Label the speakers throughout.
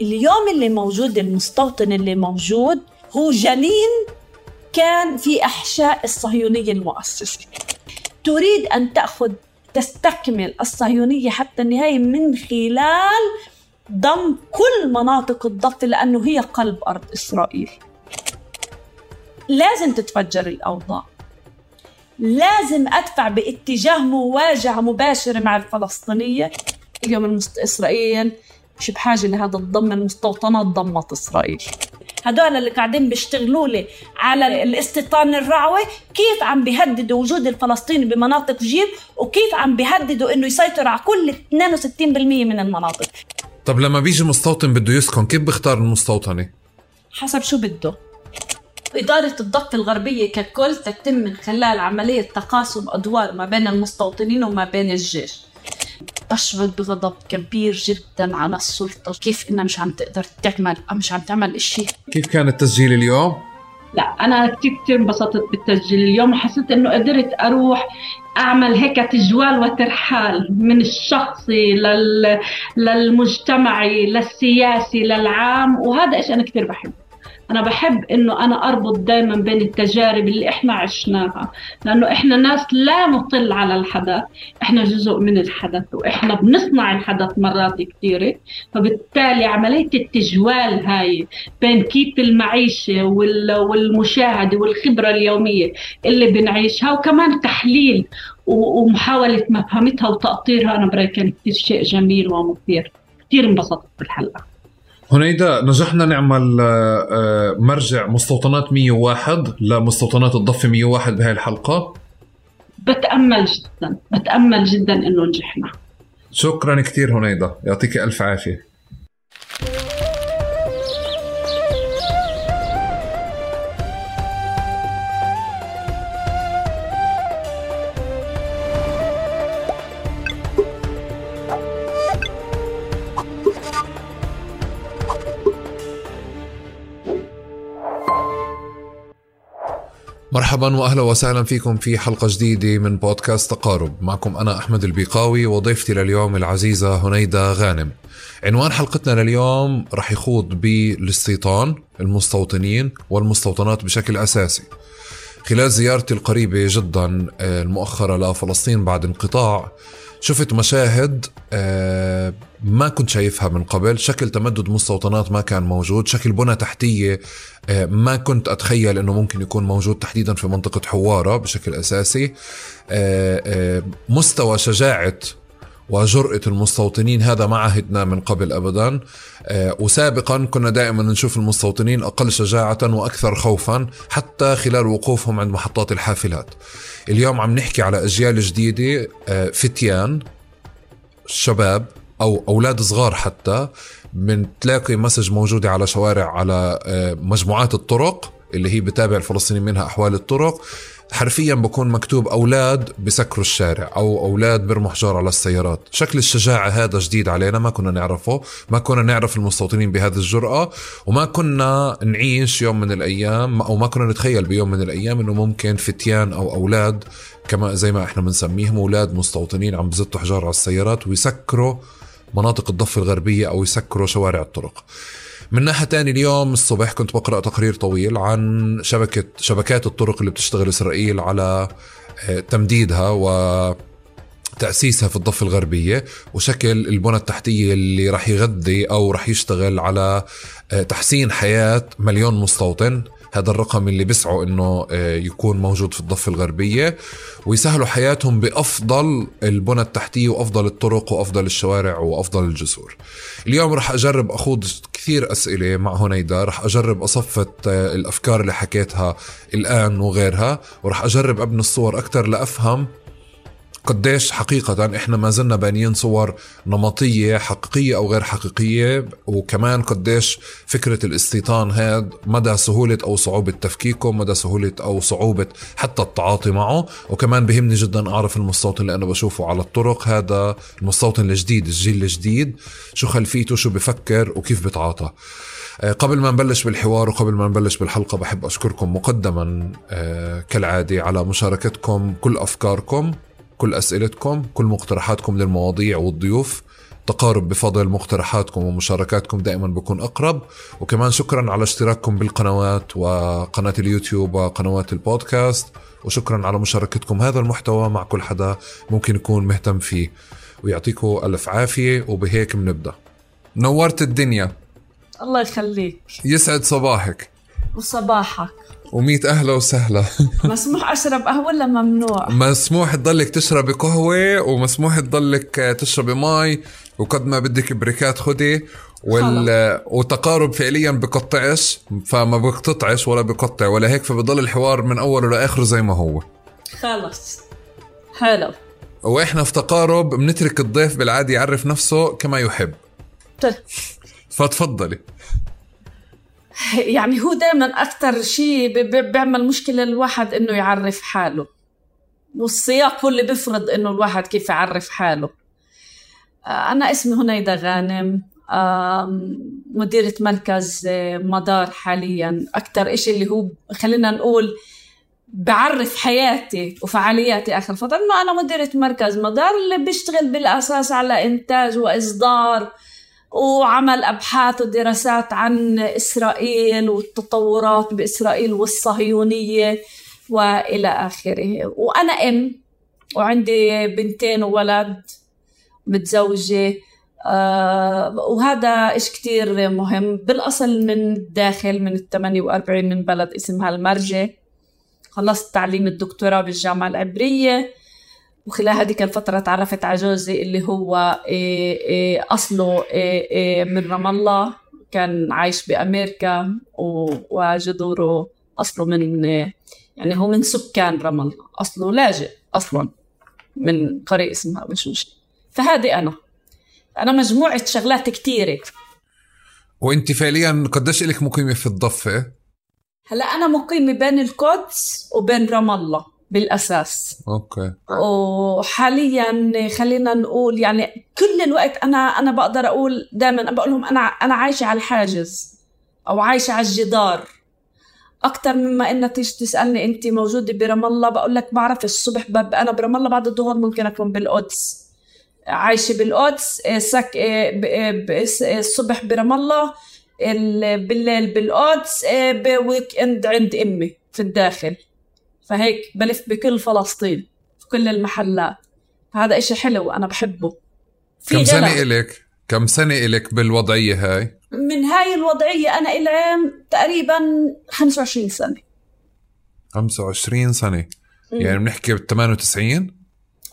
Speaker 1: اليوم اللي موجود المستوطن اللي موجود هو جنين كان في أحشاء الصهيونية المؤسسة. تريد أن تأخذ تستكمل الصهيونية حتى النهاية من خلال ضم كل مناطق الضفة لأنه هي قلب أرض إسرائيل. لازم تتفجر الأوضاع. لازم أدفع باتجاه مواجهة مباشرة مع الفلسطينية. اليوم. إسرائيل مش بحاجة لهذا الضم المستوطنات ضمت إسرائيل. هدول اللي قاعدين بيشتغلوا لي على الاستيطان الرعوي كيف عم بيهددوا وجود الفلسطيني بمناطق جيب وكيف عم بيهددوا إنه يسيطر على كل 62% من المناطق.
Speaker 2: طب لما بيجي مستوطن بده يسكن كيف بيختار المستوطنة؟
Speaker 1: حسب شو بده. إدارة الضفة الغربية ككل تتم من خلال عملية تقاسم أدوار ما بين المستوطنين وما بين الجيش. تشعر بغضب كبير جدا على السلطة. كيف إنها مش عم تقدر تعمل أو مش عم تعمل إشي؟
Speaker 2: كيف كان التسجيل اليوم؟
Speaker 3: لا أنا كثير كثير انبسطت بالتسجيل اليوم. وحسيت إنه قدرت أروح أعمل هيك تجوال وترحال من الشخصي لل... للمجتمعي للسياسي للعام. وهذا إيش أنا كثير بحبه. أنا بحب إنه أنا أربط دائما بين التجارب اللي إحنا عشناها لأنه إحنا ناس لا نطل على الحدث إحنا جزء من الحدث وإحنا بنصنع الحدث مرات كثيره فبالتالي عملية التجوال هاي بين كيف المعيشة والمشاهدة والخبرة اليومية اللي بنعيشها وكمان تحليل ومحاولة مفهمتها وتأطيرها أنا برأيي كان كثير شيء جميل ومثير. كثير انبسطت بالحلقة.
Speaker 2: هنيدا نجحنا نعمل آه، آه، مرجع مستوطنات 101 لمستوطنات الضفة 101 بهاي الحلقة.
Speaker 3: بتأمل جدا بتأمل جدا إنه نجحنا.
Speaker 2: شكرا كثير هنيدا يعطيك ألف عافية. مرحبا واهلا وسهلا فيكم في حلقة جديدة من بودكاست تقارب. معكم أنا أحمد البيقاوي وضيفتي لليوم العزيزة هنيدا غانم. عنوان حلقتنا لليوم رح يخوض بالاستيطان المستوطنين والمستوطنات بشكل أساسي. خلال زيارتي القريبة جدا آه، المؤخرة لفلسطين بعد انقطاع شفت مشاهد آه، ما كنت شايفها من قبل شكل تمدد مستوطنات ما كان موجود شكل بنى تحتية آه، ما كنت أتخيل أنه ممكن يكون موجود تحديدا في منطقة حوارة بشكل أساسي. آه، مستوى شجاعة وجرأة المستوطنين هذا ما عهدنا من قبل أبدا. وسابقا كنا دائما نشوف المستوطنين أقل شجاعة وأكثر خوفا حتى خلال وقوفهم عند محطات الحافلات. اليوم عم نحكي على أجيال جديدة آه، فتيان شباب أو أولاد صغار حتى. من تلاقي مسج موجودة على شوارع على آه، مجموعات الطرق اللي هي بتابع الفلسطينيين منها أحوال الطرق. حرفيا بكون مكتوب أولاد بسكروا الشارع أو أولاد برموا حجار على السيارات شكل الشجاعة هذا جديد علينا ما كنا نعرفه ما كنا نعرف المستوطنين بهذه الجرأة وما كنا نعيش يوم من الأيام أو ما كنا نتخيل بيوم من الأيام أنه ممكن فتيان أو أولاد كما زي ما إحنا بنسميهم أولاد مستوطنين عم بزتوا حجار على السيارات ويسكروا مناطق الضفة الغربية أو يسكروا شوارع الطرق. من ناحية تاني اليوم الصبح كنت بقرأ تقرير طويل عن شبكة شبكات الطرق اللي بتشتغل إسرائيل على آه، تمديدها و تأسيسها في الضفة الغربية وشكل البنى التحتية اللي راح يغذي أو راح يشتغل على آه، تحسين حياة مليون مستوطن هذا الرقم اللي بيسعوا إنه آه، يكون موجود في الضفة الغربية ويسهلوا حياتهم بأفضل البنى التحتية وأفضل الطرق وأفضل الشوارع وأفضل الجسور. اليوم رح أجرب أخوض كثير أسئلة مع هنيدا رح أجرب أصفت آه، الأفكار اللي حكيتها الآن وغيرها ورح أجرب أبني الصور أكثر لأفهم قديش حقيقة إحنا ما زلنا بانيين صور نمطية حقيقية أو غير حقيقية وكمان قديش فكرة الاستيطان هاد مدى سهولة أو صعوبة تفكيكه مدى سهولة أو صعوبة حتى التعاطي معه. وكمان بهمني جدا أعرف المستوطن اللي أنا بشوفه على الطرق هذا المستوطن الجديد الجيل الجديد. شو خلفيته؟ شو بفكر؟ وكيف بتعاطى؟ آه، قبل ما نبلش بالحوار وقبل ما نبلش بالحلقة بحب أشكركم مقدما آه، كالعادة على مشاركتكم كل أفكاركم. كل أسئلتكم كل مقترحاتكم للمواضيع والضيوف. تقارب بفضل مقترحاتكم ومشاركاتكم دائما بكون أقرب. وكمان شكرا على اشتراككم بالقنوات وقناة اليوتيوب وقنوات البودكاست. وشكرا على مشاركتكم هذا المحتوى مع كل حدا ممكن يكون مهتم فيه. ويعطيكم ألف عافية وبهيك بنبدأ نورت الدنيا.
Speaker 1: الله يخليك.
Speaker 2: يسعد صباحك.
Speaker 1: وصباحك.
Speaker 2: وميت أهلا وسهلا.
Speaker 1: مسموح أشرب قهوة ولا ممنوع؟
Speaker 2: مسموح تضلك تشربي قهوة ومسموح تضلك تشربي مي وقد ما بدك بريكات خدي وال... وتقارب فعليا بقطعش فما بقتطعش ولا بقطع ولا هيك فبضل الحوار من اوله لاخره زي ما هو.
Speaker 1: خلص حلو.
Speaker 2: وإحنا في تقارب بنترك الضيف بالعاده يعرف نفسه كما يحب.
Speaker 1: طيب.
Speaker 2: فتفضلي.
Speaker 1: يعني هو دائما أكثر شيء بيعمل مشكلة للواحد إنه يعرف حاله. والسياق هو اللي بيفرض إنه الواحد كيف يعرف حاله. آه، أنا اسمي هنيدا غانم. مديرة مركز آه، مدار حاليا. أكثر إشي اللي هو خلينا نقول بعرف حياتي وفعالياتي آخر فترة إنه أنا مديرة مركز مدار اللي بيشتغل بالأساس على إنتاج وإصدار وعمل أبحاث ودراسات عن إسرائيل والتطورات بإسرائيل والصهيونية وإلى آخره. وأنا أم وعندي بنتين وولد متزوجة. آه وهذا إشي كتير مهم. بالأصل من الداخل من الثمانية وأربعين من بلد اسمها المرجة خلصت تعليم الدكتوراه بالجامعة العبرية. وخلال هذيك الفترة تعرفت على جوزي اللي هو إيه إيه أصله إيه من رام الله. كان عايش بأمريكا وجذوره أصله من يعني هو من سكان رام الله. أصله لاجئ أصلا من قرية اسمها وشوش. فهذه أنا. أنا مجموعة شغلات كتيرة.
Speaker 2: وانت فعليا قديش لك مقيمة في الضفة؟
Speaker 1: هلا أنا مقيمة بين القدس وبين رام الله. بالأساس.
Speaker 2: أوكي.
Speaker 1: وحاليا خلينا نقول يعني كل الوقت أنا أنا بقدر أقول دائما بقول لهم أنا أنا عايشة على الحاجز أو عايشة على الجدار. أكثر مما انها تيجي تسألني أنت موجودة برام الله بقول لك بعرف الصبح بب أنا برام الله بعد الظهر ممكن أكون بالقدس. عايشة بالقدس سك الصبح برام الله ال- بالليل بالقدس ب weekend عند أمي في الداخل. فهيك بلف بكل فلسطين في كل المحلات. هذا إشي حلو أنا بحبه. في
Speaker 2: كم
Speaker 1: غلا.
Speaker 2: إلك؟ كم سنة إلك بالوضعية هاي؟
Speaker 1: من هاي الوضعية أنا إلى تقريبا 25 سنة.
Speaker 2: 25 سنة. يعني بنحكي ب 98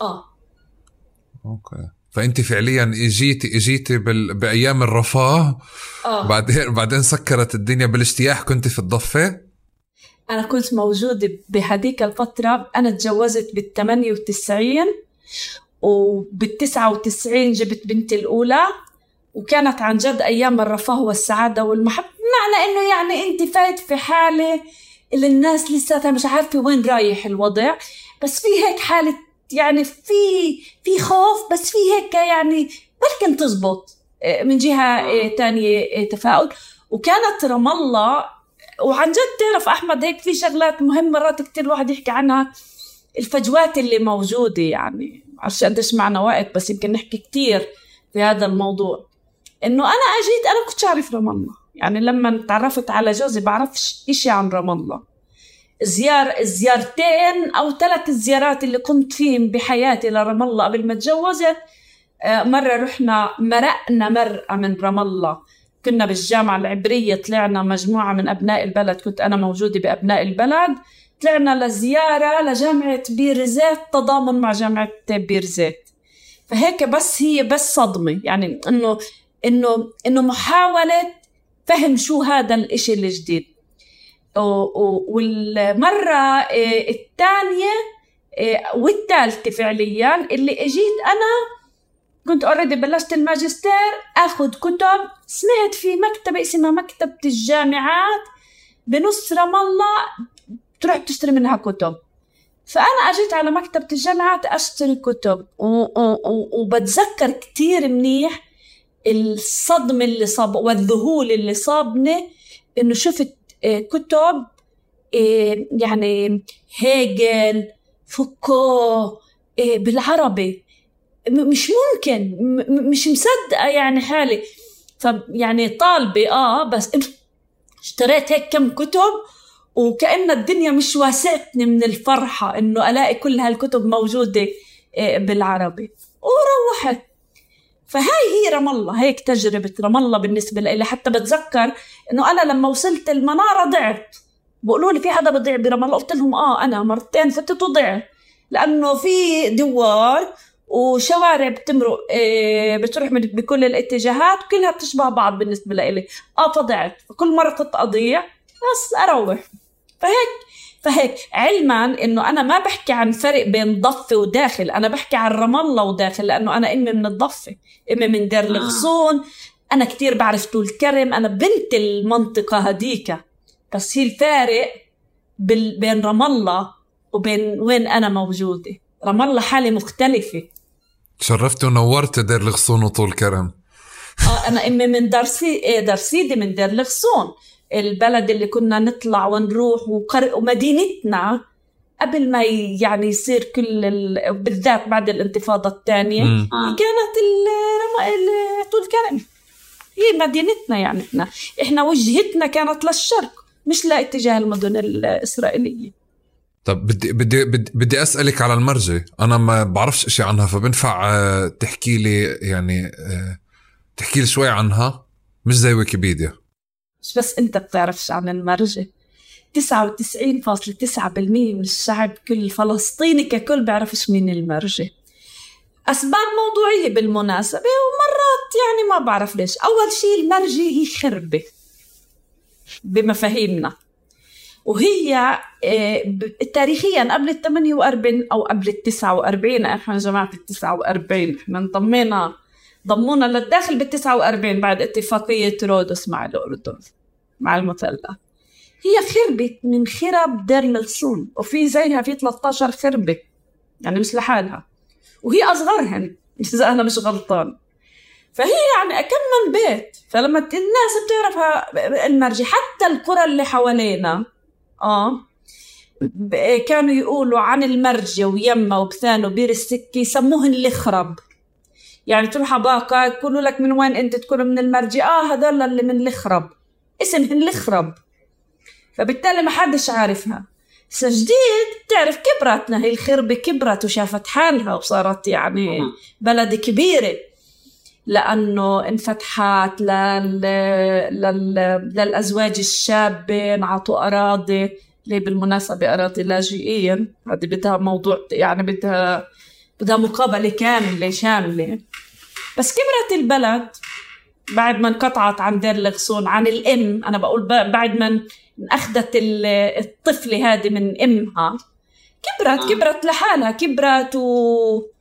Speaker 1: آه.
Speaker 2: أوكي. فأنت فعليا اجيتي إجيتي بال... بأيام الرفاه
Speaker 1: آه.
Speaker 2: بعدين بعدين سكرت الدنيا. بالاجتياح كنت في الضفة؟
Speaker 1: أنا كنت موجودة بهديك الفترة أنا تجوزت بال 98 وبال 99 جبت بنتي الأولى وكانت عن جد أيام الرفاه والسعادة والمحبة معنى إنه يعني أنت فايت في حالة اللي الناس لساتها مش عارفة وين رايح الوضع. بس في هيك حالة يعني في في خوف بس في هيك يعني بركن تزبط إيه، من جهة إيه، تانية إيه، تفاؤل. وكانت رام الله وعن جد تعرف أحمد هيك في شغلات مهمة مرات كتير الواحد يحكي عنها. الفجوات اللي موجودة يعني معرفش قديش معنا وقت بس يمكن نحكي كتير في هذا الموضوع. إنه أنا أجيت أنا كنتش أعرف رام الله. يعني لما تعرفت على جوزي بعرفش إشي عن رام الله. زيار الزيارتين أو ثلاث زيارات اللي قمت فيهم بحياتي لرام الله قبل ما اتجوزت آه، مرة رحنا مرقنا مرقة من رام الله. كنا بالجامعة العبرية طلعنا مجموعة من أبناء البلد كنت أنا موجودة بأبناء البلد. طلعنا لزيارة لجامعة بير زيت تضامن مع جامعة بير زيت فهيك بس هي بس صدمة يعني إنه إنه إنه محاولة فهم شو هذا الإشي الجديد. والمرة إيه، الثانية إيه، والثالثة فعليا اللي إجيت أنا كنت already بلشت الماجستير آخذ كتب سمعت في مكتبة اسمها مكتبة الجامعات بنص رام الله تروح تشتري منها كتب. فأنا أجيت على مكتبة الجامعات أشتري كتب. وبتذكر كتير منيح الصدمة اللي صاب والذهول اللي صابني إنه شفت آه، كتب آه، يعني هيجل فوكو آه، بالعربي. مش ممكن مش مصدقة يعني حالي. فيعني طالبة آه بس اشتريت هيك كم كتب وكأن الدنيا مش واسعتني من الفرحة إنه ألاقي كل هالكتب موجودة آه، بالعربي. وروحت. فهاي هي رام الله هيك تجربة رام الله بالنسبة لي حتى بتذكر إنه أنا لما وصلت المنارة ضعت. بقولوا لي في حدا بضيع برام الله؟ قلت لهم آه أنا مرتين فتت وضعت لأنه في دوار وشوارع بتمرق إيه بتروح بكل الاتجاهات كلها بتشبه بعض بالنسبة لإلي. آه فضعت. فكل مرة كنت أضيع بس أروح. فهيك فهيك. علما إنه أنا ما بحكي عن فرق بين ضفة وداخل أنا بحكي عن رام الله وداخل لأنه أنا إمي من الضفة. إمي من دير الغصون. أنا كتير بعرف طول كرم أنا بنت المنطقة هديك. بس هي الفارق بين رام الله وبين وين أنا موجودة. رام الله حالة مختلفة.
Speaker 2: شرفت ونورت دير الغصون وطول كرم
Speaker 1: آه أنا امي من دارسي إيه دارسيدي من دير الغصون. البلد اللي كنا نطلع ونروح وقر... ومدينتنا قبل ما يعني يصير كل ال... بالذات بعد الانتفاضة الثانية آه. كانت ال... طول كرم هي مدينتنا يعني إحنا. إحنا وجهتنا كانت للشرق مش لاتجاه المدن الإسرائيلية
Speaker 2: طب بدي بدي بدي, أسألك على المرجة أنا ما بعرفش إشي عنها فبنفع آه، تحكي لي يعني آه، تحكي لي شوي عنها؟ مش زي ويكيبيديا.
Speaker 1: مش بس أنت بتعرفش عن المرجة 99.9% من الشعب كل فلسطيني ككل بيعرفش مين المرجة أسباب موضوعية بالمناسبة ومرات يعني ما بعرف ليش. أول شيء المرجة هي خربة بمفاهيمنا. وهي آه، تاريخيا قبل ال 48 أو قبل ال 49 إحنا جماعة ال 49 إحنا انضمينا ضمونا للداخل بال 49 بعد اتفاقية رودس مع الأردن مع المثلث هي خربت من خرب دير ملسون وفي زيها في 13 خربة يعني مش لحالها. وهي أصغرهن إذا أنا مش غلطان. فهي يعني أكم من بيت فلما الناس بتعرفها المرجي حتى القرى اللي حوالينا آه. كانوا يقولوا عن المرجة ويما وبثان وبير السكة يسموهن الخرب. يعني تروح باقة يقولوا لك من وين أنت تكون من المرجة آه هذول اللي من الخرب. اسمهن الخرب. فبالتالي ما حدش عارفها. بس جديد تعرف كبرتنا هي الخربة كبرت وشافت حالها وصارت يعني بلد كبيرة. لأنه انفتحت لل... لل... للأزواج الشابة انعطوا أراضي. اللي بالمناسبة أراضي لاجئين؟ هذه بدها موضوع يعني بدها بدها مقابلة كاملة شاملة. بس كبرت البلد. بعد ما انقطعت عن دير الغصون عن الأم أنا بقول بعد ما أخذت الطفلة هذه من أمها كبرت آه. كبرت لحالها. كبرت و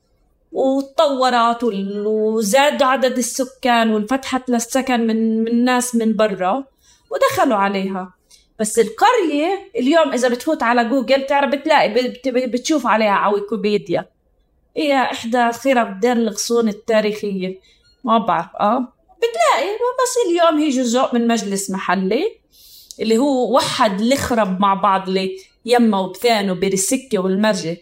Speaker 1: وتطورت وزاد عدد السكان وانفتحت للسكن من من ناس من برا ودخلوا عليها. بس القرية اليوم إذا بتفوت على جوجل بتعرف بتلاقي بتشوف عليها على ويكيبيديا. هي إحدى خرب دير الغصون التاريخية. ما بعرف آه. بتلاقي بس اليوم هي جزء من مجلس محلي اللي هو وحد الخرب مع بعض اللي يما وبثان وبرسكة والمرجة.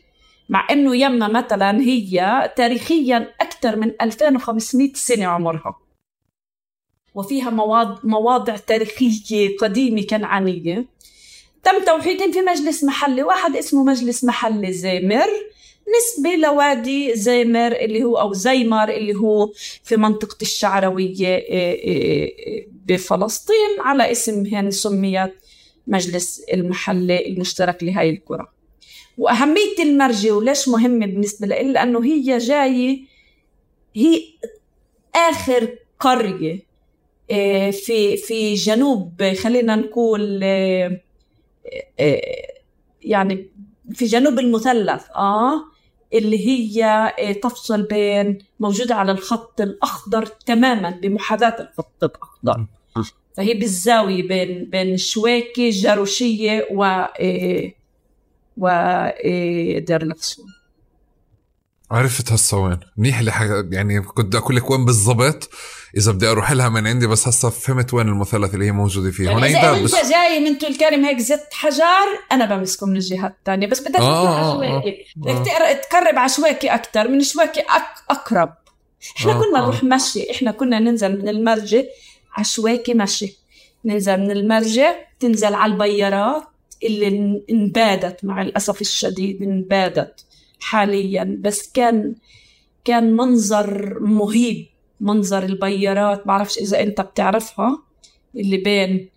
Speaker 1: مع إنه يما مثلا هي تاريخيا أكثر من 2500 سنة عمرها. وفيها مواضع, مواضع تاريخية قديمة كنعانية. تم توحيدهم في مجلس محلي واحد اسمه مجلس محلي زيمر نسبة لوادي زيمر اللي هو أو زيمر اللي هو في منطقة الشعروية آه، آه، بفلسطين على اسم يعني سميت مجلس المحلي المشترك لهي القرى وأهمية المرجة وليش مهمة بالنسبة لي لأنه هي جاية هي آخر قرية آه، في في جنوب خلينا نقول آه، آه، يعني في جنوب المثلث آه اللي هي تفصل بين موجودة على الخط الأخضر تماما بمحاذاة الخط الأخضر. فهي بالزاوية بين بين شويكة جاروشية و ودير الغصون
Speaker 2: عرفت هسه وين. منيح اللي حق... يعني كنت أقول لك وين بالضبط إذا بدي أروح لها من عندي بس هسه فهمت وين المثلث اللي هي موجودة فيه
Speaker 1: يعني إذا
Speaker 2: بس
Speaker 1: أنت جاي من طول كرم هيك زت حجر أنا بمسكه من الجهة الثانية بس بدك
Speaker 2: آه، آه، آه.
Speaker 1: تقر- تقرب عشوائي أكثر من شويكي أك... أقرب. إحنا
Speaker 2: آه،
Speaker 1: كنا
Speaker 2: آه.
Speaker 1: نروح مشي. إحنا كنا ننزل من المرجة عشوائي مشي. ننزل من المرجة تنزل على البيارات اللي إن- انبادت مع الأسف الشديد انبادت حاليا. بس كان كان منظر مهيب منظر البيارات. بعرفش إذا أنت بتعرفها اللي بين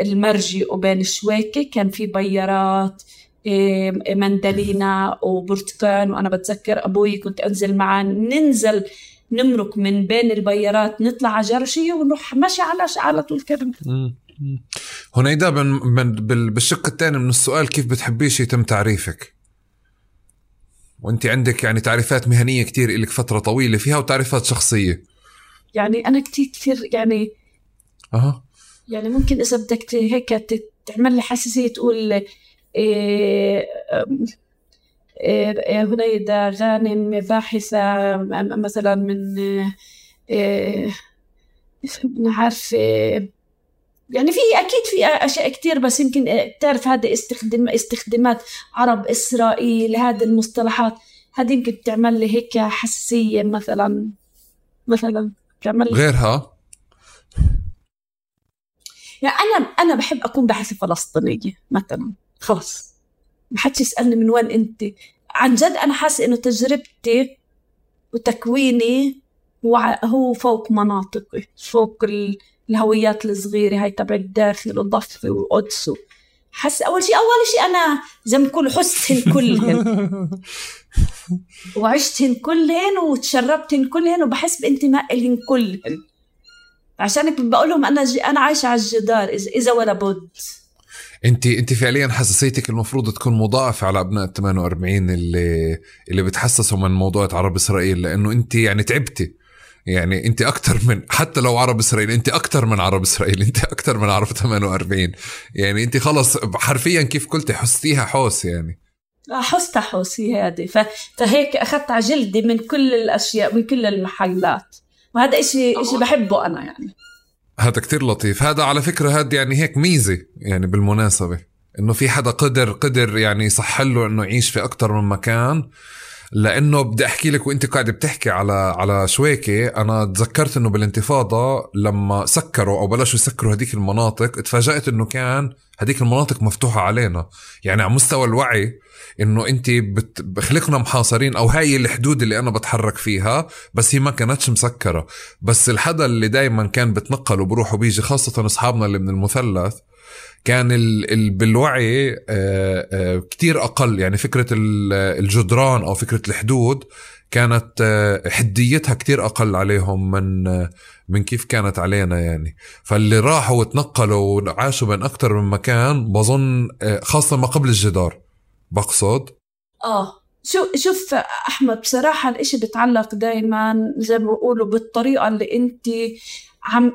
Speaker 1: المرجي وبين شويكة كان في بيارات إيه، مندلينا وبرتقال وأنا بتذكر أبوي كنت أنزل معاه ننزل نمرك من بين البيارات نطلع على جرشية ونروح مشي على على طول كرم.
Speaker 2: هنيدا من... من... بال... بالشق الثاني من السؤال كيف بتحبيش يتم تعريفك؟ وأنت عندك يعني تعريفات مهنية كتير لك فترة طويلة فيها وتعريفات شخصية.
Speaker 1: يعني أنا كتير كثير يعني
Speaker 2: أها.
Speaker 1: يعني ممكن إذا بدك هيك تعمل لي حساسية تقول إيه إيه إيه هنيدا غانم باحثة م- مثلا من إيه ما عارفة يعني في أكيد في أشياء كتير بس يمكن بتعرف هذا استخدام استخدامات عرب إسرائيل هذه المصطلحات هذه يمكن تعمل لي هيك حساسية مثلا مثلا تعمل لي
Speaker 2: غيرها؟
Speaker 1: يعني أنا أنا بحب أكون باحثة فلسطينية مثلا خلص ما حدش يسألني من وين أنت. عن جد أنا حاسة إنه تجربتي وتكويني هو هو فوق مناطقي فوق ال- الهويات الصغيرة هاي تبع الداخل وضفة وقدس حس أول شيء أول شيء أنا زي ما بقول حستهن كلهن. وعشتهن كلهن وتشربتهن كلهن وبحس بانتماء لهن كلهن عشان بقول لهم أنا ج... أنا عايشة على الجدار اذا إذا ولا بد.
Speaker 2: انت أنت فعليا حساسيتك المفروض تكون مضاعفة على أبناء ال 48 اللي اللي بتحسسوا من موضوع عرب إسرائيل لأنه أنت يعني تعبتي. يعني انت أكثر من حتى لو عرب اسرائيل انت أكثر من عرب اسرائيل انت أكثر من عرب 48 يعني انت خلص حرفيا كيف قلتي حستيها حوس يعني.
Speaker 1: حستها حوسي هذه ف... فهيك أخذت على جلدي من كل الأشياء من كل المحلات. وهذا إشي إشي بحبه أنا يعني.
Speaker 2: هذا كتير لطيف. هذا على فكرة هذا يعني هيك ميزة يعني بالمناسبة. إنه في حدا قدر قدر يعني يصح له إنه يعيش في أكتر من مكان. لأنه بدي أحكي لك وأنت قاعد بتحكي على على شويكه أنا تذكرت إنه بالانتفاضة لما سكروا أو بلشوا يسكروا هذيك المناطق تفاجأت إنه كان هذيك المناطق مفتوحة علينا. يعني على مستوى الوعي إنه أنت بخلقنا محاصرين أو هاي الحدود اللي أنا بتحرك فيها بس هي ما كانتش مسكرة. بس الحدا اللي دايما كان بتنقل وبروح وبيجي خاصة أصحابنا اللي من المثلث كان ال ال بالوعي آه، آه، كتير أقل. يعني فكرة ال- الجدران أو فكرة الحدود كانت آه، حديتها كتير أقل عليهم من آه، من كيف كانت علينا يعني. فاللي راحوا وتنقلوا وعاشوا بين أكثر من مكان بظن آه، خاصة ما قبل الجدار. بقصد؟
Speaker 1: آه. شو شوف أحمد بصراحة الإشي بتعلق دائما زي ما بقولوا بالطريقة اللي انت عم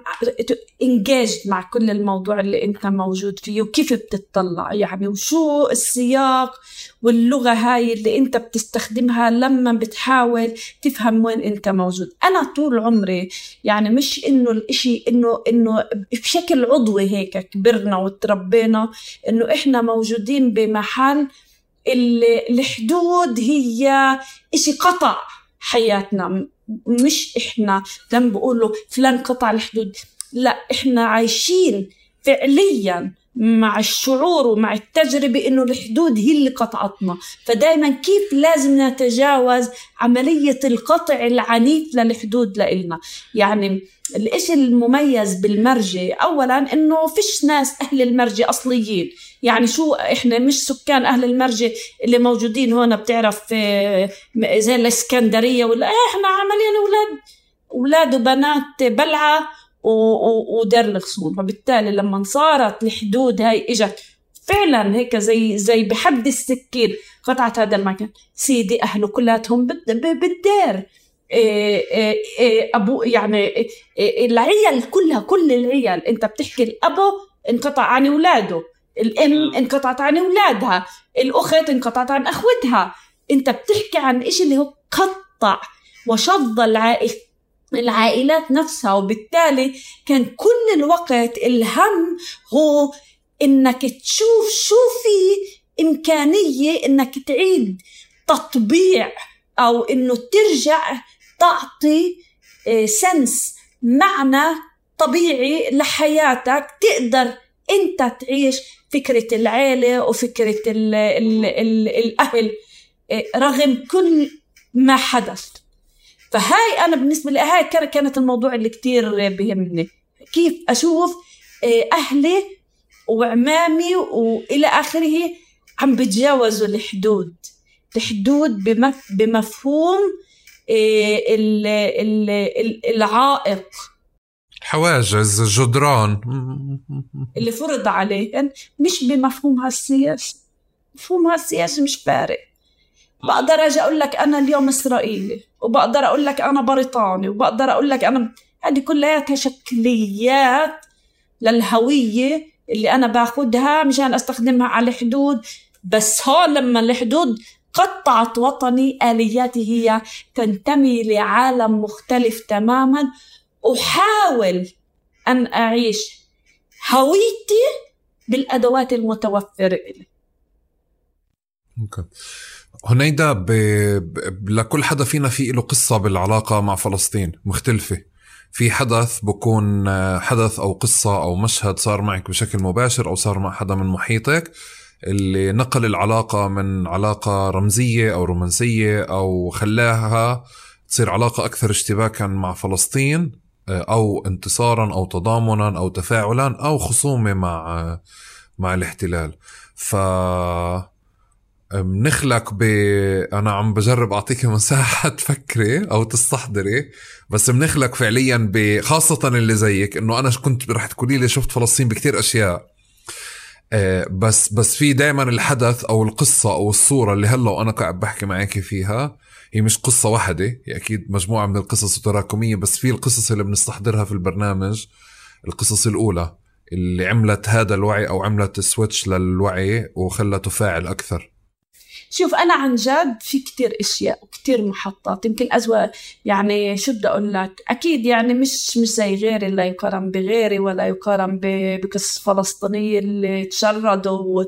Speaker 1: انجاجد مع كل الموضوع اللي انت موجود فيه وكيف بتطلع؟ يعني وشو السياق واللغة هاي اللي انت بتستخدمها لما بتحاول تفهم وين انت موجود؟ أنا طول عمري يعني مش إنه الإشي إنه إنه بشكل عضوي هيك كبرنا وتربينا إنه إحنا موجودين بمحل ال- الحدود هي إشي قطع. حياتنا. مش إحنا. لما بقولوا فلان قطع الحدود. لا إحنا عايشين فعليا مع الشعور ومع التجربة إنه الحدود هي اللي قطعتنا. فدايما كيف لازم نتجاوز عملية القطع العنيف للحدود لإلنا؟ يعني الإشي المميز بالمرجة أولا إنه فيش ناس أهل المرجة أصليين. يعني شو إحنا مش سكان أهل المرجة اللي موجودين هون بتعرف آه، زي الإسكندرية ولا إيه، إحنا عمليا أولاد أولاد وبنات و- ودير الغصون فبالتالي لما صارت الحدود هاي إجت فعلا هيك زي زي بحد السكين قطعت هذا المكان. سيدي أهله كلاتهم بالدير إيه إيه إيه أبو يعني إيه إيه العيال كلها كل العيال أنت بتحكي الأبو انقطع عن أولاده. الام انقطعت عن أولادها الأخت انقطعت عن اخوتها أنت بتحكي عن إشي اللي هو قطع وشظ العائل العائلات نفسها وبالتالي كان كل الوقت الهم هو إنك تشوف شو في إمكانية إنك تعيد تطبيع أو إنه ترجع تعطي سنس آه، معنى طبيعي لحياتك تقدر انت تعيش فكرة العيلة وفكرة ال ال ال الأهل آه، رغم كل ما حدث. فهاي أنا بالنسبة لي هاي كانت الموضوع اللي كتير بيهمني. كيف أشوف آه، أهلي وعمامي وإلى آخره عم بتجاوزوا الحدود. الحدود بمفهوم آه، العائق.
Speaker 2: حواجز جدران.
Speaker 1: اللي فرض عليهن مش بمفهومها السياسي. مفهومها السياسي مش فارق. بقدر أجي أقول لك أنا اليوم إسرائيلي وبقدر أقول لك أنا بريطاني وبقدر أقول لك أنا هذه كلياتها شكليات للهوية اللي أنا باخذها مشان أستخدمها على الحدود بس هون لما الحدود قطعت وطني الياتي هي تنتمي لعالم مختلف تماما. أحاول أن أعيش هويتي بالأدوات المتوفرة لي
Speaker 2: هنيدا ب... ب... لكل حدا فينا في له قصة بالعلاقة مع فلسطين مختلفة. في حدث بكون حدث أو قصة أو مشهد صار معك بشكل مباشر أو صار مع حدا من محيطك اللي نقل العلاقة من علاقة رمزية أو رومانسية أو خلاها تصير علاقة أكثر اشتباكا مع فلسطين. أو انتصارا أو تضامنا أو تفاعلا أو خصومة مع مع الاحتلال. ف بنخلق ب أنا عم بجرب أعطيك مساحة تفكري أو تستحضري بس بنخلق فعليا ب خاصة اللي زيك إنه أنا كنت رح تقولي لي شفت فلسطين بكتير أشياء. آه، بس بس في دائما الحدث أو القصة أو الصورة اللي هلأ وأنا قاعد بحكي معك فيها هي مش قصة واحدة هي أكيد مجموعة من القصص التراكمية بس في القصص اللي بنستحضرها في البرنامج القصص الأولى اللي عملت هذا الوعي أو عملت سويتش للوعي وخلته فاعل أكثر.
Speaker 1: شوف أنا عن جد في كتير أشياء وكتير محطات يمكن أزوى يعني شو بدي أقول لك؟ أكيد يعني مش مش زي غيري لا يقارن بغيري ولا يقارن بقصص فلسطينية اللي تشردوا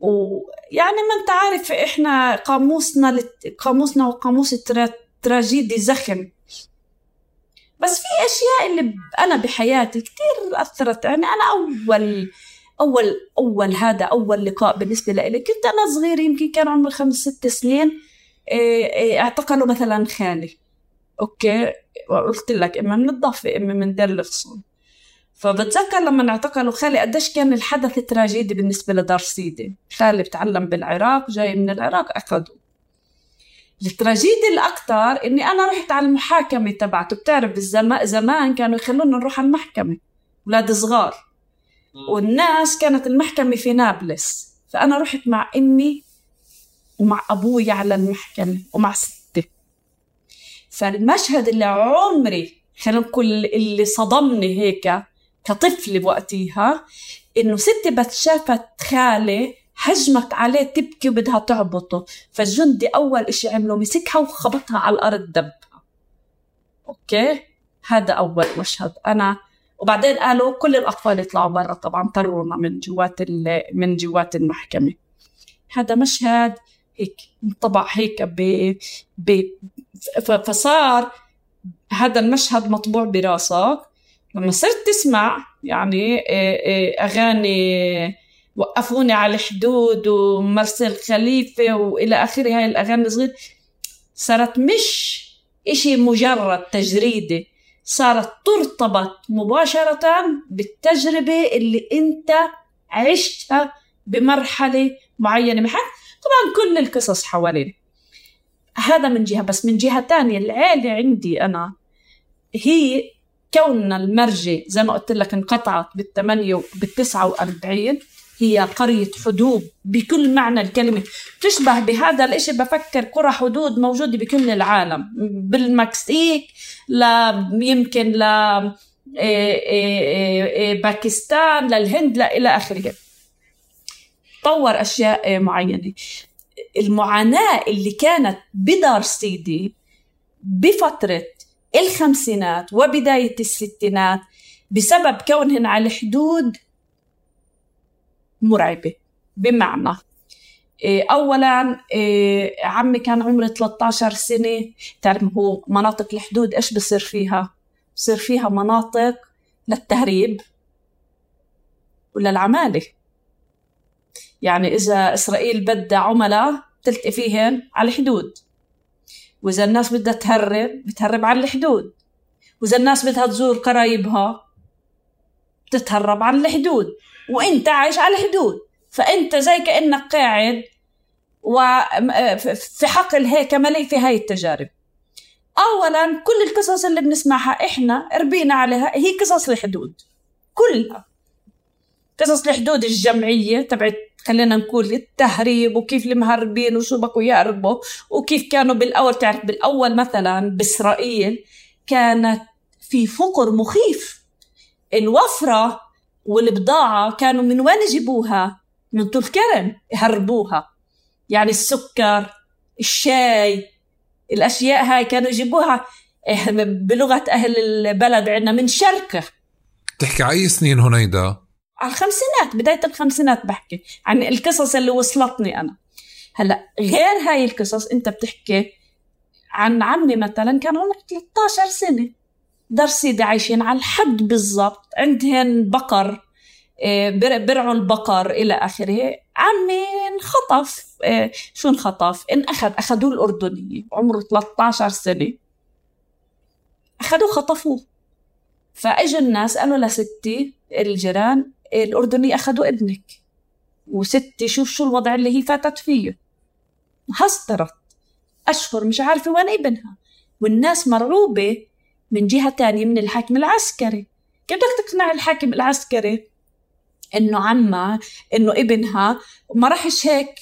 Speaker 1: ويعني ما أنت عارف إحنا قاموسنا لت... قاموسنا وقاموس التراجيدي زخم. بس في أشياء اللي أنا بحياتي كتير أثرت. يعني أنا أول اول أول هذا أول لقاء بالنسبة لي كنت أنا صغير يمكن كان عمري خمس ست سنين. إيه، إيه، اعتقلوا مثلا خالي. okay؟ قلت لك إما من الضفه إما من دير الفصول فبتذكر لما اعتقلوا خالي قديش كان الحدث تراجيدي بالنسبة لدار سيدي. خالي بتعلم بالعراق جاي من العراق اخذوه التراجيدي الأكثر إني أنا رحت على المحاكمة تبعته. بتعرف بالزمان زمان كانوا يخلونا نروح على المحكمة أولاد صغار. والناس كانت المحكمة في نابلس. فأنا رحت مع أمي ومع أبوي على المحكمة ومع ستي. فالمشهد اللي عمري خلينا نقول اللي صدمني هيك كطفل بوقتها إنه ستي بس شافت خالي هجمت عليه تبكي وبدها تعبطه فالجندي أول إشي عمله مسكها وخبطها على الأرض دبها. أوكي؟ هذا أول مشهد. أنا وبعدين قالوا كل الأطفال يطلعوا برا طبعا طرونا من جوات من جوات المحكمة. هذا مشهد هيك انطبع هيك ب فصار هذا المشهد مطبوع براسك. لما صرت تسمع يعني أغاني وقفوني على الحدود ومرسل خليفه وإلى آخره هاي الأغاني الصغيره صارت مش إشي مجرد تجريدي صارت ترتبط مباشرة بالتجربة اللي أنت عشتها بمرحلة معينة. محل؟ طبعا كل القصص حوالينا هذا من جهة بس من جهة تانية العيلة عندي أنا هي كوننا المرجة زي ما قلت لك انقطعت بالتسعة وأربعين هي قرية حدود بكل معنى الكلمة. تشبه بهذا الإشي بفكر قرى حدود موجودة بكل العالم. بالمكسيك لا يمكن ل إيه، إيه، إيه، باكستان للهند لا إلى آخره. طور أشياء معينة. المعاناة اللي كانت بدار سيدي بفترة الخمسينات وبداية الستينات بسبب كونهن على الحدود مرعبة بمعنى إيه، اولا إيه، عمي كان عمري 13 سنة تعرف هو مناطق الحدود إيش بصير فيها؟ بصير فيها مناطق للتهريب وللعمالة. يعني إذا إسرائيل بدها عملاء تلتقي فيهن على الحدود وإذا الناس بدها تهرب بتهرب على الحدود. وإذا الناس بدها تزور قرايبها بتتهرب على الحدود. وإنت عايش على الحدود. فإنت زي كأنك قاعد وفي حقل هيك مليء في هاي التجارب. اولا كل القصص اللي بنسمعها إحنا ربينا عليها هي قصص الحدود. كلها. قصص الحدود الجمعية تبعت خلينا نقول التهريب وكيف المهربين وشو بقوا يهربوا وكيف كانوا بالأول تعرف بالأول مثلا بإسرائيل كانت في فقر مخيف الوفرة والبضاعة كانوا من وين يجيبوها؟ من طول كرم يهربوها يعني السكر الشاي الأشياء هاي كانوا يجيبوها إيه، بلغة أهل البلد عندنا من شركة
Speaker 2: تحكي على أي سنين هنيدا؟
Speaker 1: على الخمسينات بداية الخمسينات بحكي عن القصص اللي وصلتني أنا. هلأ غير هاي القصص أنت بتحكي عن عمي مثلا كان عمره 13 سنة. دار سيدي عايشين على الحد بالضبط عندهن بقر آه، برعوا البقر إلى آخره. عمي انخطف آه، شو انخطف؟ انأخذ أخذوه الأردنية عمره 13 سنة. أخذوه خطفوه. فاجوا الناس قالوا لستي الجيران الأردني أخذوا ابنك. وستي شوف شو الوضع اللي هي فاتت فيه. هسترت. أشهر مش عارفة وين ابنها. والناس مرعوبة من جهة تانية من الحاكم العسكري. كيف بدك تقنع الحاكم العسكري إنه عمها إنه ابنها ما راحش هيك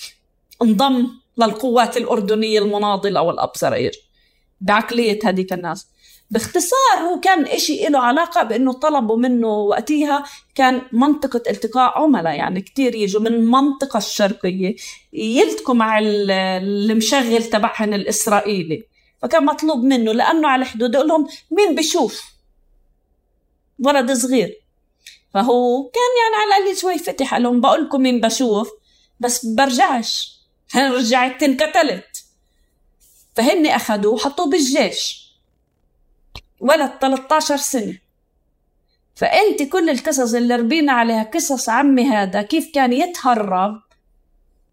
Speaker 1: انضم للقوات الأردنية المناضلة والأبصرير بعقلية هذيك الناس. باختصار هو كان إشي له علاقة بأنه طلبوا منه وقتها كان منطقة التقاء عملاء يعني كتير يجوا من المنطقة الشرقية يلتقوا مع المشغل تبعهن الإسرائيلي. فكان مطلوب منه لأنه على حدود لهم مين بشوف ولد صغير. فهو كان يعني على الأقل شوي فتح لهم بقول لكم مين بشوف بس برجعش. رجعت انقتلت فهن أخذوه وحطوه بالجيش. ولد 13 سنة. فأنت كل القصص اللي ربينا عليها قصص عمي هذا كيف كان يتهرب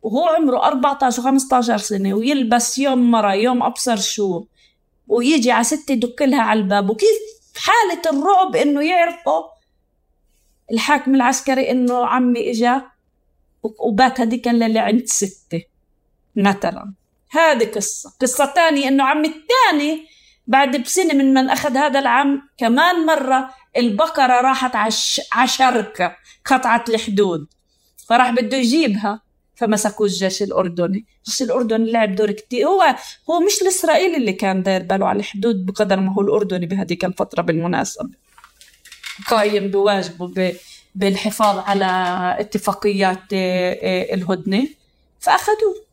Speaker 1: وهو عمره 14 و 15 سنة ويلبس يوم مرة يوم أبصر شو ويجي على ستة يدق لها على الباب وكيف حالة الرعب إنه يعرفوا الحاكم العسكري إنه عمي إجا وبات هذيك الليلة عند ستة مثلا. هذه قصة. قصة تانية إنه عمي الثاني بعد بسنة من من أخذ هذا العام كمان مرة البقرة راحت عش شركة قطعت الحدود. فراح بده يجيبها. فمسكوا الجيش الأردني. الجيش الأردني لعب دور كتير. هو هو مش الإسرائيلي اللي كان داير باله على الحدود بقدر ما هو الأردني بهذيك الفترة بالمناسبة. قايم بواجبه بالحفاظ على اتفاقيات آه، آه، الهدنة. فأخذوه.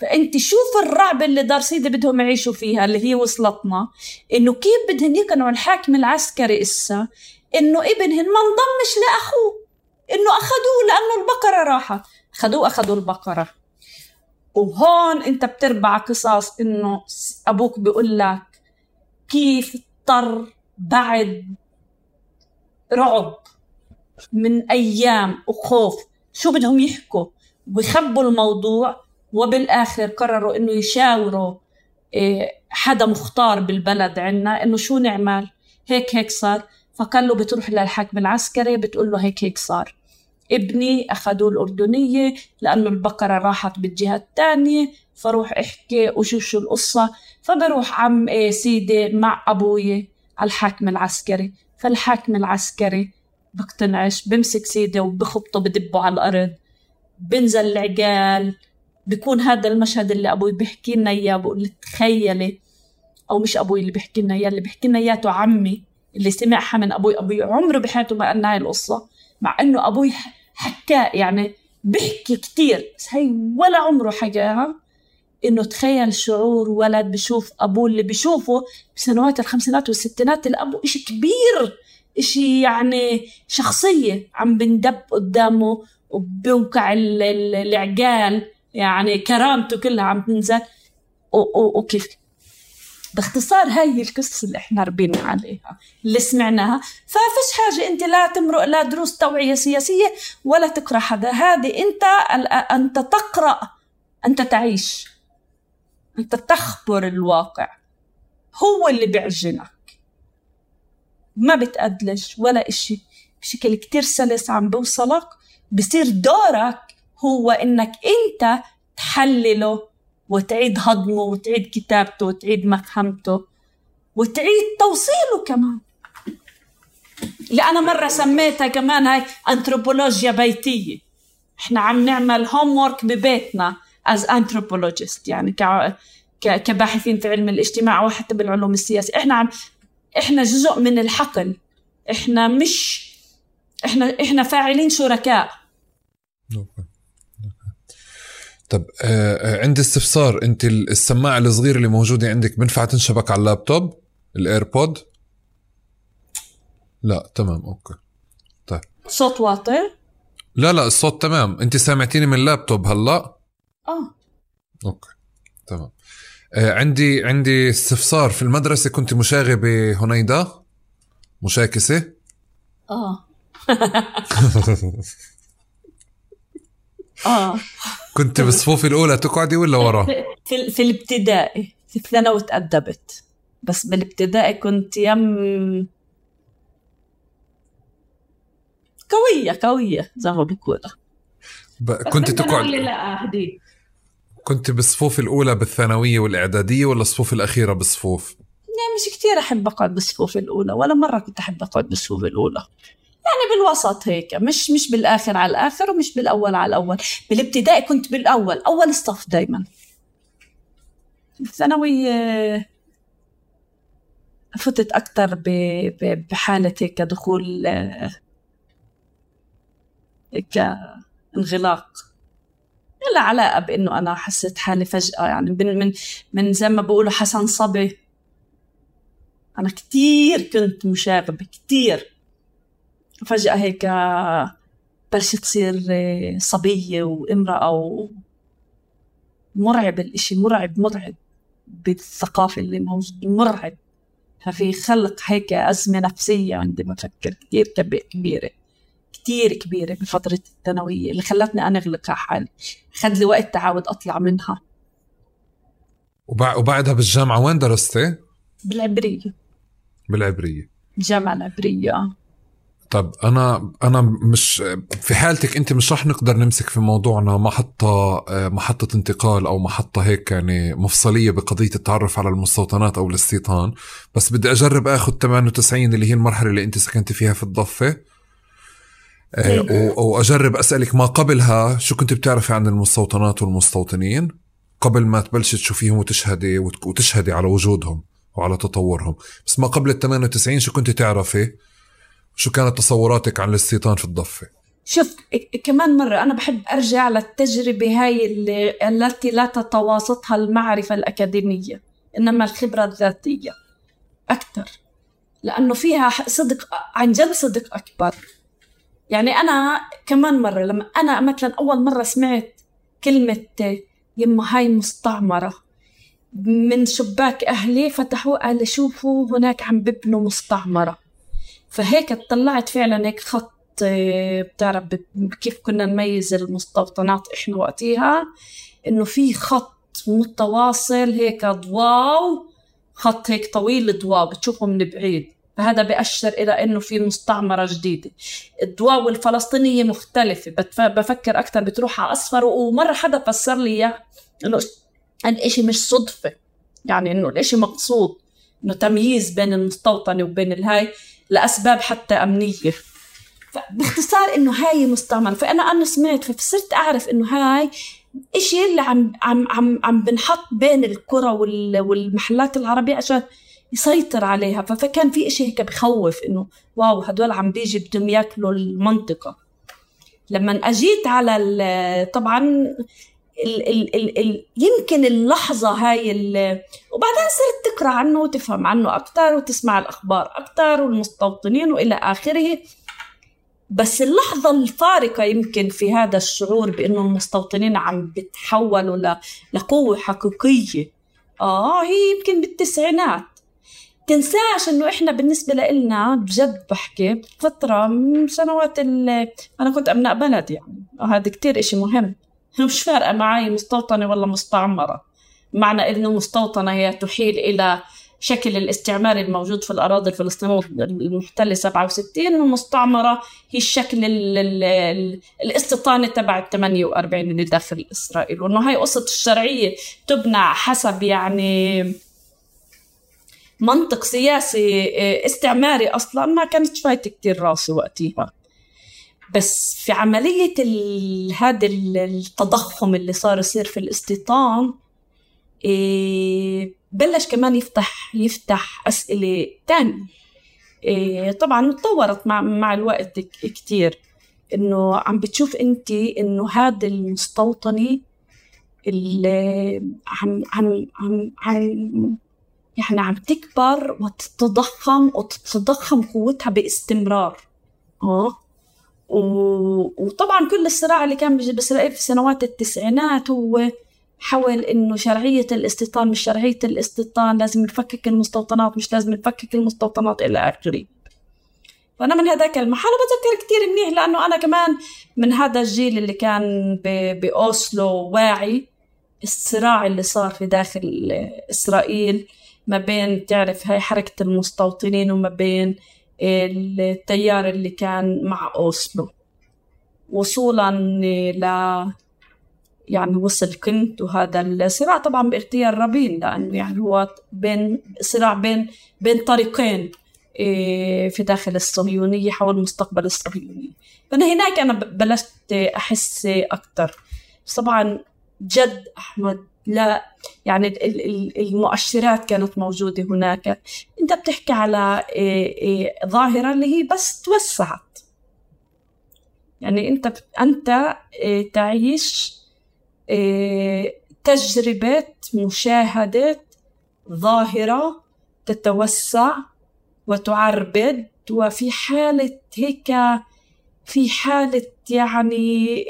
Speaker 1: فأنت شوف الرعب اللي دار سيدي بدهم يعيشوا فيها اللي هي وصلتنا. إنه كيف بدهن يقنعوا الحاكم العسكري إسا إنه ابنهن ما انضمش لأخوه؟ إنه أخذوه لأنه البقرة راحت. أخذوه أخذوا البقرة. وهون أنت بتربع قصص إنه أبوك بيقول لك كيف اضطر بعد رعب من أيام وخوف. شو بدهم يحكوا؟ ويخبوا الموضوع وبالآخر قرروا إنه يشاوروا إيه، حدا مختار بالبلد عنا إنه شو نعمل؟ هيك هيك صار. فقال له بتروح للحاكم العسكري بتقول له هيك هيك صار. ابني أخذوه الأردنية لأنه البقرة راحت بالجهة الثانية فروح أحكي وشوف شو القصة. فبروح عم إيه سيدي مع أبوي على الحاكم العسكري. فالحاكم العسكري بقتنعش بمسك سيدي وبخبطه بدبه على الأرض. بنزل العقال بيكون هذا المشهد اللي أبوي بيحكي لنا إياه بقول تخيلي. أو مش أبوي اللي بيحكي لنا إياه اللي بيحكي لنا إياه عمي اللي سمعها من أبوي. أبوي عمره بحياته ما قال هاي القصة مع إنه أبوي حكاه يعني بحكي كتير بس هي ولا عمره حكاها. إنه تخيل شعور ولد بشوف أبوه اللي بشوفه بسنوات الخمسينات والستينات الابو إشي كبير إشي يعني شخصية عم بندب قدامه وبوقع العقال. يعني كرامته كلها عم تنزل. وكيف؟ باختصار هاي القصة اللي إحنا ربينا عليها اللي سمعناها. ففيش حاجة أنت لا تمرق لا دروس توعية سياسية ولا تقرأ حدا هذه أنت أنت تقرأ أنت تعيش. أنت تخبر الواقع. هو اللي بيعجنك. ما بتأدلج ولا إشي. بشكل كتير سلس عم بوصلك. بصير دورك هو إنك أنت تحلله وتعيد هضمه وتعيد كتابته وتعيد مفهمته وتعيد توصيله كمان. اللي أنا مرة سميتها كمان هاي أنثروبولوجيا بيتية. إحنا عم نعمل هوم ببيتنا از anthropologist يعني كباحثين في علم الاجتماع أو حتى بالعلوم السياسية. إحنا عم إحنا جزء من الحقل. إحنا مش إحنا إحنا فاعلين شركاء.
Speaker 2: طب آه, آه، عندي استفسار. انت السماعة الصغيرة اللي موجودة عندك بنفع تنشبك على ال laptop؟ ال AirPod لا تمام okay. طيب.
Speaker 1: صوت واطي؟
Speaker 2: لا لا الصوت تمام. انت سامعتيني من اللابتوب هلا؟
Speaker 1: آه.
Speaker 2: okay تمام. آه عندي عندي استفسار. في المدرسة كنت مشاغبة هنيدة مشاكسة.
Speaker 1: آه. آه.
Speaker 2: كنت بالصفوف الأولى تقعدي ولا ورا؟
Speaker 1: في, في الابتدائي. في الثانوي تأدبت بس بالابتدائي كنت يم قوية قوية زي ما بيقولوا.
Speaker 2: كنت تقعد
Speaker 3: لا هدي
Speaker 2: كنت بالصفوف الأولى بالثانوية والإعدادية ولا الصفوف الأخيرة بالصفوف؟
Speaker 1: يعني مش كتير أحب أقعد بالصفوف الأولى ولا مرة كنت أحب أقعد بالصفوف الأولى. يعني بالوسط هيك مش مش بالآخر على الآخر ومش بالأول على الأول. بالابتدائي كنت بالأول أول صف دايما. الثانوية فتت أكتر بحالة هيك دخول هيك انغلاق. لا علاقة بإنه أنا حسيت حالي فجأة يعني من من من زي ما بقولوا حسن صبي. أنا كتير كنت مشاغبة كتير. فجأة هيك بلشت تصير صبية وامرأة و مرعب الإشي مرعب مرعب بالثقافة اللي موجودة مرعب. ففي خلق هيك أزمة نفسية عندي بفكر كتير كبيرة كتير كبيرة بفترة الثانوية اللي خلتني أنا أغلق على حالي. خد لي وقت تعود أطلع منها.
Speaker 2: وبعدها بالجامعة وين درستي؟
Speaker 1: بالعبرية.
Speaker 2: بالعبرية.
Speaker 1: الجامعة العبرية.
Speaker 2: طب أنا أنا مش في حالتك أنت مش رح نقدر نمسك في موضوعنا محطة محطة انتقال أو محطة هيك يعني مفصلية بقضية التعرف على المستوطنات أو الاستيطان. بس بدي أجرب آخذ 98 اللي هي المرحلة اللي أنت سكنتي فيها في الضفة. آه، واجرب أسألك ما قبلها شو كنت بتعرفي عن المستوطنات والمستوطنين؟ قبل ما تبلشي تشوفيهم وتشهدي وتشهدي على وجودهم وعلى تطورهم. بس ما قبل ال 98 شو كنت تعرفي؟ شو كانت تصوراتك عن الاستيطان في الضفة؟
Speaker 1: شوف كمان مرة أنا بحب أرجع للتجربة هاي اللي التي لا تتواسطها المعرفة الأكاديمية إنما الخبرة الذاتية أكثر لأنه فيها صدق عن جد صدق أكبر. يعني أنا كمان مرة لما أنا مثلا أول مرة سمعت كلمة يما هاي مستعمرة من شباك أهلي فتحوا قال شوفوا هناك عم ببنوا مستعمرة. فهيك اطلعت فعلا هيك خط بتعرف كيف كنا نميز المستوطنات إحنا وقتها إنه في خط متواصل هيك ضواو خط هيك طويل ضواو بتشوفه من بعيد. فهذا بأشر إلى أنه في مستعمرة جديدة. الدواء الفلسطينية مختلفة. بفكر أكثر بتروح على أصفر ومرة حدا فسر لي إياه إنه الإشي مش صدفة. يعني إنه الإشي مقصود. إنه تمييز بين المستوطنة وبين الهاي. لأسباب حتى أمنية. باختصار إنه هاي مستعمرة فأنا أنا سمعت فصرت أعرف إنه هاي إشي اللي عم عم عم عم بنحط بين القرى والمحلات العربية عشان يسيطر عليها. فكان في إشي هيك بخوف إنه واو هدول عم بيجي بدهم ياكلوا المنطقة. لما أجيت على طبعا ال ال ال ال يمكن اللحظة هاي وبعدين صرت تقرأ عنه وتفهم عنه أكثر وتسمع الأخبار أكثر والمستوطنين وإلى آخره. بس اللحظة الفارقة يمكن في هذا الشعور بأنه المستوطنين عم بتحولوا لقوة حقيقية. آه هي يمكن بالتسعينات. تنساش إنه إحنا بالنسبة لنا بجد بحكي فترة من سنوات أنا كنت أبناء بلد يعني. هذا كتير إشي مهم. مش فارقة معي مستوطنة ولا مستعمرة. معنى إنه مستوطنة هي تحيل إلى شكل الاستعمار الموجود في الأراضي الفلسطينية المحتلة 67 والمستعمرة هي الشكل الاستيطاني تبع ال 48 اللي داخل إسرائيل. وإنه هاي قصة الشرعية تبنى حسب يعني منطق سياسي آه، استعماري أصلا. ما كانت فايتة كتير راسي وقتها. بس في عملية هذا التضخم اللي صار يصير في الاستيطان إيه بلش كمان يفتح يفتح أسئلة تانية إيه طبعا تطورت مع مع الوقت كتير. إنه عم بتشوف أنت إنه هذا المستوطني اللي عم عم عم, عم يعني عم تكبر وتتضخم وتتضخم قوتها باستمرار. آه وطبعا كل الصراع اللي كان بإسرائيل في سنوات التسعينات هو حول إنه شرعية الاستيطان مش شرعية الاستيطان لازم نفكك المستوطنات مش لازم نفكك المستوطنات إلى آخره. فأنا من هذاك المحل بتذكر كثير منيح لأنه أنا كمان من هذا الجيل اللي كان بأوسلو واعي الصراع اللي صار في داخل إسرائيل ما بين تعرف هاي حركة المستوطنين وما بين التيار اللي كان مع أوسلو. وصولا ل يعني وصل كنت وهذا الصراع طبعا باختيار رابين لأنه يعني هو بين صراع بين بين طريقين إيه، في داخل الصهيونية حول مستقبل الصهيونية. فأنا هناك أنا بلشت أحس أكثر طبعا جد أحمد لا يعني المؤشرات كانت موجودة هناك. أنت بتحكي على إيه، إيه، ظاهرة اللي هي بس توسعت. يعني أنت أنت تعيش تجربة مشاهدة ظاهرة تتوسع وتعربد. وفي حالة هيك في حالة يعني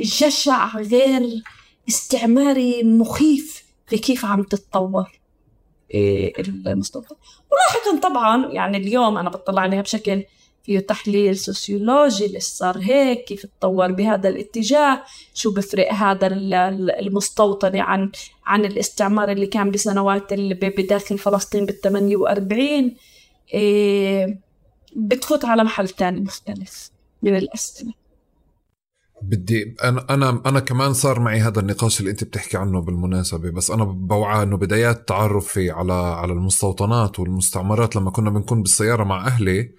Speaker 1: جشع غير استعماري مخيف في كيف عم تتطور. المستوطن ولاحقا طبعا يعني اليوم أنا بطلع عليها بشكل فيه تحليل سوسيولوجي ليش صار هيك كيف تطور بهذا الاتجاه شو بفرق هذا المستوطنة عن عن الاستعمار اللي كان بسنوات اللي بداخل فلسطين بال 48 إيه. بتفوت على محل تاني مختلف من الأسئلة.
Speaker 2: بدي أنا أنا أنا كمان صار معي هذا النقاش اللي أنت بتحكي عنه بالمناسبة بس أنا بوعى إنه بدايات تعرفي على على المستوطنات والمستعمرات لما كنا بنكون بالسيارة مع أهلي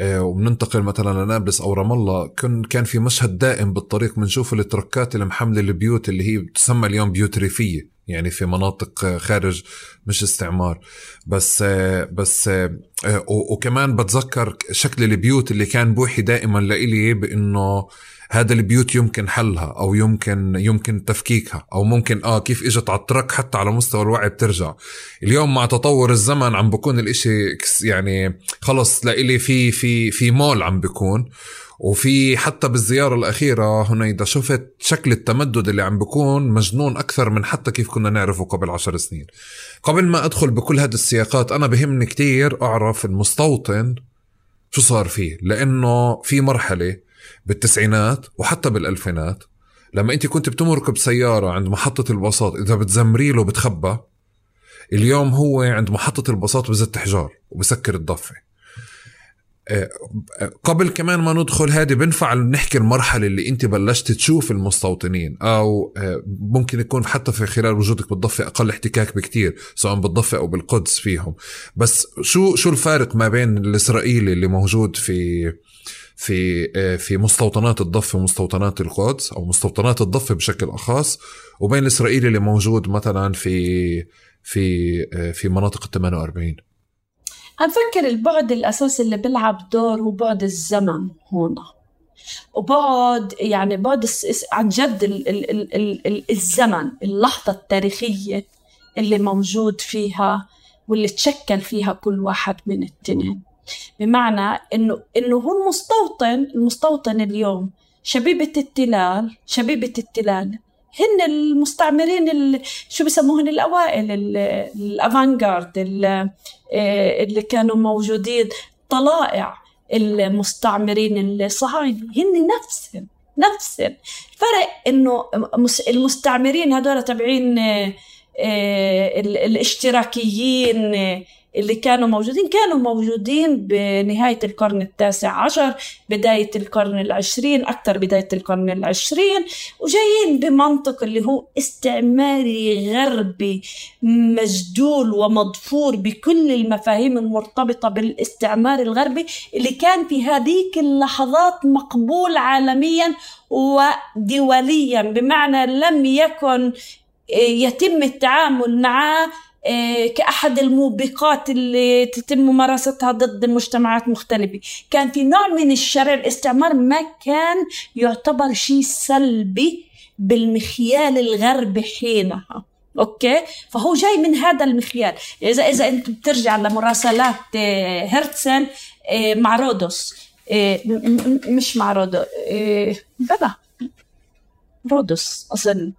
Speaker 2: آه، وبننتقل مثلا لنابلس أو رام الله كان كان في مشهد دائم بالطريق بنشوف التركات اللي محملة البيوت اللي هي تسمى اليوم بيوت ريفية يعني في مناطق خارج مش استعمار. بس آه، بس آه، وكمان بتذكر شكل البيوت اللي كان بوحي دائما لإلي بإنه هذا البيوت يمكن حلها أو يمكن يمكن تفكيكها أو ممكن آه كيف إجت على الترك حتى على مستوى الوعي بترجع. اليوم مع تطور الزمن عم بكون الإشي يعني خلص لإلي في في في مول عم بكون. وفي حتى بالزيارة الأخيرة هنيدا شفت شكل التمدد اللي عم بكون مجنون أكثر من حتى كيف كنا نعرفه قبل عشر سنين. قبل ما أدخل بكل هذه السياقات أنا بهمني كتير أعرف المستوطن شو صار فيه لأنه في مرحلة بالتسعينات وحتى بالألفينات لما أنت كنت بتمرك بسيارة عند محطة الباصات إذا بتزمري له بتخبى اليوم هو عند محطة الباصات بزت حجار وبسكر الضفة. آه، قبل كمان ما ندخل هذه بنفع نحكي المرحلة اللي انت بلشت تشوف المستوطنين أو آه، ممكن يكون حتى في خلال وجودك بالضفة أقل احتكاك بكتير سواء بالضفة أو بالقدس فيهم. بس شو شو الفارق ما بين الإسرائيلي اللي موجود في في آه، في مستوطنات الضفة ومستوطنات القدس أو مستوطنات الضفة بشكل أخص وبين الإسرائيلي اللي موجود مثلا في في آه، في مناطق ال 48
Speaker 1: أنا بفكر البعد الأساسي اللي بيلعب دور هو بعد الزمن هون. وبعد يعني بعد عن جد ال ال ال ال الزمن اللحظة التاريخية اللي موجود فيها واللي تشكل فيها كل واحد من التنين. بمعنى انه إنه هو المستوطن المستوطن اليوم. شبيبة التلال شبيبة التلال. هن المستعمرين اللي شو بسموهن؟ الأوائل الافانجارد اللي كانوا موجودين. طلائع المستعمرين الصهاينة. هن نفسهم نفسهم. الفرق إنه المستعمرين هذول تبعين آه، الاشتراكيين اللي كانوا موجودين كانوا موجودين بنهاية القرن التاسع عشر بداية القرن العشرين أكثر بداية القرن العشرين وجايين بمنطق اللي هو استعماري غربي مجدول ومضفور بكل المفاهيم المرتبطة بالاستعمار الغربي اللي كان في هذيك اللحظات مقبول عالميا ودوليا بمعنى لم يكن يتم التعامل معه كأحد الموبقات اللي تتم ممارستها ضد مجتمعات مختلفة. كان في نوع من الشرع الاستعمار ما كان يعتبر شيء سلبي بالمخيال الغربي حينها. أوكي؟ فهو جاي من هذا المخيال. إذا إذا أنت بترجع لمراسلات هرتزل آه، مع رودوس. مش مع رودوس بلا. رودوس أظن.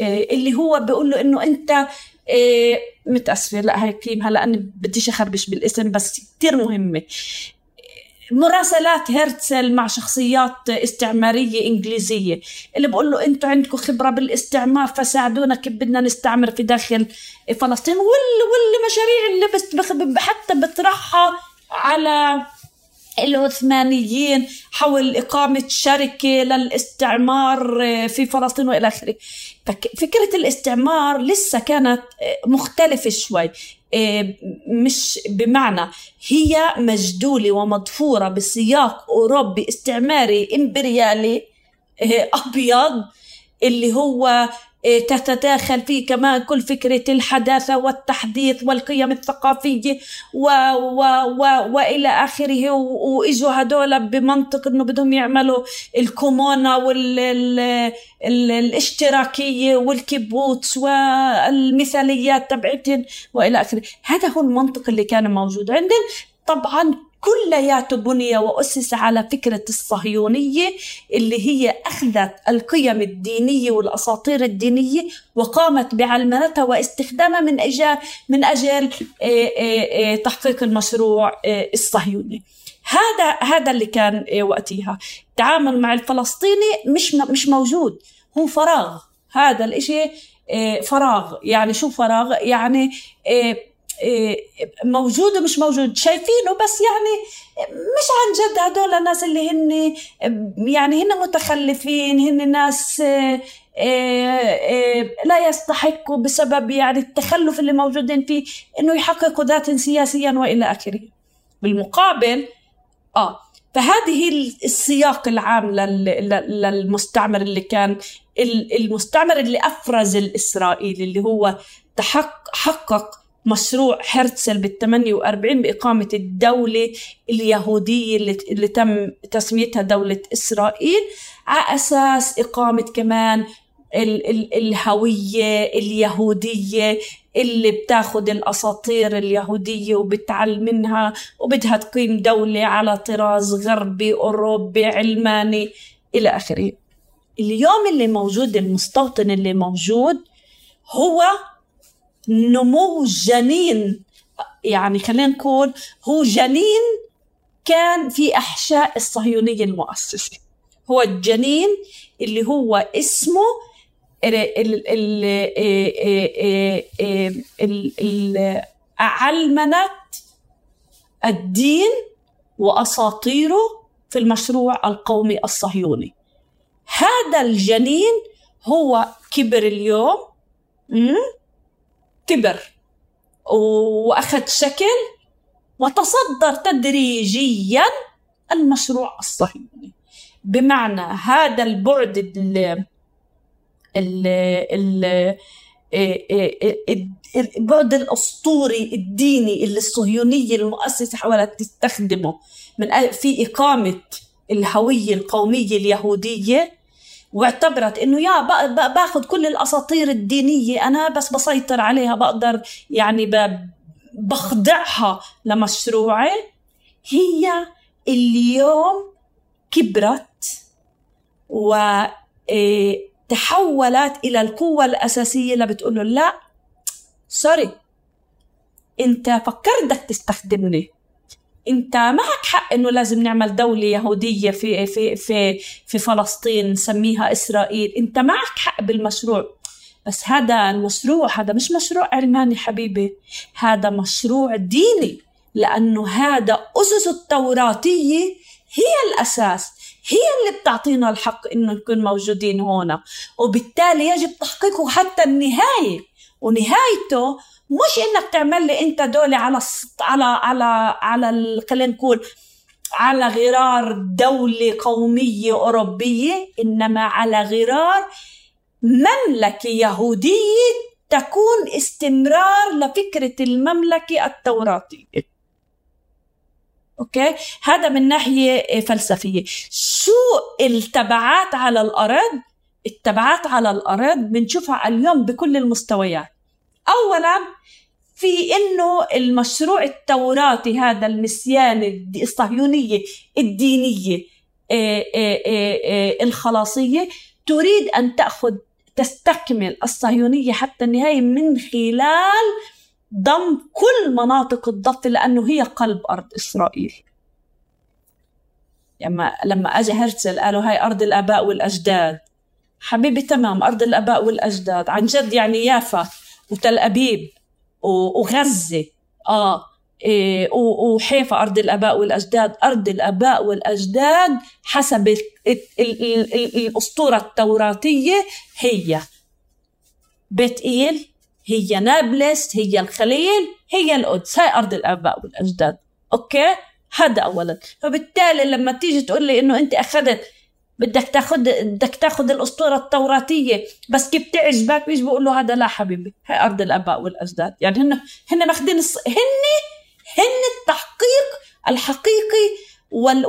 Speaker 1: اللي هو بيقول له إنه أنت إيه متأسفة. لا هاي كريم هلا أنا بديش أخربش بالاسم بس كتير مهمة. مراسلات هرتزل مع شخصيات استعمارية إنجليزية. اللي بقول له أنتوا عندكم خبرة بالاستعمار فساعدونا كيف بدنا نستعمر في داخل فلسطين. واللي واللي مشاريع اللي بس حتى بطرحها على العثمانيين حول إقامة شركة للاستعمار في فلسطين وإلى آخره. فكرة الاستعمار لسه كانت آه، مختلفة شوي. آه، مش بمعنى هي مجدولة ومضفورة بسياق أوروبي استعماري إمبريالي أبيض اللي هو تتداخل فيه كمان كل فكرة الحداثة والتحديث والقيم الثقافية و و و وإلى آخره. وإجوا هدول بمنطق إنه بدهم يعملوا الكومونا والاشتراكية والكيبوتس والمثاليات تبعتهم وإلى آخره. هذا هو المنطق اللي كان موجود عندهم. طبعا كلياته بني وأسس على فكرة الصهيونية اللي هي أخذت القيم الدينية والأساطير الدينية وقامت بعلمنتها واستخدامها من أجل من أجل آه، آه، آه، تحقيق المشروع الصهيوني. هذا هذا اللي كان وقتها. التعامل مع الفلسطيني مش مش موجود. هو فراغ. هذا الإشي فراغ. يعني شو فراغ؟ يعني موجود ومش موجود. شايفينه بس يعني مش عن جد هدول الناس اللي هن يعني هن متخلفين هن ناس إيه، إيه، لا يستحقوا بسبب يعني التخلف اللي موجودين فيه إنه يحققوا ذات سياسيا وإلى آخره. بالمقابل آه فهذه السياق العام للمستعمر اللي كان المستعمر اللي أفرز الإسرائيلي اللي هو تحقق حقق مشروع هرتزل بال 48 بإقامة الدولة اليهودية اللي, اللي تم تسميتها دولة إسرائيل على أساس إقامة كمان ال ال الهوية اليهودية اللي بتاخد الأساطير اليهودية وبتعلم منها وبدها تقيم دولة على طراز غربي أوروبي علماني إلى آخره. اليوم اللي موجود المستوطن اللي موجود هو نمو جنين يعني خلينا نقول هو جنين كان في أحشاء الصهيونية المؤسسة. هو الجنين اللي هو اسمه علمنة الدين وأساطيره في المشروع القومي الصهيوني. هذا الجنين هو كبر اليوم كبر وأخذ شكل وتصدر تدريجيا المشروع الصهيوني. بمعنى هذا البعد ال ال ال البعد الأسطوري الديني اللي الصهيونية المؤسسة حاولت تستخدمه من في إقامة الهوية القومية اليهودية واعتبرت إنه يا باخذ كل الأساطير الدينية أنا بس بسيطر عليها بقدر يعني بخضعها لمشروعي. هي اليوم كبرت وتحولت إلى القوة الأساسية اللي بتقول لا سوري أنت فكرت بدك تستخدمني. انت معك حق انه لازم نعمل دولة يهودية في في في في فلسطين نسميها إسرائيل، انت معك حق بالمشروع. بس هذا المشروع هذا مش مشروع علماني حبيبي، هذا مشروع ديني. لأنه هذا أسس التوراتية هي الأساس، هي اللي بتعطينا الحق إنه نكون موجودين هنا، وبالتالي يجب تحقيقه حتى النهاية، ونهايته مش إنك تعمل لي أنت دولة على على على على خلينا نقول على غرار دولة قومية أوروبية إنما على غرار مملكة يهودية تكون استمرار لفكرة المملكة التوراتية. أوكي؟ هذا من ناحية فلسفية. شو التبعات على الأرض؟ التبعات على الأرض بنشوفها اليوم بكل المستويات. اولا في إنه المشروع التوراتي هذا المسيان الصهيونية الدينية آه، آه، آه، الخلاصية تريد أن تأخذ تستكمل الصهيونية حتى النهاية من خلال ضم كل مناطق الضفة لأنه هي قلب أرض إسرائيل. لما لما اجى هرتزل قالوا هاي أرض الآباء والأجداد. حبيبي تمام أرض الآباء والأجداد. عن جد يعني يافا. وتل أبيب وغزة. آه إيه وحيفا أرض الآباء والأجداد. أرض الآباء والأجداد حسب الأسطورة التوراتية هي. بيت إيل هي نابلس هي الخليل هي القدس. هاي أرض الآباء والأجداد. أوكي؟ هذا أولا. فبالتالي لما تيجي تقول لي إنه أنت أخذت بدك تاخذ بدك تاخذ الأسطورة التوراتية. بس كيف تعجبك بيجي بقول له هذا لا حبيبي هي أرض الأباء والأجداد. يعني هن هن ماخذين الص... هن هن التحقيق الحقيقي وال...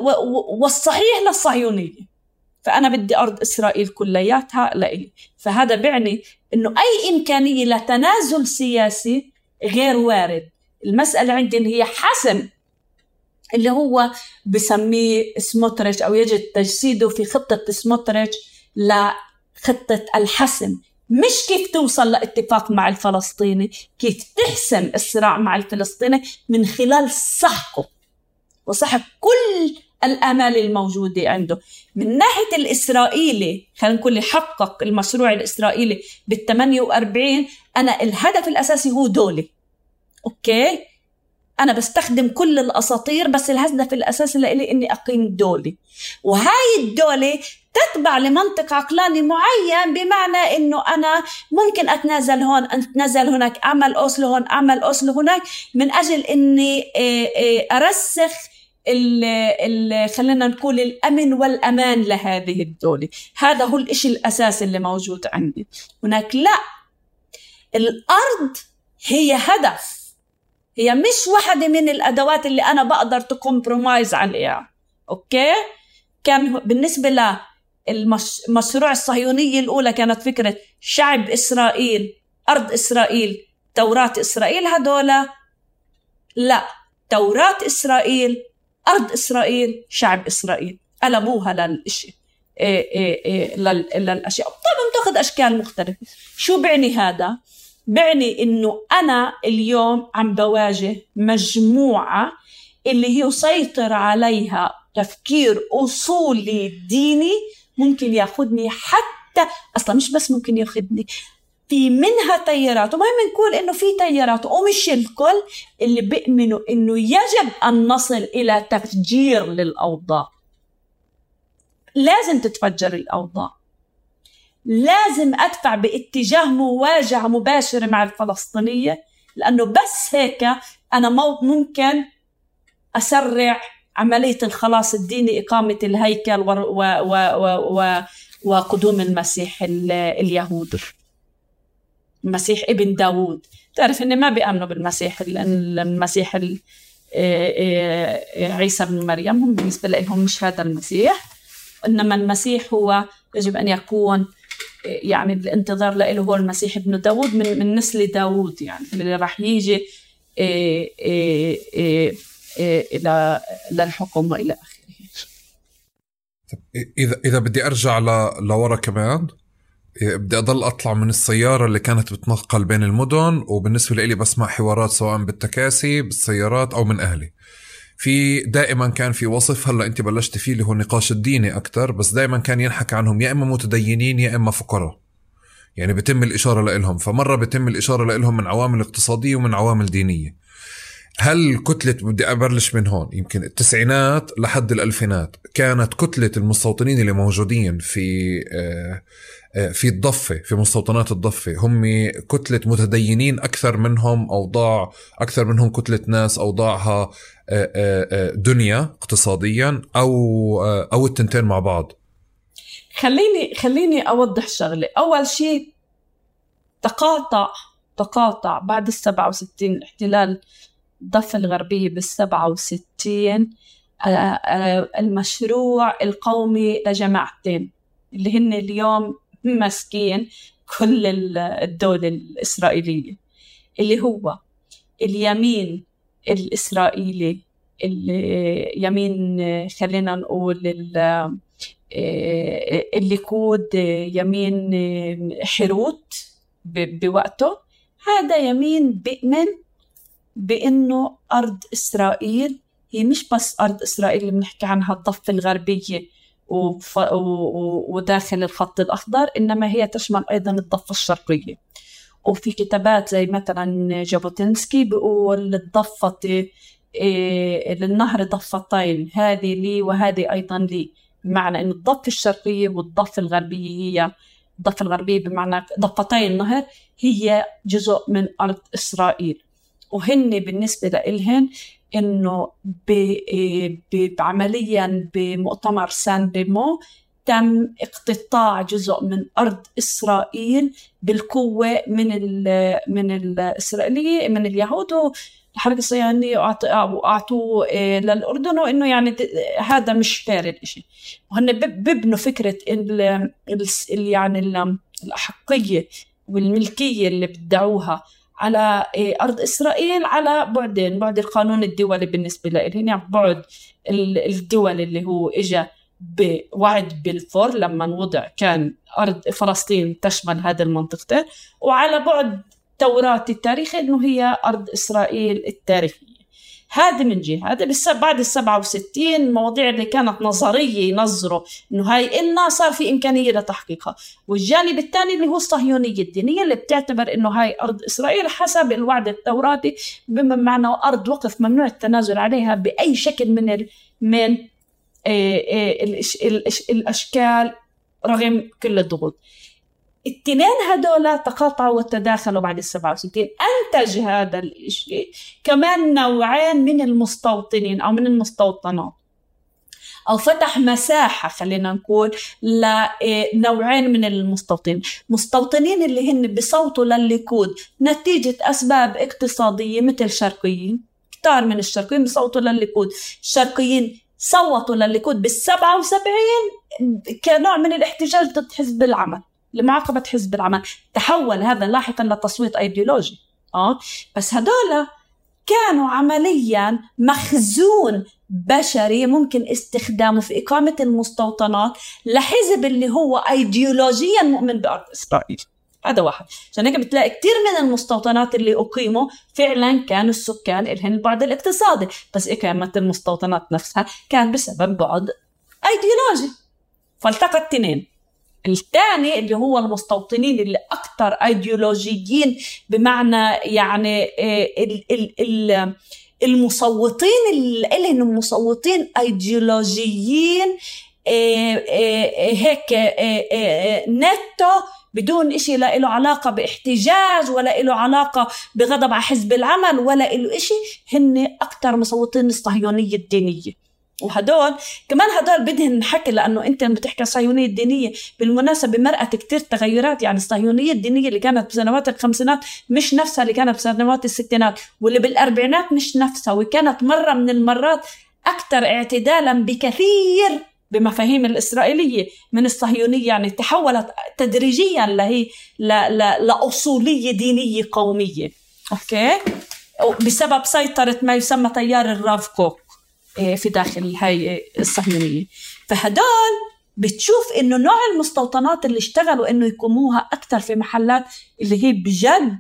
Speaker 1: والصحيح للصهيونية. فأنا بدي أرض إسرائيل كلياتها لإلي. فهذا بيعني إنه أي إمكانية لتنازل سياسي غير وارد. المسألة عندي هي حسم اللي هو بسميه سموتريتش أو يجد تجسيده في خطة سموتريتش لخطة الحسم. مش كيف توصل لاتفاق مع الفلسطيني كيف تحسم الصراع مع الفلسطيني من خلال سحقه وسحق كل الآمال الموجودة عنده. من ناحية الإسرائيلي خلينا نقول حقق المشروع الإسرائيلي بال 48 أنا الهدف الأساسي هو دوله أوكي؟ أنا بستخدم كل الأساطير بس الهدف الأساسي لإلي إني أقيم دولة وهاي الدولة تتبع لمنطق عقلاني معين بمعنى إنه أنا ممكن أتنازل هون أتنازل هناك أعمل اوسلو هون أعمل اوسلو هناك من أجل إني آه، آه، أرسخ ال خلينا نقول الأمن والأمان لهذه الدولة. هذا هو الإشي الأساسي اللي موجود عندي. هناك لا. الأرض هي هدف. هي مش واحدة من الأدوات اللي أنا بقدر ت compromise عليها. أوكي؟ كان بالنسبة للمشروع الصهيونية الأولى كانت فكرة شعب إسرائيل أرض إسرائيل توراة إسرائيل هدول. لا توراة إسرائيل أرض إسرائيل شعب إسرائيل. قلبوها للإشي إيه إيه إيه للأشياء. طبعا بتاخذ أشكال مختلفة. شو بعني هذا؟ بعني إنه أنا اليوم عم بواجه مجموعة اللي يسيطر عليها تفكير أصولي ديني ممكن ياخذني حتى أصلا مش بس ممكن ياخذني في منها تيارات. ومهم نقول إنه في تيارات. ومش الكل اللي بيؤمنوا إنه يجب أن نصل إلى تفجير للأوضاع. لازم تتفجر الأوضاع. لازم أدفع باتجاه مواجهة مباشرة مع الفلسطينية لأنه بس هيك أنا ممكن أسرع عملية الخلاص الديني إقامة الهيكل و و و و وقدوم المسيح اليهود. المسيح ابن داوود. تعرف إني ما بيأمنوا بالمسيح المسيح عيسى بن مريم. هم بالنسبة لهم مش هذا المسيح إنما المسيح هو يجب أن يكون يعني الانتظار له هو المسيح ابن داود من, من نسل داود يعني اللي راح يجي إلى للحكم وإلى آخره.
Speaker 2: إذا إذا بدي أرجع لورا كمان بدي أضل أطلع من السيارة اللي كانت بتنقل بين المدن وبالنسبة لي بسمع حوارات سواء بالتكاسي بالسيارات أو من أهلي. في دائما كان في وصف هلأ أنت بلشت فيه اللي هو النقاش الديني أكثر بس دائما كان ينحكى عنهم يا إما متدينين يا إما فقراء. يعني بتم الإشارة لهم فمرة بتم الإشارة لهم من عوامل اقتصادية ومن عوامل دينية. هل كتلة بدي أبلش من هون يمكن التسعينات لحد الألفينات كانت كتلة المستوطنين اللي موجودين في آه، في الضفة في مستوطنات الضفة. هم كتلة متدينين أكثر منهم أوضاع أكثر منهم كتلة ناس أوضاعها آه، دنيا اقتصاديا أو أو التنتين مع بعض.
Speaker 1: خليني خليني أوضح شغلة. أول شيء تقاطع تقاطع بعد السبعة وستين الاحتلال الضفة الغربية آه، آه، المشروع القومي لجماعتين اللي هن اليوم ماسكين كل الدولة الإسرائيلية اللي هو اليمين الإسرائيلي اليمين خلينا نقول آه، الليكود يمين حروت بوقته. هذا يمين بيؤمن بأنه أرض إسرائيل هي مش بس أرض إسرائيل اللي بنحكي عنها الضفة الغربية. وف... و... وداخل الخط الأخضر إنما هي تشمل أيضا الضفة الشرقية. وفي كتابات زي مثلا جابوتنسكي بيقول الضفة إيه للنهر ضفتين هذه لي وهذه أيضا لي بمعنى أن الضفة الشرقية والضفة الغربية هي الضفة الغربية بمعنى ضفتي النهر هي جزء من أرض إسرائيل. وهن بالنسبة لإلهن إنه عمليا بمؤتمر سان ريمو تم اقتطاع جزء من أرض إسرائيل بالقوة من ال من الإسرائيلية من اليهود. الحركه الصهيونيه وأعطوه آه، للأردن وإنه يعني هذا مش فارق الشيء وهن ببنوا فكرة ال يعني الأحقية والملكية اللي بدعوها. على إيه، أرض إسرائيل على بعدين بعد القانون الدولي بالنسبة لهم يعني بعد الدول اللي هو إجا بوعد بلفور لما وضع كان أرض فلسطين تشمل هذه المنطقتين وعلى بعد توراتي التاريخي إنه هي أرض إسرائيل التاريخية. هذا من جهة هذا بعد ال 67 المواضيع اللي كانت نظرية ينظروا إنه هاي إلنا صار في إمكانية لتحقيقها. والجانب الثاني اللي هو الصهيونية الدينية اللي بتعتبر إنه هاي أرض إسرائيل حسب الوعد التوراتي بما معنى أرض وقف ممنوع التنازل عليها بأي شكل من ال من آه، آه، الأشكال رغم كل الضغوط. التنين هدول تقاطعوا وتداخلوا بعد ال 67 أنتج هذا الشيء كمان نوعين من المستوطنين أو من المستوطنات. أو فتح مساحة خلينا نقول لنوعين من المستوطنين. مستوطنين اللي هن بصوتوا للليكود نتيجة أسباب اقتصادية مثل الشرقيين كتار من الشرقيين بصوتوا للليكود الشرقيين صوتوا للليكود بال 77 كنوع من الاحتجاج ضد حزب العمل. لمعاقبة حزب العمل. تحول هذا لاحقا لتصويت أيديولوجي. آه. بس هدول كانوا عمليا مخزون بشري ممكن استخدامه في إقامة المستوطنات لحزب اللي هو أيديولوجيا مؤمن بأرض إسرائيل. هذا واحد. عشان هيك بتلاقي كثير من المستوطنات اللي أقيموا فعلا كانوا السكان إلهن البعد الاقتصادي. بس إقامة المستوطنات نفسها؟ كان بسبب بعد أيديولوجي. فالتقى التنين الثاني اللي هو المستوطنين اللي أكثر أيديولوجيين بمعنى يعني آه، ال ال ال المصوتين اللي لهم مصوتين أيديولوجيين آه، آه، هيك نتو بدون إشي لا له علاقة باحتجاج ولا له علاقة بغضب على حزب العمل ولا له إشي هن أكثر مصوتين الصهيونية الدينية. وهدول كمان هدول بدهن نحكي لأنه أنت لما بتحكي صهيونية دينية. بالمناسبة مرقت كتير تغيرات يعني الصهيونية الدينية اللي كانت بسنوات الخمسينات مش نفسها اللي كانت بسنوات الستينات واللي بالأربعينات مش نفسها وكانت مرة من المرات أكثر اعتدالا بكثير بمفاهيم الإسرائيلية من الصهيونية. يعني تحولت تدريجيا لهي لأصولية دينية قومية. أوكي؟ بسبب سيطرة ما يسمى تيار الراب كوك إيه، في داخل هاي الصهيونية. فهدول بتشوف إنه نوع المستوطنات اللي اشتغلوا إنه يقوموها أكثر في محلات اللي هي بجد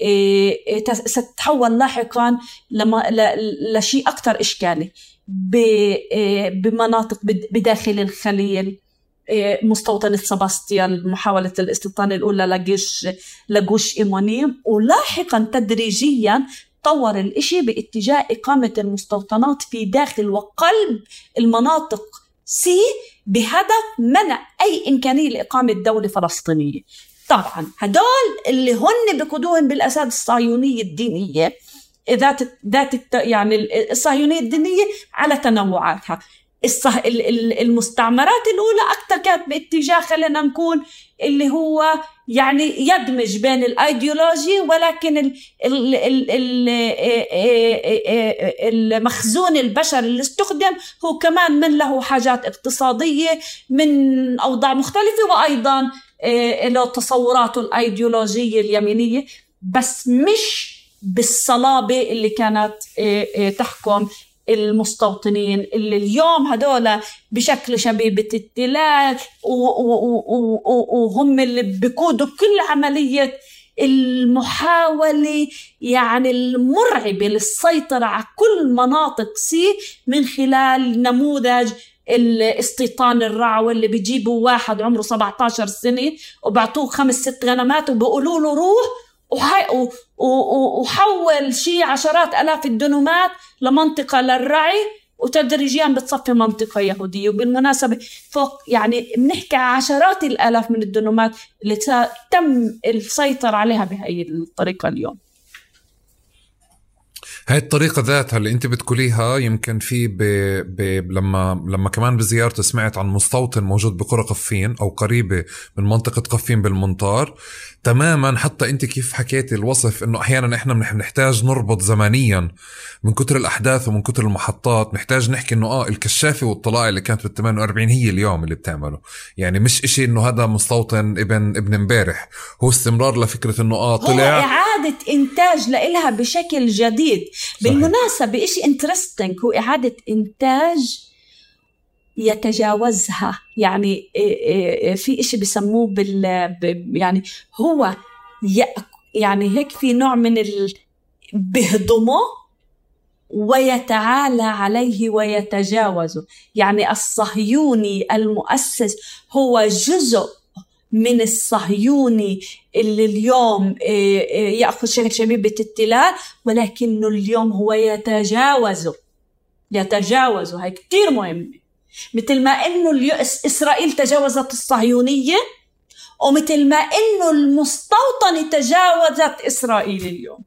Speaker 1: إيه، إيه، ستتحول لاحقا لشيء أكثر إشكالي. بمناطق بداخل الخليل مستوطنة سباستيان محاولة الاستيطان الأولى لجوش لجوش إيمونيم ولاحقا تدريجيا طور الإشي باتجاه إقامة المستوطنات في داخل وقلب المناطق. C بهدف منع أي إمكانية لإقامة دولة فلسطينية. طبعا هدول اللي هن بقودوهم بالأساس الصهيونية الدينية ذات ذات يعني الصهيونية الدينية على تنوعاتها. الصه... المستعمرات الأولى أكثر كانت باتجاه خلينا نكون اللي هو يعني يدمج بين الأيديولوجي ولكن ال... ال... ال... المخزون البشري اللي استخدم هو كمان من له حاجات اقتصادية من أوضاع مختلفة وأيضا له تصوراته الأيديولوجية اليمينية بس مش بالصلابة اللي كانت تحكم المستوطنين اللي اليوم هدول بشكل شبيبة التلال وهم اللي بيقودوا كل عملية المحاولة يعني المرعبة للسيطرة على كل مناطق سي من خلال نموذج الاستيطان الرعوي اللي بيجيبوا واحد عمره 17 سنة وبعطوه خمس ست غنمات وبقولوا له روح وحول شيء عشرات آلاف الدنومات لمنطقة للرعي وتدريجيا بتصفي منطقة يهودية. وبالمناسبة فوق يعني بنحكي عشرات الآلاف من الدنومات اللي تم السيطرة عليها بهي الطريقة اليوم.
Speaker 2: هاي الطريقة ذاتها اللي أنت بتقوليها يمكن في ب... ب... لما لما كمان بزيارتي سمعت عن مستوطن موجود بقرى قفين أو قريبة من منطقة قفين بالمنطار تماما حتى أنت كيف حكيتي الوصف إنه أحيانا إحنا بنحتاج نربط زمنيا من كتر الأحداث ومن كتر المحطات. نحتاج نحكي إنه آه الكشافة والطلاع اللي كانت بال 48 هي اليوم اللي بتعمله. يعني مش إشي إنه هذا مستوطن ابن ابن امبارح. هو استمرار لفكرة إنه آه طلع.
Speaker 1: هو إعادة إنتاج لإلها بشكل جديد. بالمناسبة اشي انترستنج هو إعادة إنتاج يتجاوزها. يعني في إشي بسموه بال يعني هو يعني هيك في نوع من ال بهضمه ويتعالى عليه ويتجاوزه. يعني الصهيوني المؤسس هو جزء من الصهيوني اللي اليوم يأخذ شكل شبيبه التلال ولكنه اليوم هو يتجاوزه. يتجاوزه. هاي كتير مهمه مثل ما إنه إسرائيل تجاوزت الصهيونية ومثل ما إنه المستوطنة تجاوزت إسرائيل اليوم.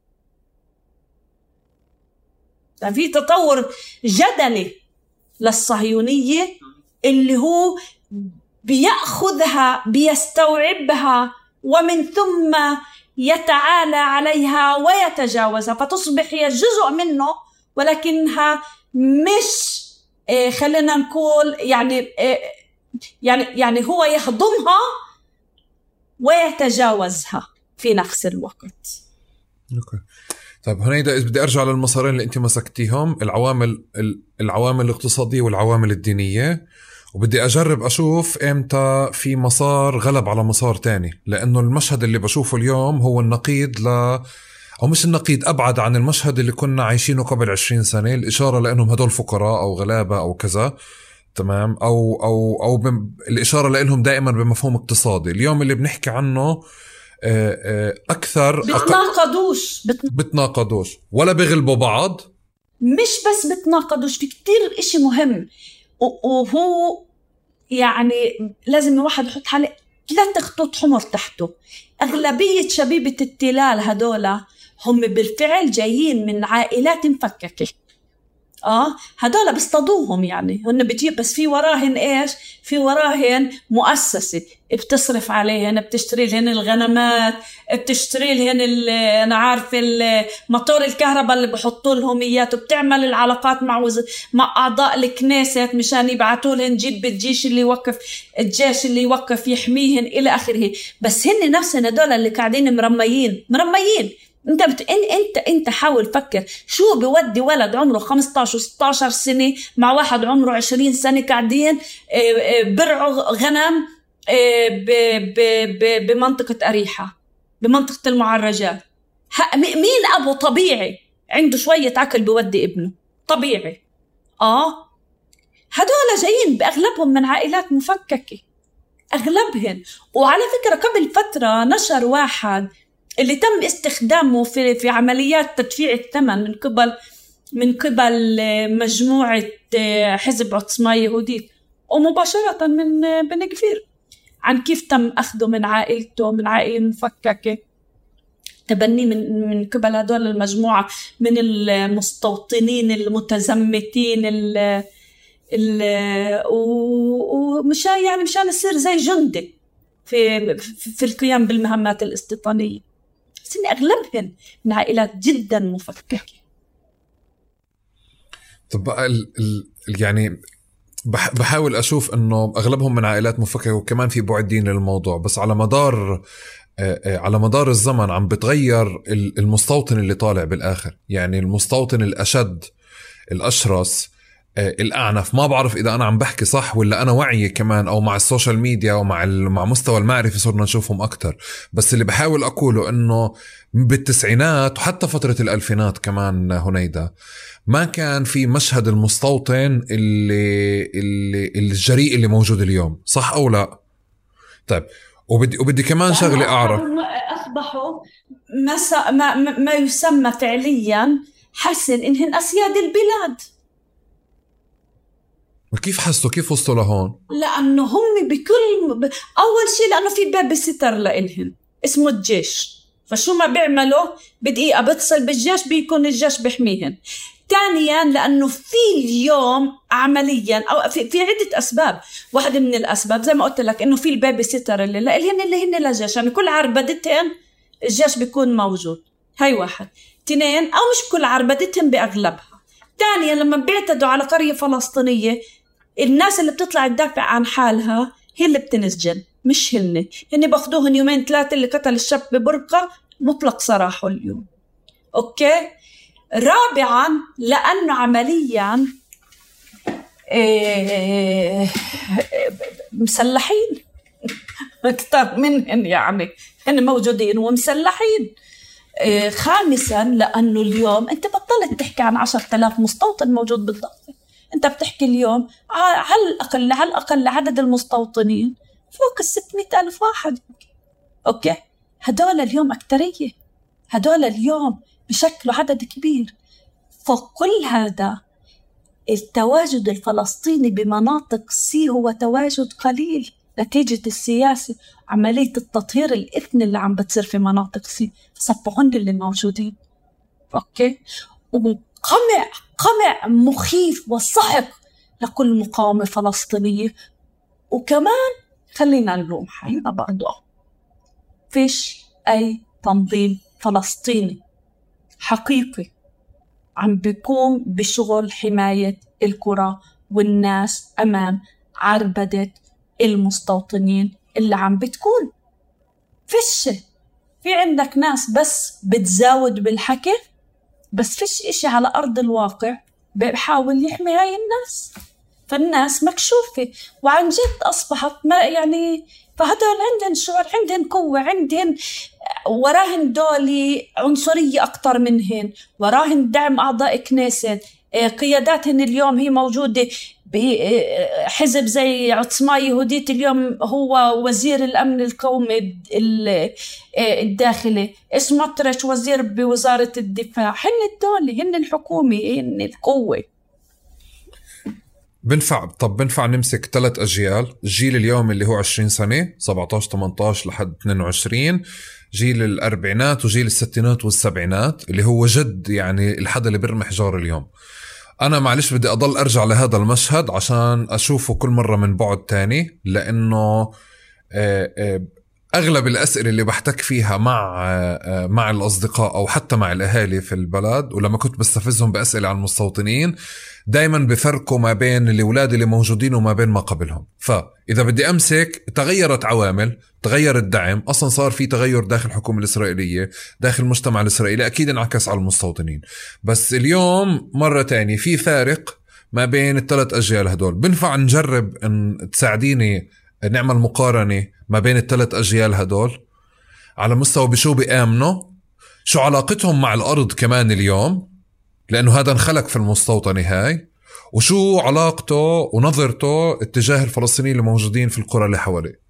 Speaker 1: في تطور جدلي للصهيونية اللي هو بيأخذها بيستوعبها ومن ثم يتعالى عليها ويتجاوزها فتصبح هي جزء منه ولكنها مش خلينا نقول يعني إيه يعني يعني هو يهضمها ويتجاوزها في نفس الوقت.
Speaker 2: أوكي. طيب هنيدا إذا بدي أرجع للمسارين اللي أنت مسكتيهم العوامل العوامل الاقتصادية والعوامل الدينية وبدي أجرب أشوف إمتى في مسار غلب على مسار تاني لأنه المشهد اللي بشوفه اليوم هو النقيض ل أو مش النقيض أبعد عن المشهد اللي كنا عايشينه قبل 20 سنة الإشارة لإنهم هدول فقراء أو غلابة أو كذا تمام؟ أو أو أو بم... الإشارة لهم دائما بمفهوم اقتصادي. اليوم اللي بنحكي عنه آه، آه، أكثر
Speaker 1: بتناقضوش.
Speaker 2: بت... بتناقضوش. ولا بغلبوا بعض.
Speaker 1: مش بس بتناقضوش في كتير إشي مهم. وهو يعني لازم الواحد يحط حالة ثلاث خطوط حمر تحته. أغلبية شبيبة التلال هدول هم بالفعل جايين من عائلات مفككة. آه هدول بيصطادوهم يعني. هن بتجيب بس في وراهن إيش؟ في وراهن مؤسسة. بتصرف عليهن بتشتري لهن الغنمات بتشتري لهن أنا عارفة موتور الكهرباء اللي بحطوا لهم إياه. بتعمل العلاقات مع وز... مع أعضاء الكنيست مشان يبعثوا لهن جيب الجيش اللي يوقف الجيش اللي يوقف يحميهن إلى آخره. بس هن نفسهم هدول اللي قاعدين مرميين. مرميين. انت بت... انت انت حاول فكر شو بودي ولد عمره 15 و16 سنة مع واحد عمره 20 سنة قاعدين آه، آه، برعوا غنم آه، ب... ب... ب... بمنطقة أريحة بمنطقة المعرجات مين أبو طبيعي عنده شوية عقل بودي ابنه؟ طبيعي. آه. هدول جايين بأغلبهم من عائلات مفككة أغلبهن. وعلى فكرة قبل فترة نشر واحد اللي تم استخدامه في في عمليات تدفيع الثمن من قبل من قبل مجموعة حزب عصمة يهودية ومباشرة من بن كفير عن كيف تم أخذه من عائلته من عائلة مفككة. تبني من من قبل هدول المجموعة من المستوطنين المتزمتين ال ومشان يعني مشان يصير زي جندي في في القيام بالمهمات الاستيطانية بس إن أغلبهن من عائلات جدا مفككة.
Speaker 2: طب ال ال يعني بحاول أشوف إنه أغلبهم من عائلات مفككة وكمان في بعد دين للموضوع بس على مدار على مدار الزمن عم بتغير المستوطن اللي طالع بالآخر يعني المستوطن الأشد الأشرس الأعنف. ما بعرف إذا أنا عم بحكي صح ولا أنا وعي كمان أو مع السوشيال ميديا ومع مع مستوى المعرفه صرنا نشوفهم أكثر بس اللي بحاول أقوله إنه بالتسعينات وحتى فترة الألفينات كمان هنيدا ما كان في مشهد المستوطن اللي اللي الجريء اللي موجود اليوم. صح أو لا؟ طيب وبدي وبدي كمان شغلة أعرف.
Speaker 1: أصبحوا ما ما, ما يسمى فعليا حسن إنهن أسياد البلاد.
Speaker 2: كيف حسوا؟ كيف وصلوا لهون؟
Speaker 1: لأنه هم بكل أول شيء لأنه في باب ستر لإلهم اسمه الجيش. فشو ما بيعملوا؟ بدقيقة بتصل بالجيش بيكون الجيش بيحميهن. ثانيا لأنه في اليوم عمليا أو في, في عدة أسباب. واحدة من الأسباب زي ما قلت لك إنه في ال babysitter اللي لهن اللي هن للجيش. يعني كل عربدتين الجيش بيكون موجود. هاي واحد. اثنين أو مش كل عربدتهم بأغلبها. ثانيا لما بيعتدوا على قرية فلسطينية الناس اللي بتطلع تدافع عن حالها هي اللي بتنسجن مش هن هن باخدوهن يومين ثلاثة اللي قتل الشاب ببرقة مطلق سراحه اليوم. أوكي؟ رابعا لأنه عمليا إيه مسلحين. أكثر منهن يعني. هن موجودين ومسلحين. إيه خامسا لأنه اليوم أنت بطلت تحكي عن عشرة آلاف مستوطن موجود بالضفة انت بتحكي اليوم على الاقل على الاقل عدد المستوطنين؟ فوق ال 600 ألف واحد. أوكي. هدول اليوم اكثريه هدول اليوم بشكلوا عدد كبير. فوق كل هذا التواجد الفلسطيني بمناطق C هو تواجد قليل. نتيجة السياسة عملية التطهير الإثني اللي عم بتصير في مناطق C صفوا اللي موجودين. أوكي. قمع قمع مخيف وساحق لكل مقاومة فلسطينية. وكمان خلينا نلوم حالنا برضه فيش أي تنظيم فلسطيني حقيقي عم بيقوم بشغل حماية الكرة والناس أمام عربدة المستوطنين اللي عم بتكون. فيش في عندك ناس بس بتزاود بالحكي بس فيش إشي على أرض الواقع بحاول يحمي هاي الناس. فالناس مكشوفة وعن جد أصبحت ما يعني فهدول عندهم شعور عندهم قوة عندهم وراهن دولي عنصرية أكتر منهن وراهن دعم أعضاء كنيست آه، قياداتهن اليوم هي موجودة. بحزب زي عصمة يهودية اليوم هو وزير الأمن القومي الداخلي. سموتريتش وزير بوزارة الدفاع؟ هن الدولة هن الحكومة هن القوة.
Speaker 2: بنفع طب بنفع نمسك ثلاث أجيال؟ الجيل اليوم اللي هو 20 سنة 17 18 لحد 22 جيل الأربعينات وجيل الستينات والسبعينات اللي هو جد يعني الحدا اللي بيرمي حجار اليوم. أنا معلش بدي أضل أرجع لهذا المشهد عشان أشوفه كل مرة من بعد تاني لأنه آه، آه، أغلب الأسئلة اللي بحتك فيها مع آه، مع الأصدقاء أو حتى مع الأهالي في البلد ولما كنت بستفزهم بأسئلة عن المستوطنين دائما بفرقوا ما بين الأولاد اللي موجودين وما بين ما قبلهم. فاذا بدي أمسك تغيرت عوامل تغير الدعم أصلا صار في تغير داخل الحكومة الإسرائيلية داخل المجتمع الإسرائيلي أكيد انعكس على المستوطنين. بس اليوم مرة تانية في فارق ما بين الثلاث أجيال هدول. بنفع نجرب إن تساعديني نعمل مقارنة ما بين الثلاث أجيال هدول؟ على مستوى بشو بيآمنوا؟ شو علاقتهم مع الأرض كمان اليوم؟ لأنه هذا انخلق في المستوطنه هاي. وشو علاقته ونظرته اتجاه الفلسطينيين الموجودين في القرى اللي حواليه؟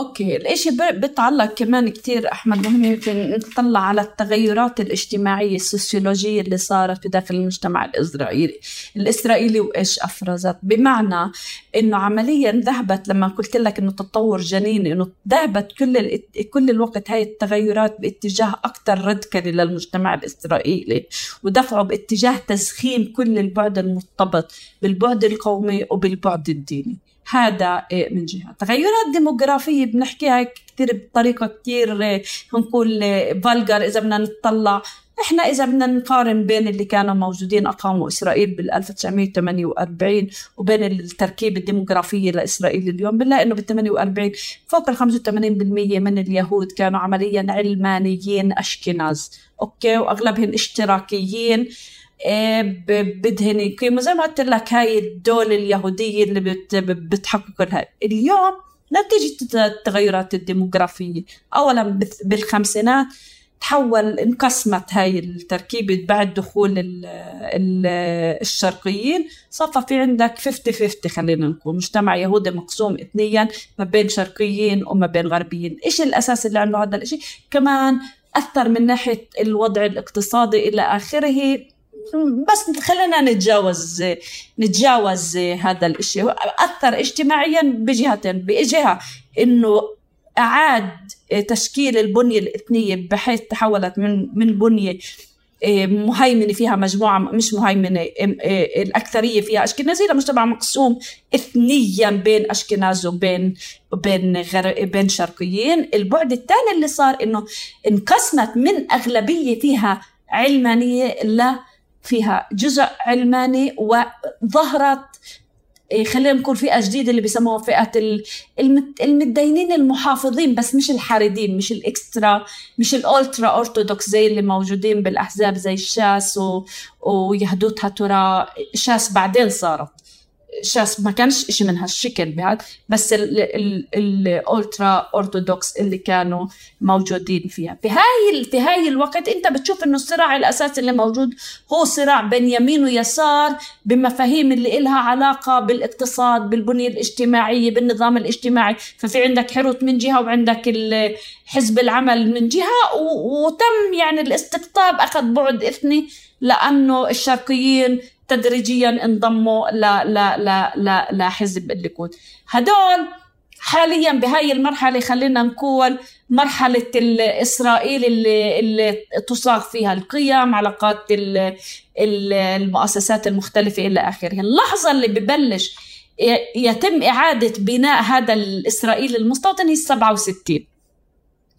Speaker 1: أوكي الإشي بيتعلق كمان كتير أحمد مهم في نطلع على التغيرات الاجتماعية السوسيولوجية اللي صارت في داخل المجتمع الإسرائيلي. الإسرائيلي وإيش أفرزت؟ بمعنى إنه عمليا ذهبت لما قلت لك إنه تطور جنيني إنه ذهبت كل كل الوقت هاي التغيرات باتجاه أكثر راديكالي للمجتمع الإسرائيلي ودفعه باتجاه تسخين كل البعد المرتبط بالبعد القومي وبالبعد الديني. هذا إيه، من جهة. تغيرات ديموغرافية بنحكيها كثير بطريقة كثير نقول فالجر إذا بدنا نطلع. إحنا إذا بدنا نقارن بين اللي كانوا موجودين أقاموا إسرائيل بال 1948 وبين التركيبة الديموغرافية لإسرائيل اليوم بنلاقي إنه بال 48 فوق ال 85% من اليهود كانوا عمليا علمانيين أشكناز أوكي؟ وأغلبهم اشتراكيين. بدهن زي ما قلت لك هاي الدولة اليهودية اللي بتحقق هاي اليوم نتيجة التغيرات الديموغرافية. أولا بالخمسينات تحول انقسمت هاي التركيبة بعد دخول ال ال الشرقيين. صفى في عندك 50 50 خلينا نقول. مجتمع يهودي مقسوم إثنيا ما بين شرقيين وما بين غربيين. إيش الأساس اللي عنده هذا الإشي؟ كمان أثر من ناحية الوضع الاقتصادي إلى آخره. بس خلينا نتجاوز نتجاوز هذا الإشي. أثر اجتماعيا بجهتين بجهة إنه أعاد تشكيل البنية الإثنية بحيث تحولت من من بنية إيه، مهيمنة فيها مجموعة مش مهيمنة إيه، الأكثرية فيها أشكنازية لمجتمع مقسوم اثنيا بين أشكناز وبين بين بين شرقيين. البعد الثاني اللي صار إنه انقسمت من أغلبية فيها علمانية لا فيها جزء علماني وظهرت إيه، خلينا نقول فئة جديدة اللي بيسموها فئة المتدينين المحافظين بس مش الحاردين مش الإكسترا مش الأولترا أرثوذكس زي اللي موجودين بالأحزاب زي الشاس و... ويهدوتها ترى شاس بعدين صارت. شاس ما كانش إشي من هالشكل بهذا بس ال ultra orthodox اللي كانوا موجودين فيها. في هاي في هاي الوقت أنت بتشوف إنه الصراع الأساسي اللي موجود هو صراع بين يمين ويسار بمفاهيم اللي إلها علاقة بالاقتصاد بالبنية الاجتماعية بالنظام الاجتماعي. ففي عندك حيروت من جهة وعندك حزب العمل من جهة وتم يعني الاستقطاب أخذ بعد إثني لأنه الشرقيين تدريجيا انضموا ل ل ل ل لحزب الليكود. هدول حاليا بهاي المرحلة خلينا نقول مرحلة إسرائيل اللي, اللي تصاغ فيها القيم علاقات المؤسسات المختلفة إلى آخره. اللحظة اللي ببلش يتم إعادة بناء هذا الإسرائيلي المستوطن هي 67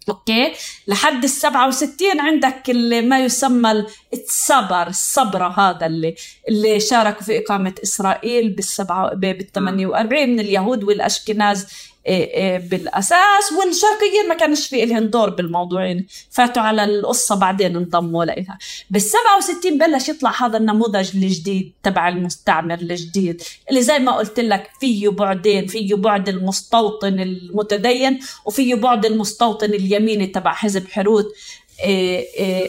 Speaker 1: أوكي؟ لحد ال 67 عندك اللي ما يسمى الصبر الصبرة هذا اللي اللي شاركوا في إسرائيل بالسبعة بال 48 من اليهود والأشكناز إيه، بالأساس والشرقيين ما كانش في لهم دور بالموضوع فاتوا على القصة بعدين انضموا لها بال 67 بلش يطلع هذا النموذج الجديد تبع المستعمر الجديد. اللي زي ما قلت لك فيه بعدين فيه بعد المستوطن المتدين وفيه بعد المستوطن اليميني تبع حزب حروت. إيه، إيه،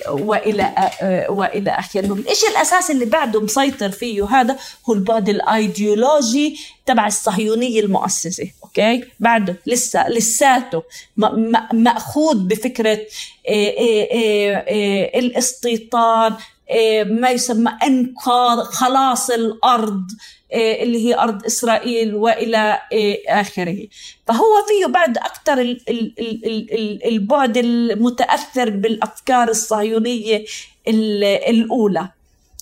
Speaker 1: وإلى آه، وإلى اخره الشيء الاساسي اللي بعده مسيطر فيه هذا؟ هو البعد الأيديولوجي تبع الصهيونية المؤسسة أوكي؟ بعده لسه لساته مأخوذ بفكرة إيه، الاستيطان ما يسمى انقاذ خلاص الأرض إيه، اللي هي أرض إسرائيل وإلى إيه، آخره. فهو فيه بعد أكثر البعد المتأثر بالأفكار الصهيونية الأولى.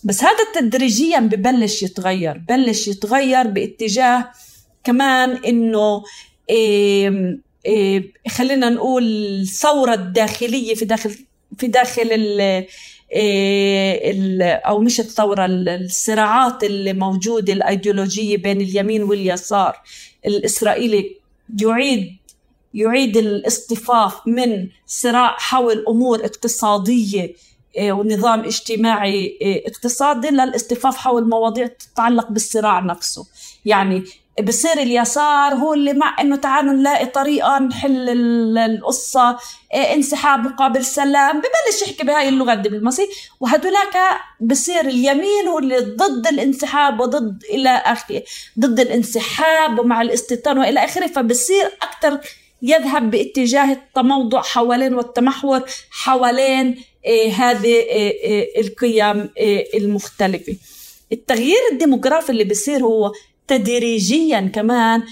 Speaker 1: بس هذا تدريجيا ببلش يتغير ببلش يتغير باتجاه كمان إنه إيه إيه خلينا نقول الثورة الداخلية في داخل في داخل إيه أو مش الثورة الصراعات اللي موجوده الأيديولوجية بين اليمين واليسار. الإسرائيلي يعيد يعيد الاصطفاف من صراع حول أمور اقتصادية إيه، ونظام اجتماعي إيه، اقتصادي للاصطفاف حول مواضيع تتعلق بالصراع نفسه. يعني بصير اليسار هو اللي مع إنه تعالوا نلاقي طريقة نحل القصة إيه، انسحاب مقابل سلام ببلش يحكي بهاي اللغة الدبلوماسيه وهدولاك بصير اليمين هو اللي ضد الانسحاب وضد إلى آخره ضد الانسحاب ومع الاستيطان وإلى آخره. فبصير أكثر يذهب باتجاه التموضع حوالين والتمحور حوالين إيه هذه إيه إيه القيم إيه المختلفة. التغيير الديموغرافي اللي بيصير هو تدريجيا كمان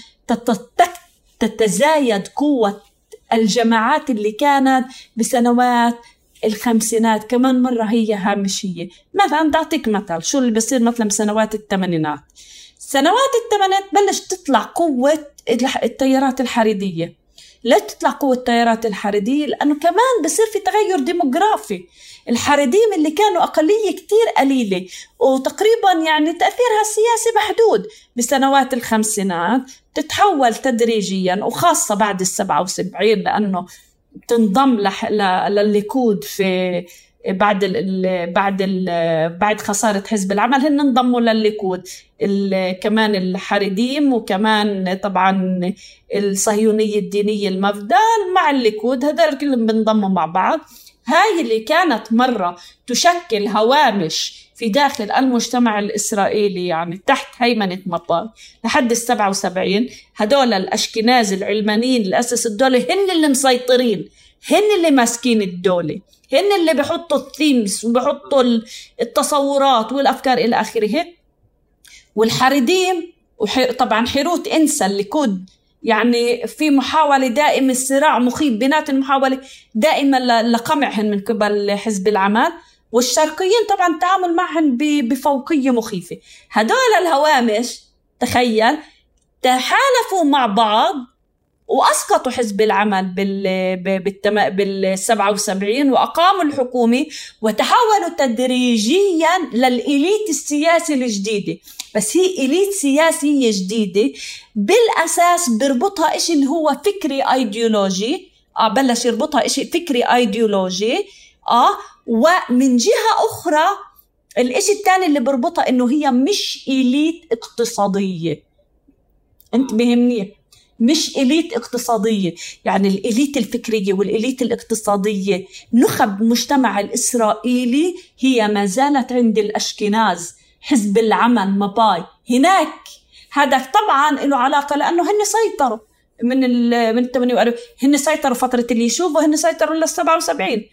Speaker 1: تتزايد قوة الجماعات اللي كانت بسنوات الخمسينات كمان مرة هي هامشية. مثلا بدي أعطيك مثل شو اللي بصير مثلا بسنوات الثمانينات؟ سنوات الثمانينات بلش تطلع قوة التيارات الحريدية لا تطلع قوة التيارات الحريدية لأنه كمان بصير في تغير ديموغرافي. الحريديم اللي كانوا أقلية كتير قليلة وتقريبا يعني تأثيرها السياسي محدود بسنوات الخمسينات تتحول تدريجيا وخاصة بعد السبعة وسبعين لأنه تنضم للليكود في بعد ال بعد ال بعد خسارة حزب العمل هن انضموا للليكود. كمان الحريديم وكمان طبعا الصهيونية الدينية المفدال مع الليكود هذول كلهم بنضموا مع بعض. هاي اللي كانت مرة تشكل هوامش في داخل المجتمع الإسرائيلي يعني تحت هيمنة مباي. لحد السبعة وسبعين هدول الأشكناز العلمانيين اللي أسسوا الدولة هن اللي مسيطرين هن اللي ماسكين الدولة هن اللي بحطوا ال themes وبحطوا التصورات والأفكار إلى آخره. والحريديم طبعا حيروت انسى الليكود يعني في محاولة دائمة صراع مخيف بينات المحاولة دائما لقمعهن من قبل حزب العمل والشرقيين طبعا التعامل معهن بفوقية مخيفة هدول الهوامش تخيل تحالفوا مع بعض وأسقطوا حزب العمل بال. بال 77 وأقاموا الحكومة وتحولوا تدريجيا لل elite السياسي الجديدة بس هي elite سياسية جديدة بالأساس بربطها إشي اللي هو فكري ايديولوجي آه بلش يربطها إشي فكري ايديولوجي آه ومن جهة أخرى الإشي الثاني اللي بربطها إنه هي مش إليت اقتصادية. أنت بهمني؟ مش إليت اقتصادية. يعني الإليت الفكرية والإليت الاقتصادية نخب مجتمع الإسرائيلي هي ما زالت عند الأشكناز. حزب العمل مباي. هناك هذا طبعا له علاقة لأنه هن سيطروا. من ال من 48 هن سيطروا فترة اليشوف وهن سيطروا لل 77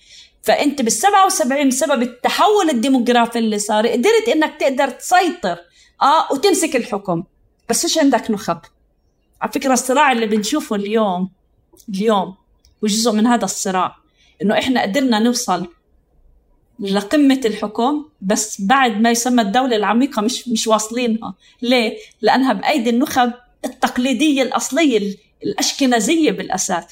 Speaker 1: فأنت بال 77 بسبب التحول الديموغرافي اللي صار قدرت إنك تقدر تسيطر آه وتمسك الحكم. بس إيش عندك نخب؟ على فكرة الصراع اللي بنشوفه اليوم اليوم وجزء من هذا الصراع إنه إحنا قدرنا نوصل لقمة الحكم بس بعد ما يسمى الدولة العميقة مش مش واصلينها. ليه؟ لأنها بأيدي النخب التقليدية الأصلية الأشكنزية بالأساس.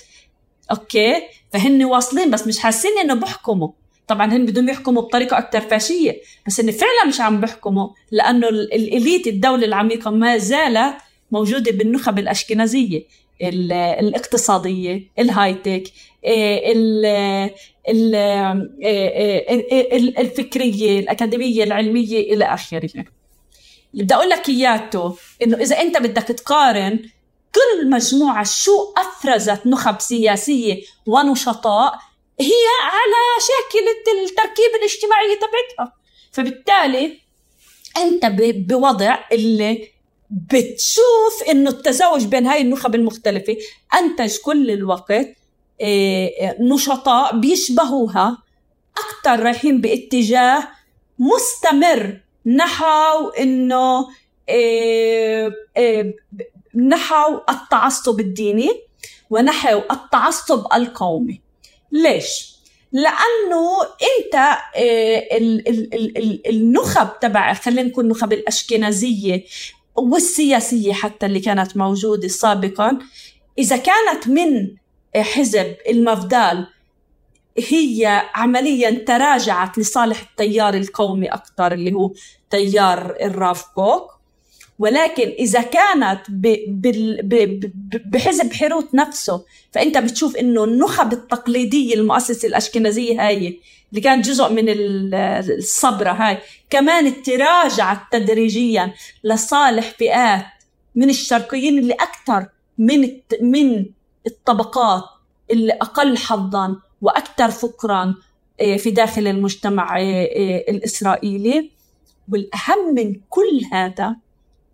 Speaker 1: أوكي؟ فهن واصلين بس مش حاسين إنه بحكموا. طبعا هن بدهم يحكموا بطريقة أكثر فاشية بس هن فعلا مش عم بحكموا لأنه الإليت الدولة العميقة ما زالت موجودة بالنخب الاشكنزيه الاقتصادية الهايتك الفكرية الأكاديمية العلمية إلى آخره. اللي بدي أقول لك إياته إنه إذا أنت بدك تقارن كل مجموعة شو أفرزت نخب سياسية ونشطاء هي على شكل التركيب الاجتماعي تبعتها. فبالتالي أنت بوضع اللي بتشوف إنه التزاوج بين هاي النخب المختلفة انتج كل الوقت آه، آه، نشطاء بيشبهوها أكثر رايحين باتجاه مستمر نحو إنه آه، نحو التعصب الديني ونحو التعصب القومي ليش؟ لأنه أنت ال- ال- ال- ال- النخب تبع خلينا نقول النخب الأشكنازية والسياسية حتى اللي كانت موجودة سابقا. إذا كانت من حزب المفدال هي عمليا تراجعت لصالح التيار القومي أكثر اللي هو تيار الرافكوك ولكن إذا كانت بحزب حيروت نفسه فأنت بتشوف إنه النخب التقليدية المؤسسة الأشكنازية هاي اللي كانت جزء من ال- الصبره هاي. كمان تراجعت تدريجيا لصالح فئات من الشرقيين اللي أكثر من من الطبقات اللي أقل حظا وأكثر فقرا آه، في داخل المجتمع آه، آه، الإسرائيلي. والأهم من كل هذا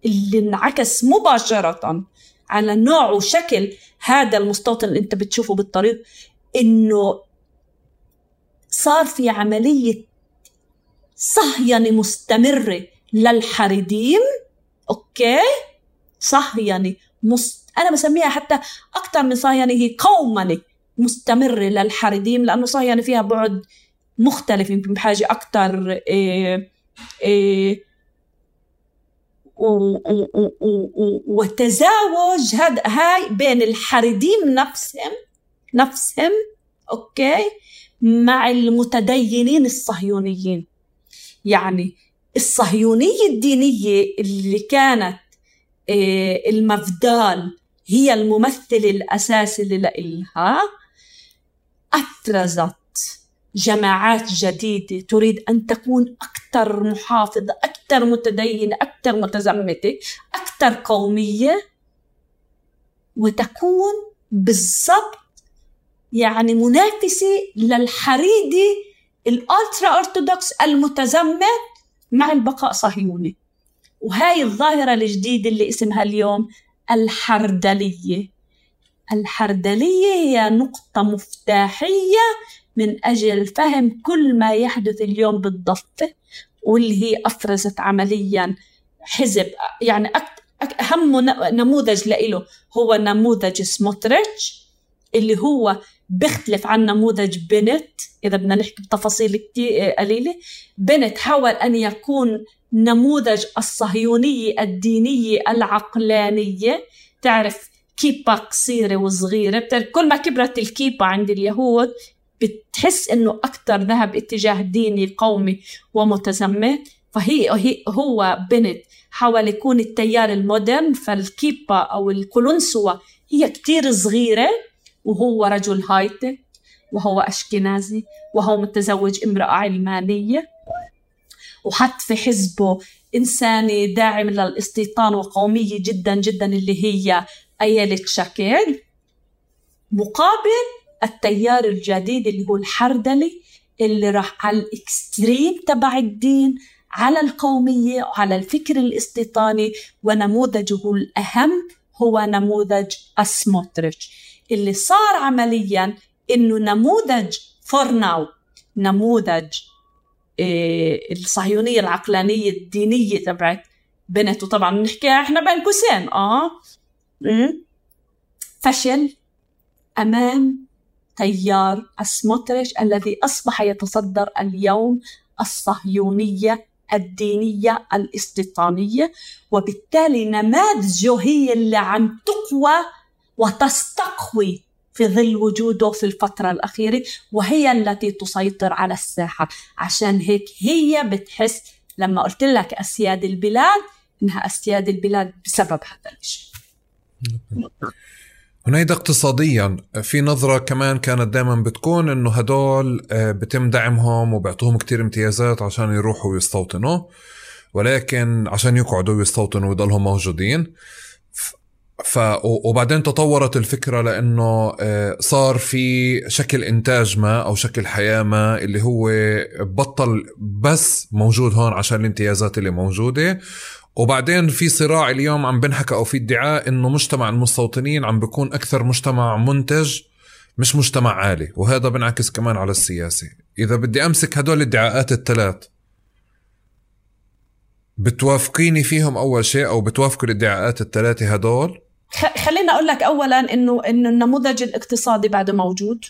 Speaker 1: اللي انعكس مباشرة على نوع وشكل هذا المستوطن اللي أنت بتشوفه بالطريق إنه صار في عملية صهينة مستمرة للحريديم؟ okay. صهينة مست... أنا بسميها حتى أكثر من صهينة هي قومنة مستمرة للحريديم لأنه صهينة فيها بعد مختلف يمكن بحاجة أكثر إيه إيه وتزاوج هاي بين الحريديم نفسهم نفسهم okay. مع المتدينين الصهيونيين. يعني الصهيونية الدينية اللي كانت آه، المفدال هي الممثل الأساسي لإلها أفرزت جماعات جديدة تريد أن تكون أكثر محافظة أكثر متدينة أكثر متزمتة أكثر قومية وتكون بالضبط يعني منافسة للحريدي الألترا أرثوذكس المتزمت مع البقاء صهيوني. وهاي الظاهرة الجديدة اللي اسمها اليوم الحردلية. الحردلية هي نقطة مفتاحية من أجل فهم كل ما يحدث اليوم بالضفة واللي هي أفرزت عمليا حزب يعني أهم نموذج لإله هو نموذج سموتريتش اللي هو بيختلف عن نموذج بنت إذا بدنا نحكي بتفاصيل كتير قليلة. بنت حاول أن يكون نموذج الصهيونية الدينية العقلانية. تعرف كيبة قصيرة وصغيرة. كل ما كبرت الكيبة عند اليهود بتحس إنه أكثر ذهب اتجاه ديني قومي ومتزمت فهي هي هو بنت حاول يكون التيار المودرن فالكيبا أو الكولونسوا هي كتير صغيرة. وهو رجل هايتك وهو أشكنازي وهو متزوج امرأة علمانية. وحط في حزبه إنساني داعم للاستيطان وقومية جدا جدا اللي هي أيلة شاكيل مقابل التيار الجديد اللي هو الحردلي اللي راح على الإكستريم تبع الدين على القومية وعلى الفكر الاستيطاني ونموذجه الأهم هو نموذج أسموتريتش. اللي صار عمليا إنه نموذج فور ناو نموذج إيه الصهيونية العقلانية الدينية تبعت بنت وطبعا بنحكيها إحنا بين قوسين آه? فشل أمام تيار السموتريش الذي أصبح يتصدر اليوم الصهيونية الدينية الاستيطانية وبالتالي نماذجه هي اللي عم تقوى وتستقوي في ظل وجوده في الفترة الأخيرة وهي التي تسيطر على الساحة. عشان هيك هي بتحس لما قلت لك أسياد البلاد إنها أسياد البلاد بسبب هذا الشيء
Speaker 2: هنيدا اقتصاديا. في نظرة كمان كانت دائما بتكون إنه هدول بتم دعمهم وبيعطوهم كتير امتيازات عشان يروحوا ويستوطنوا ولكن عشان يقعدوا ويستوطنوا ويضلهم موجودين. ف وبعدين تطورت الفكرة لأنه صار في شكل إنتاج ما أو شكل حياة ما اللي هو بطل بس موجود هون عشان الامتيازات اللي موجودة. وبعدين في صراع اليوم عم بنحكى أو في ادعاء إنه مجتمع المستوطنين عم بيكون أكثر مجتمع منتج مش مجتمع عالي. وهذا بنعكس كمان على السياسة. إذا بدي أمسك هدول الادعاءات الثلاث بتوافقيني فيهم أول شيء أو بتوافقوا الادعاءات الثلاثة هدول؟
Speaker 1: خلينا أقول لك اولا إنه إنه النموذج الاقتصادي بعده موجود.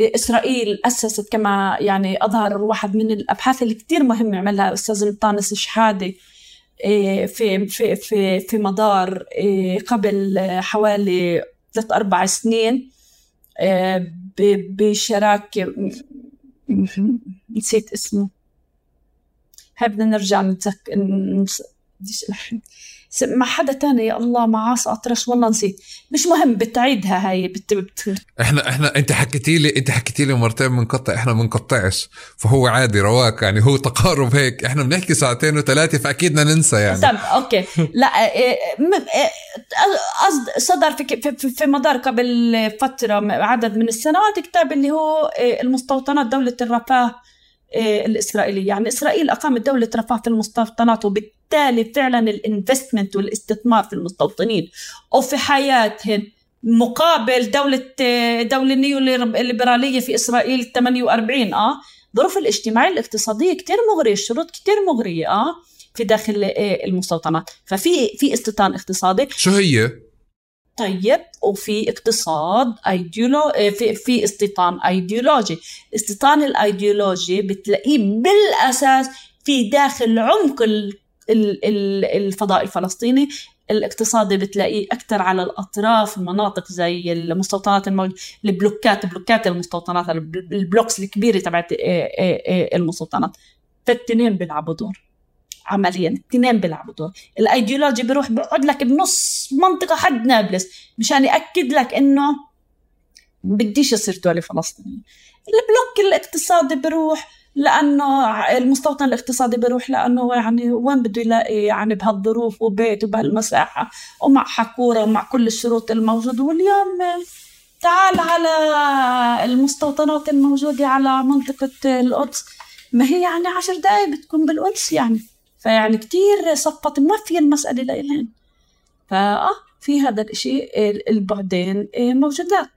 Speaker 1: إسرائيل أسست كما يعني أظهر واحد من الأبحاث اللي كتير مهمة عملها الأستاذ نطانس شحادة في في في في مدار قبل حوالي ثلاث أربع سنين بشراكة نسيت اسمه. بدنا نرجع نتذكر مع حدا تاني يا الله مع عاص أطرش. والله نسيت مش مهم بتعيدها هاي بت... بت...
Speaker 2: إحنا إحنا أنت حكيتي لي أنت حكيتي لي مرتين بنقطع إحنا بنقطعش فهو عادي رواك. يعني هو تقارب هيك. إحنا بنحكي ساعتين وثلاثة فأكيد بدنا ننسى يعني.
Speaker 1: طب okay. لا إيه، إيه، قصد صدر في, في, في مدار قبل فترة عدد من السنوات كتاب اللي هو إيه، المستوطنات دولة الرفاه. الإسرائيلية. يعني إسرائيل أقامت دولة رفاه في المستوطنات وبالتالي فعلا ال investment والاستثمار في المستوطنين وفي حياتهم. مقابل دولة دولة neo ليبرالية في إسرائيل 48 آه الظروف الاجتماعية الاقتصادية كتير مغرية الشروط كتير مغرية آه في داخل آه، المستوطنات. ففي في استيطان اقتصادي.
Speaker 2: شو هي؟
Speaker 1: طيب وفي اقتصاد ايديولو آه، في في استيطان ايديولوجي. الاستيطان الايديولوجي بتلاقيه بالأساس في داخل عمق الفضاء الفلسطيني. الاقتصادي بتلاقيه أكثر على الأطراف المناطق زي المستوطنات الموجودة ال block ات block ات المستوطنات ال blocks الكبيرة تبعت آه، آه، المستوطنات. فالتنين بيلعبوا دور. عمليا الاثنين بيلعبوا. دور الأيديولوجي بيروح بيقعد لك بنص منطقة حد نابلس مشان يأكد لك إنه بديش يصير دولة فلسطينية ال block الاقتصادي بيروح لأنه المستوطن الاقتصادي بيروح لأنه يعني وين بده يلاقي يعني بهالظروف وبيت وبهالمساحة ومع حكورة ومع كل الشروط الموجودة. واليوم تعال على المستوطنات الموجودة على منطقة القدس. ما هي يعني عشر دقائق بتكون بالقدس يعني. فيعني كتير صفت ما في المسألة لإلهن فآه في هذا الشيء البعدين موجودات.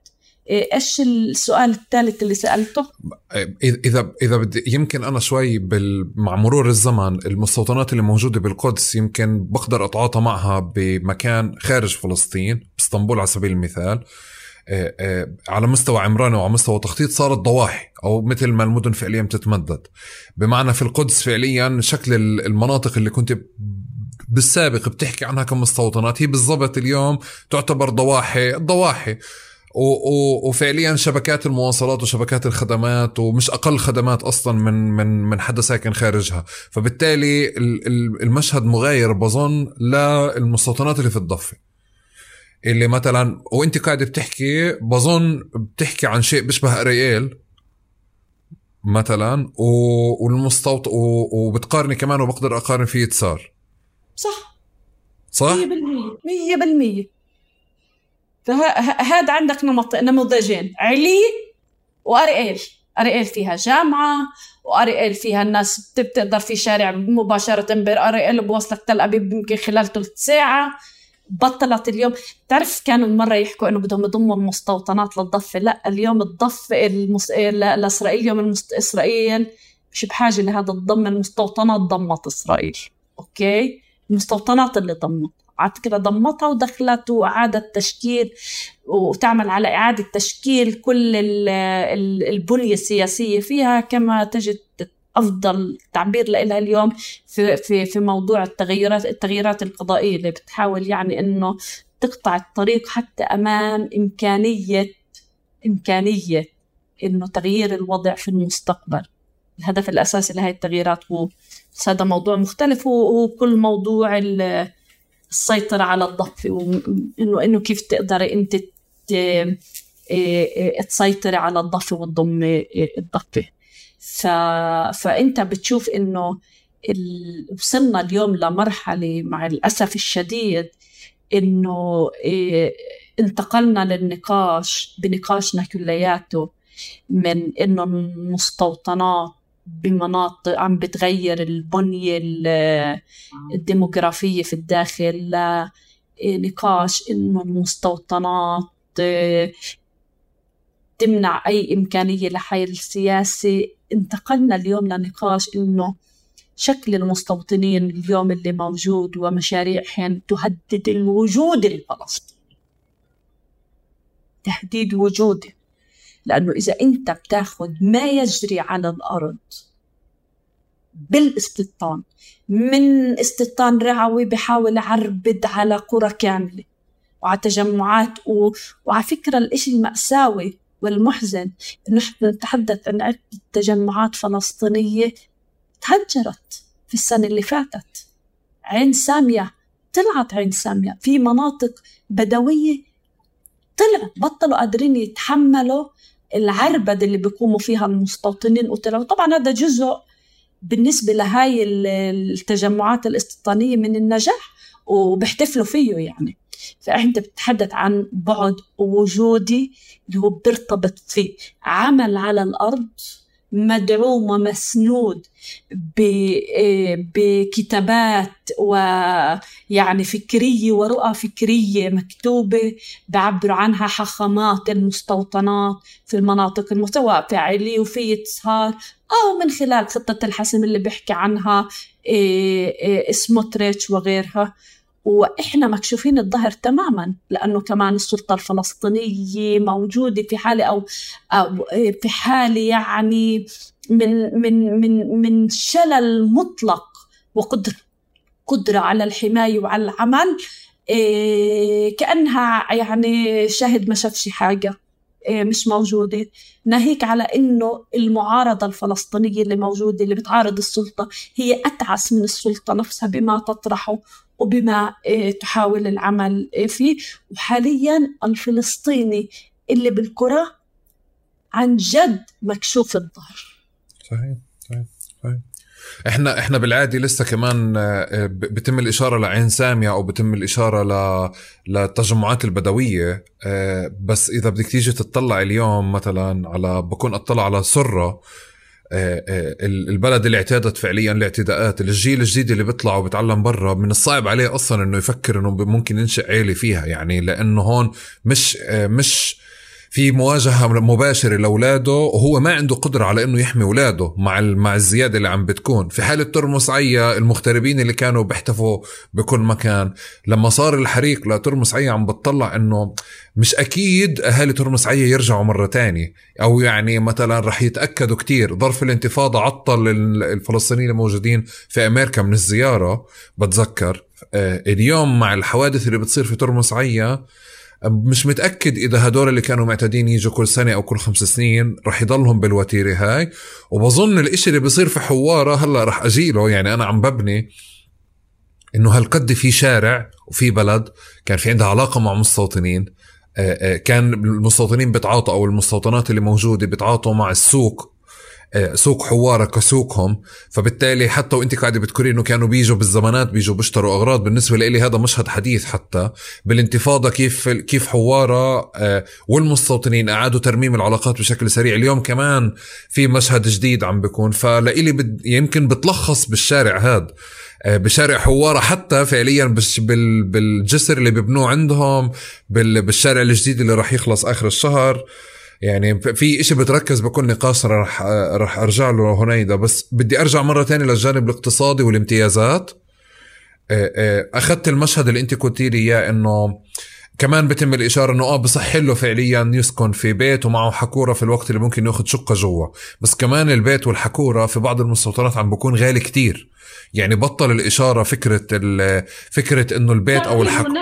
Speaker 1: إيش السؤال الثالث اللي سألته؟
Speaker 2: إذا إذا بدي يمكن أنا شوي بال... مع مرور الزمن المستوطنات اللي موجودة بالقدس يمكن بقدر أتعاطى معها بمكان خارج فلسطين باسطنبول على سبيل المثال. على مستوى عمراني وعلى مستوى تخطيط صارت ضواحي أو مثل ما المدن فعليا بتتمدد بمعنى في القدس فعليا شكل المناطق اللي كنت بالسابق بتحكي عنها كمستوطنات هي بالضبط اليوم تعتبر ضواحي ضواحي. وفعليا شبكات المواصلات وشبكات الخدمات ومش أقل خدمات أصلا من من من حدا ساكن خارجها. فبالتالي المشهد مغاير بظن للمستوطنات اللي في الضفة. اللي مثلا وإنت قاعد بتحكي بظن بتحكي عن شيء بيشبه أريال مثلا والمستوط وبتقارني كمان وبقدر أقارن فيه تسار
Speaker 1: صح.
Speaker 2: صح؟ 100%
Speaker 1: 100% فهذا عندك نمط نموذجين. علي وأريال. أريال فيها جامعة وأريال فيها الناس بتقدر في شارع مباشرة باريال بوصلك تل أبيب يمكن خلال ثلث ساعة. بطلت اليوم. تعرف كانوا مرة يحكوا إنه بدهم يضموا المستوطنات للضفة. لا اليوم الضفة المس... لإسرائيل اليوم المست... إسرائيل مش بحاجة لهذا الضم. المستوطنات ضمت إسرائيل. أوكي؟ المستوطنات اللي ضمت. على فكرة ضمتها ودخلت وأعادت تشكيل وتعمل على إعادة تشكيل كل البنية السياسية فيها كما تجد أفضل تعبير لها اليوم في في في موضوع التغيرات التغييرات القضائية اللي بتحاول يعني إنه تقطع الطريق حتى أمام إمكانية إمكانية إنه تغيير الوضع في المستقبل. الهدف الأساسي لهي التغييرات هو هذا موضوع مختلف وكل موضوع السيطرة على الضفة وإنه إنه كيف تقدري أنت إيه، إيه، تسيطري على الضفة وتضمي الضفة ف... فأنت بتشوف إنه ال... وصلنا اليوم لمرحلة مع الأسف الشديد إنه إيه انتقلنا للنقاش بنقاشنا كلياته من إنه المستوطنات بمناطق عم بتغير البنية الديموغرافية في الداخل لنقاش إنه المستوطنات تمنع أي إمكانية لحيل سياسي انتقلنا اليوم لنقاش إنه شكل المستوطنين اليوم اللي موجود ومشاريعهم تهدد الوجود الفلسطيني. تهديد وجوده. لأنه إذا أنت بتاخذ ما يجري على الأرض بالاستيطان من استيطان رعوي بحاول يعربد على قرى كاملة وعلى تجمعات و... وعلى فكرة الإشي المأساوي والمحزن نحن نتحدث عن عدة تجمعات فلسطينية تهجرت في السنة اللي فاتت. عين سامية طلعت عين سامية. في مناطق بدوية طلعوا بطلوا قادرين يتحملوا العربد اللي بيقوموا فيها المستوطنين وطلعوا. طبعا هذا جزء بالنسبة لهاي التجمعات الاستيطانية من النجاح. وبيحتفلوا فيه يعني. فأنت بتتحدث عن بعد وجودي اللي هو بيرتبط في عمل على الأرض مدعوم ومسنود بكتابات ويعني فكرية ورؤى فكرية مكتوبة بعبروا عنها حخامات المستوطنات في المناطق المستوى فعلي وفي صهار أو من خلال خطة الحسم اللي بيحكي عنها سموتريتش وغيرها. وإحنا مكشوفين الظهر تماما لأنه كمان السلطة الفلسطينية موجودة في حالة أو, أو في حالة يعني من من من من شلل مطلق وقدره قدرة على الحماية وعلى العمل. إيه كأنها يعني شاهد ما شافش حاجة. مش موجودة. ناهيك على إنه المعارضة الفلسطينية اللي موجودة اللي بتعارض السلطة هي أتعس من السلطة نفسها بما تطرحه وبما آه، تحاول العمل آه، فيه. وحاليا الفلسطيني اللي بالكرة عن جد مكشوف الظهر.
Speaker 2: صحيح صحيح صحيح. إحنا إحنا بالعادي لسه كمان آه، بتم الإشارة لعين سامية أو بتم الإشارة ل للتجمعات البدوية. بس إذا بدك تيجي تطلع اليوم مثلا على بكون أطلع على سرة آه، آه، البلد اللي اعتادت فعليا الاعتداءات الجيل الجديد اللي بيطلع وبيتعلم برا من الصعب عليه أصلا إنه يفكر إنه ممكن ينشئ عيلة فيها يعني لأنه هون مش آه، مش في مواجهة مباشرة لأولاده وهو ما عنده قدرة على إنه يحمي أولاده مع مع الزيادة اللي عم بتكون. في حالة ترمس عيا المغتربين اللي كانوا بيحتفوا بكل مكان. لما صار الحريق لترمس عيا عم بتطلع إنه مش أكيد أهالي ترمس عيا يرجعوا مرة تانية. أو يعني مثلا رح يتأكدوا كتير. ظرف الانتفاضة عطل الفلسطينيين الموجودين في أمريكا من الزيارة بتذكر. آه، اليوم مع الحوادث اللي بتصير في ترمس عيا مش متأكد إذا هدول اللي كانوا معتادين يجوا كل سنة أو كل خمس سنين رح يضلهم بالوتيرة هاي. وبظن الإشي اللي بيصير في حوارة هلأ رح أجيله. يعني أنا عم ببني إنه هالقد في شارع وفي بلد كان في عندها علاقة مع مستوطنين. آه، آه، كان المستوطنين بتعاطوا أو المستوطنات اللي موجودة بتعاطوا مع السوق سوق حواره كسوقهم. فبالتالي حتى وانت قاعدة بتذكري انه كانوا بيجوا بالزمانات بيجوا بيشتروا أغراض بالنسبة لي هذا مشهد حديث حتى. بالانتفاضة كيف كيف حوارة آه، والمستوطنين أعادوا ترميم العلاقات بشكل سريع. اليوم كمان في مشهد جديد عم بيكون. فلإلي يمكن بتلخص بالشارع هذا آه، بشارع حوارة حتى فعليا بالجسر اللي ببنوه عندهم بالشارع الجديد اللي راح يخلص آخر الشهر. يعني في إشي بتركز بكل نقاش رح رح أرجع له هنيدا بس بدي أرجع مرة تانية للجانب الاقتصادي والامتيازات. آه، آه، أخذت المشهد اللي أنت قلتي لي إياه إنه كمان بتم الإشارة إنه آه بصح له فعليا يسكن في بيت ومعه حكورة في الوقت اللي ممكن ياخذ شقة جوا. بس كمان البيت والحكورة في بعض المستوطنات عم بكون غالي كتير. يعني بطل الإشارة فكرة فكرة إنه البيت أو الحكوره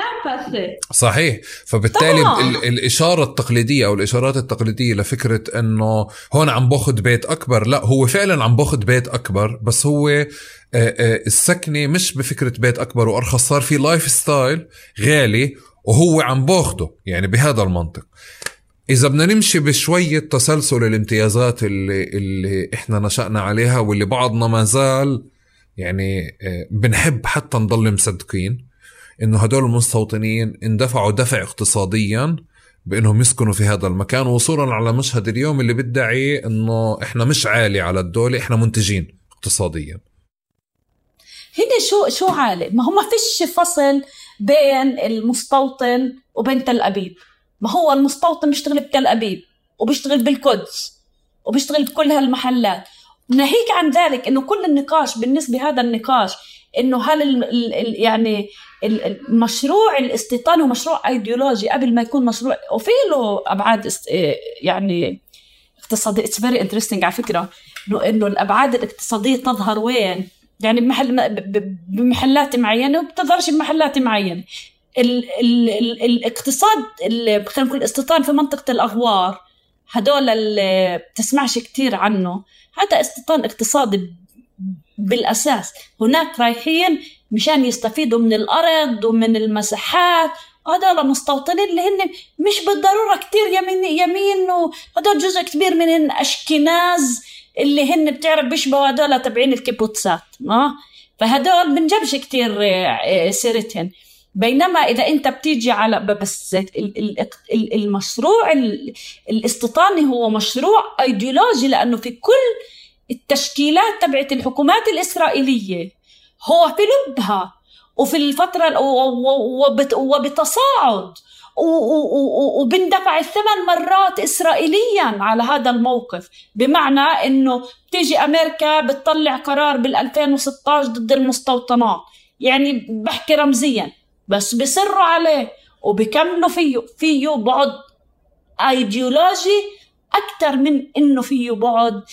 Speaker 2: صحيح. فبالتالي الإشارة التقليدية أو الإشارات التقليدية لفكرة إنه هون عم باخذ بيت أكبر. لا هو فعلا عم باخذ بيت أكبر بس هو السكنة مش بفكرة بيت أكبر. وأرخص صار في lifestyle غالي وهو عم باخده يعني بهذا المنطق. إذا بدنا نمشي بشوية تسلسل الامتيازات اللي, اللي إحنا نشأنا عليها واللي بعضنا ما زال يعني آه، بنحب حتى نضل مصدقين إنه هدول المستوطنين اندفعوا دفع اقتصاديا بإنهم يسكنوا في هذا المكان وصولا على مشهد اليوم اللي بيدعي إنه إحنا مش عالي على الدولة إحنا منتجين اقتصاديا.
Speaker 1: هنا شو شو عالي؟ ما هو ما فيش فصل بين المستوطن وبين تل أبيب. ما هو المستوطن بيشتغل بتل أبيب وبيشتغل بالقدس وبيشتغل بكل هالمحلات. ناهيك عن ذلك إنه كل النقاش بالنسبة هذا النقاش إنه هل ال ال يعني المشروع الاستيطاني هو مشروع ايديولوجي قبل ما يكون مشروع. وفي له أبعاد يعني اقتصادي it's very interesting على فكرة انه إنه الأبعاد الاقتصادية تظهر وين؟ يعني بمحل بمحلات معينة وبتظهرش بمحلات معينه ال ال ال الاقتصاد خلينا نقول الاستيطان في منطقة الأغوار هدول اللي بتسمعش كتير عنه هذا استيطان اقتصادي بالأساس. هناك رايحين مشان يستفيدوا من الأرض ومن المساحات. هذول مستوطنين اللي هن مش بالضرورة كتير يمين يمين وهدول جزء كبير من أشكناز. اللي هن بتعرف بيشبهوا هدول تبعين الكيبوتسات آه فهدول بنجبش كتير آه، سيرتهن. بينما إذا أنت بتيجي على بس المشروع الاستيطاني هو مشروع ايديولوجي لأنه في كل التشكيلات تبعت الحكومات الإسرائيلية. هو في لبها وفي الفترة وبتصاعد. وبندفع الثمان مرات إسرائيليا على هذا الموقف. بمعنى أنه بتيجي أمريكا بتطلع قرار بال 2016 ضد المستوطنات. يعني بحكي رمزيا. بس بصروا عليه وبكملوا فيه فيه بعد ايديولوجي أكثر من إنه فيه بعد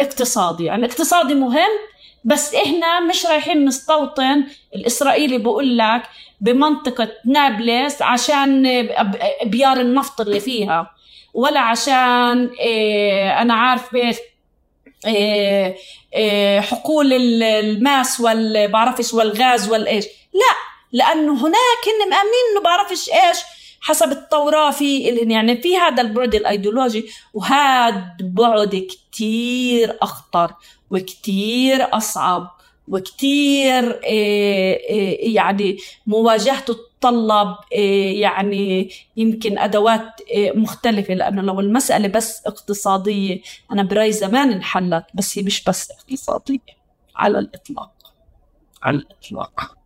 Speaker 1: اقتصادي. يعني اقتصادي مهم بس إحنا مش رايحين نستوطن. الإسرائيلي بقول لك بمنطقة نابلس عشان بيار النفط اللي فيها ولا عشان إيه أنا عارف إيه إيه حقول الماس والبعرفش والغاز والإيش. لا لأنه هناك هن مآمنين إنه بعرفش إيش حسب التوراة في يعني في هذا البعد الأيديولوجي وهذا بعد كتير أخطر وكتير أصعب وكتير آه، آه، يعني مواجهته تتطلب آه، يعني يمكن أدوات مختلفة. لأنه لو المسألة بس اقتصادية أنا برأيي زمان انحلت بس هي مش بس اقتصادية على الإطلاق. على الإطلاق.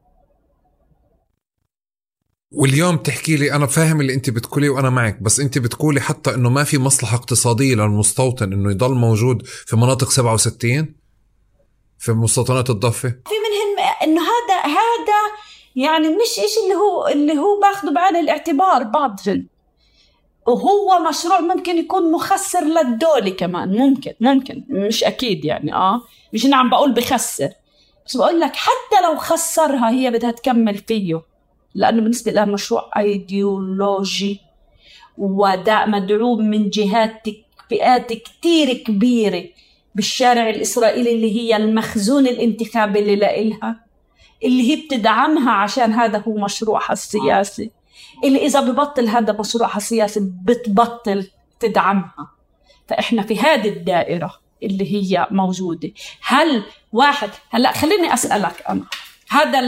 Speaker 2: واليوم تحكي لي أنا فاهم اللي أنت بتقولي وأنا معك بس أنت بتقولي حتى إنه ما في مصلحة اقتصادية للمستوطن إنه يضل موجود في مناطق 67 في مستوطنات الضفة؟
Speaker 1: في منهم إنه هذا هذا يعني مش إيش اللي هو اللي هو باخذه بعين الاعتبار بعضهم وهو مشروع ممكن يكون مخسر للدولة كمان ممكن ممكن مش أكيد يعني آه مش أنا عم بقول بخسر بس بقول لك حتى لو خسرها هي بدها تكمل فيه. لأنه بالنسبة لها مشروع أيديولوجي ودا مدعوم من جهات فئات كتير كبيرة بالشارع الإسرائيلي اللي هي المخزون الانتخابي اللي لإلها اللي هي بتدعمها عشان هذا هو مشروعها السياسي. اللي إذا ببطل هذا مشروعها السياسي بتبطل تدعمها. فإحنا في هذه الدائرة اللي هي موجودة. هل واحد هلا خليني أسألك أنا. هذا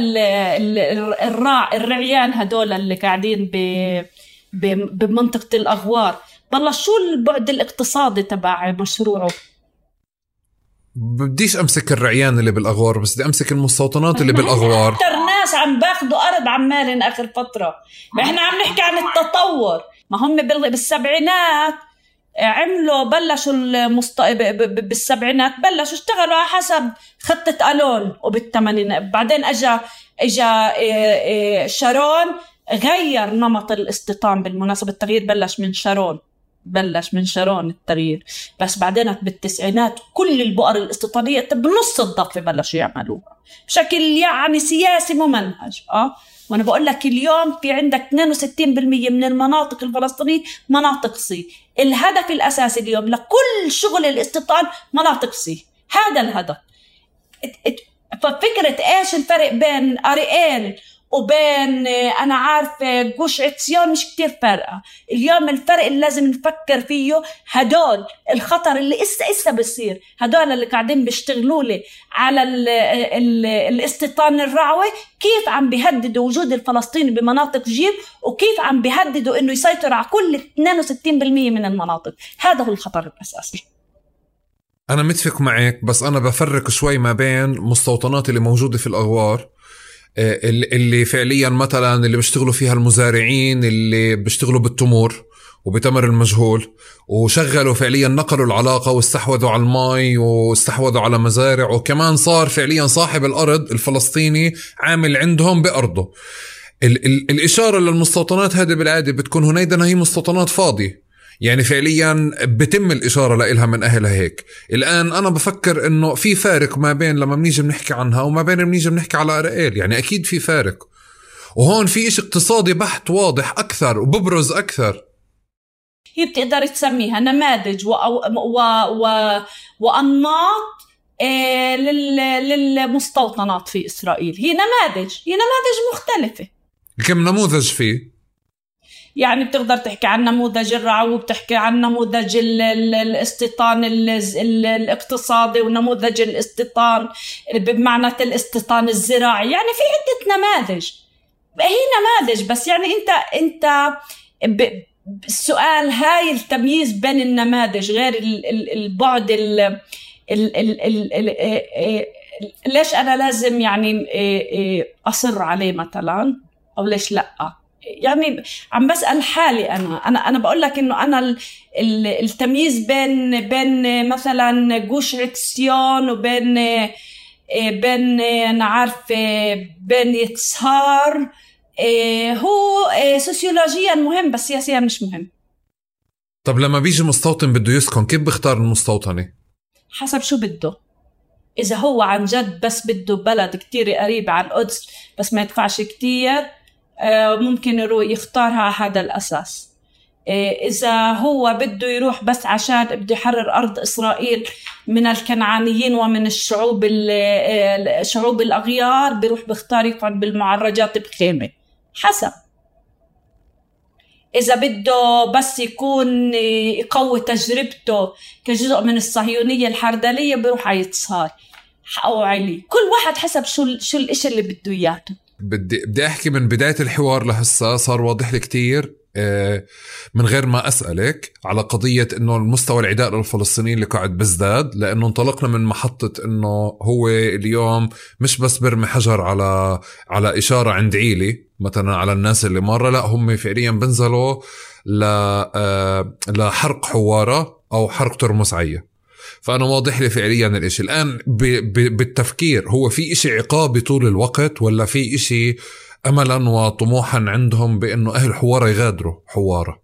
Speaker 1: الراع الرعيان هدول اللي قاعدين بمنطقة الأغوار. والله شو البعد الاقتصادي تبع مشروعه؟
Speaker 2: بديش أمسك الرعيان اللي بالأغوار بس بدي أمسك المستوطنات اللي بالأغوار.
Speaker 1: أكثر ناس عم باخذوا أرض عمالين آخر فترة. إحنا عم نحكي عن التطور. ما هم بالسبعينات عملوا بلشوا المست... بالسبعينات بلشوا اشتغلوا على حسب خطة ألون وبالثمانينات بعدين اجى اجى آه، آه، شارون غير نمط الاستيطان بالمناسبة التغيير بلش من شارون. بلش من شارون التغيير. بس بعدين بالتسعينات كل البؤر الاستيطانية بنص الضفة بلشوا يعملوها. بشكل يعني سياسي ممنهج آه. وأنا بقول لك اليوم في عندك 62% من المناطق الفلسطينية مناطق C الهدف الأساسي اليوم لكل شغل الاستيطان مناطق C هذا الهدف. ففكرة إيش الفرق بين اريال وبين أنا عارفة غوش عتسيون مش كتير فارقه اليوم الفرق اللي لازم نفكر فيه هدول الخطر اللي إسا إسا بصير. هدول اللي قاعدين بيشتغلوا لي على ال ال الاستيطان الرعوي كيف عم بيهددوا وجود الفلسطيني بمناطق جيب وكيف عم بيهددوا إنه يسيطر على كل 62% من المناطق. هذا هو الخطر الأساسي.
Speaker 2: أنا متفق معك بس أنا بفرق شوي ما بين مستوطنات اللي موجودة في الأغوار آه، اللي فعليا مثلا اللي بيشتغلوا فيها المزارعين اللي بيشتغلوا بالتمور وبتمر المجهول وشغلوا فعليا نقلوا العلاقة واستحوذوا على المي واستحوذوا على مزارع وكمان صار فعليا صاحب الأرض الفلسطيني عامل عندهم بأرضه. ال- ال- الإشارة للمستوطنات هذه بالعادة بتكون هنيدا هي مستوطنات فاضية. يعني فعليا بتم الإشارة لإلها من أهلها هيك. الآن أنا بفكر إنه في فارق ما بين لما بنيجي بنحكي عنها وما بين بنيجي بنحكي على أرائيل يعني أكيد في فارق. وهون في إشي اقتصادي بحت واضح أكثر وببرز أكثر.
Speaker 1: هي بتقدر تسميها نماذج و... و... و... وأنماط إيه للمستوطنات في إسرائيل. هي نماذج. هي نماذج مختلفة.
Speaker 2: كم نموذج فيه؟
Speaker 1: يعني بتقدر تحكي عن نموذج الرعو بتحكي عن نموذج الاستيطان الاقتصادي ونموذج الاستيطان بمعنى الاستيطان الزراعي. يعني في عدة نماذج. هي نماذج بس يعني انت انت السؤال هاي التمييز بين النماذج غير البعد ال ال ال ال ليش أنا لازم يعني أصر عليه مثلا؟ أو ليش لأ؟ يعني عم بسأل حالي أنا. أنا أنا بقول لك إنه أنا التمييز بين بين مثلا جوش عكسيون وبين بين أنا عارفة بين يتسهار هو سوسيولوجيا مهم بس سياسيا مش مهم.
Speaker 2: طب لما بيجي مستوطن بده يسكن كيف بيختار المستوطنة؟
Speaker 1: حسب شو بده. إذا هو عن جد بس بده بلد كتير قريب على القدس بس ما يدفعش كتير آه، ممكن يروح يختارها على هذا الأساس. آه، إذا هو بده يروح بس عشان بده يحرر أرض إسرائيل من الكنعانيين ومن الشعوب آه، شعوب الأغيار بيروح بيختار يقعد بالمعرجات بخيمة. حسب. إذا بده بس يكون يقوي تجربته كجزء من الصهيونية الحردلية بيروح على يتصار أو علي. كل واحد حسب شو شو الإشي اللي بده إياه
Speaker 2: بدي بدي أحكي من بداية الحوار لهسه صار واضح لي كثير آه، من غير ما أسألك على قضية إنه المستوى العداء للفلسطينيين اللي قاعد بيزداد لأنه انطلقنا من محطة إنه هو اليوم مش بس برمي حجر على على إشارة عند عيلي مثلا على الناس اللي مرة لا هم فعليا بنزلوا ل آه، لحرق حوارة أو حرق ترمس عية. فأنا واضح لي فعليا الإشي. الآن ب ب بالتفكير هو في إشي عقابي طول الوقت ولا في إشي املا وطموحا عندهم بأنه أهل حوارة يغادروا حوارة؟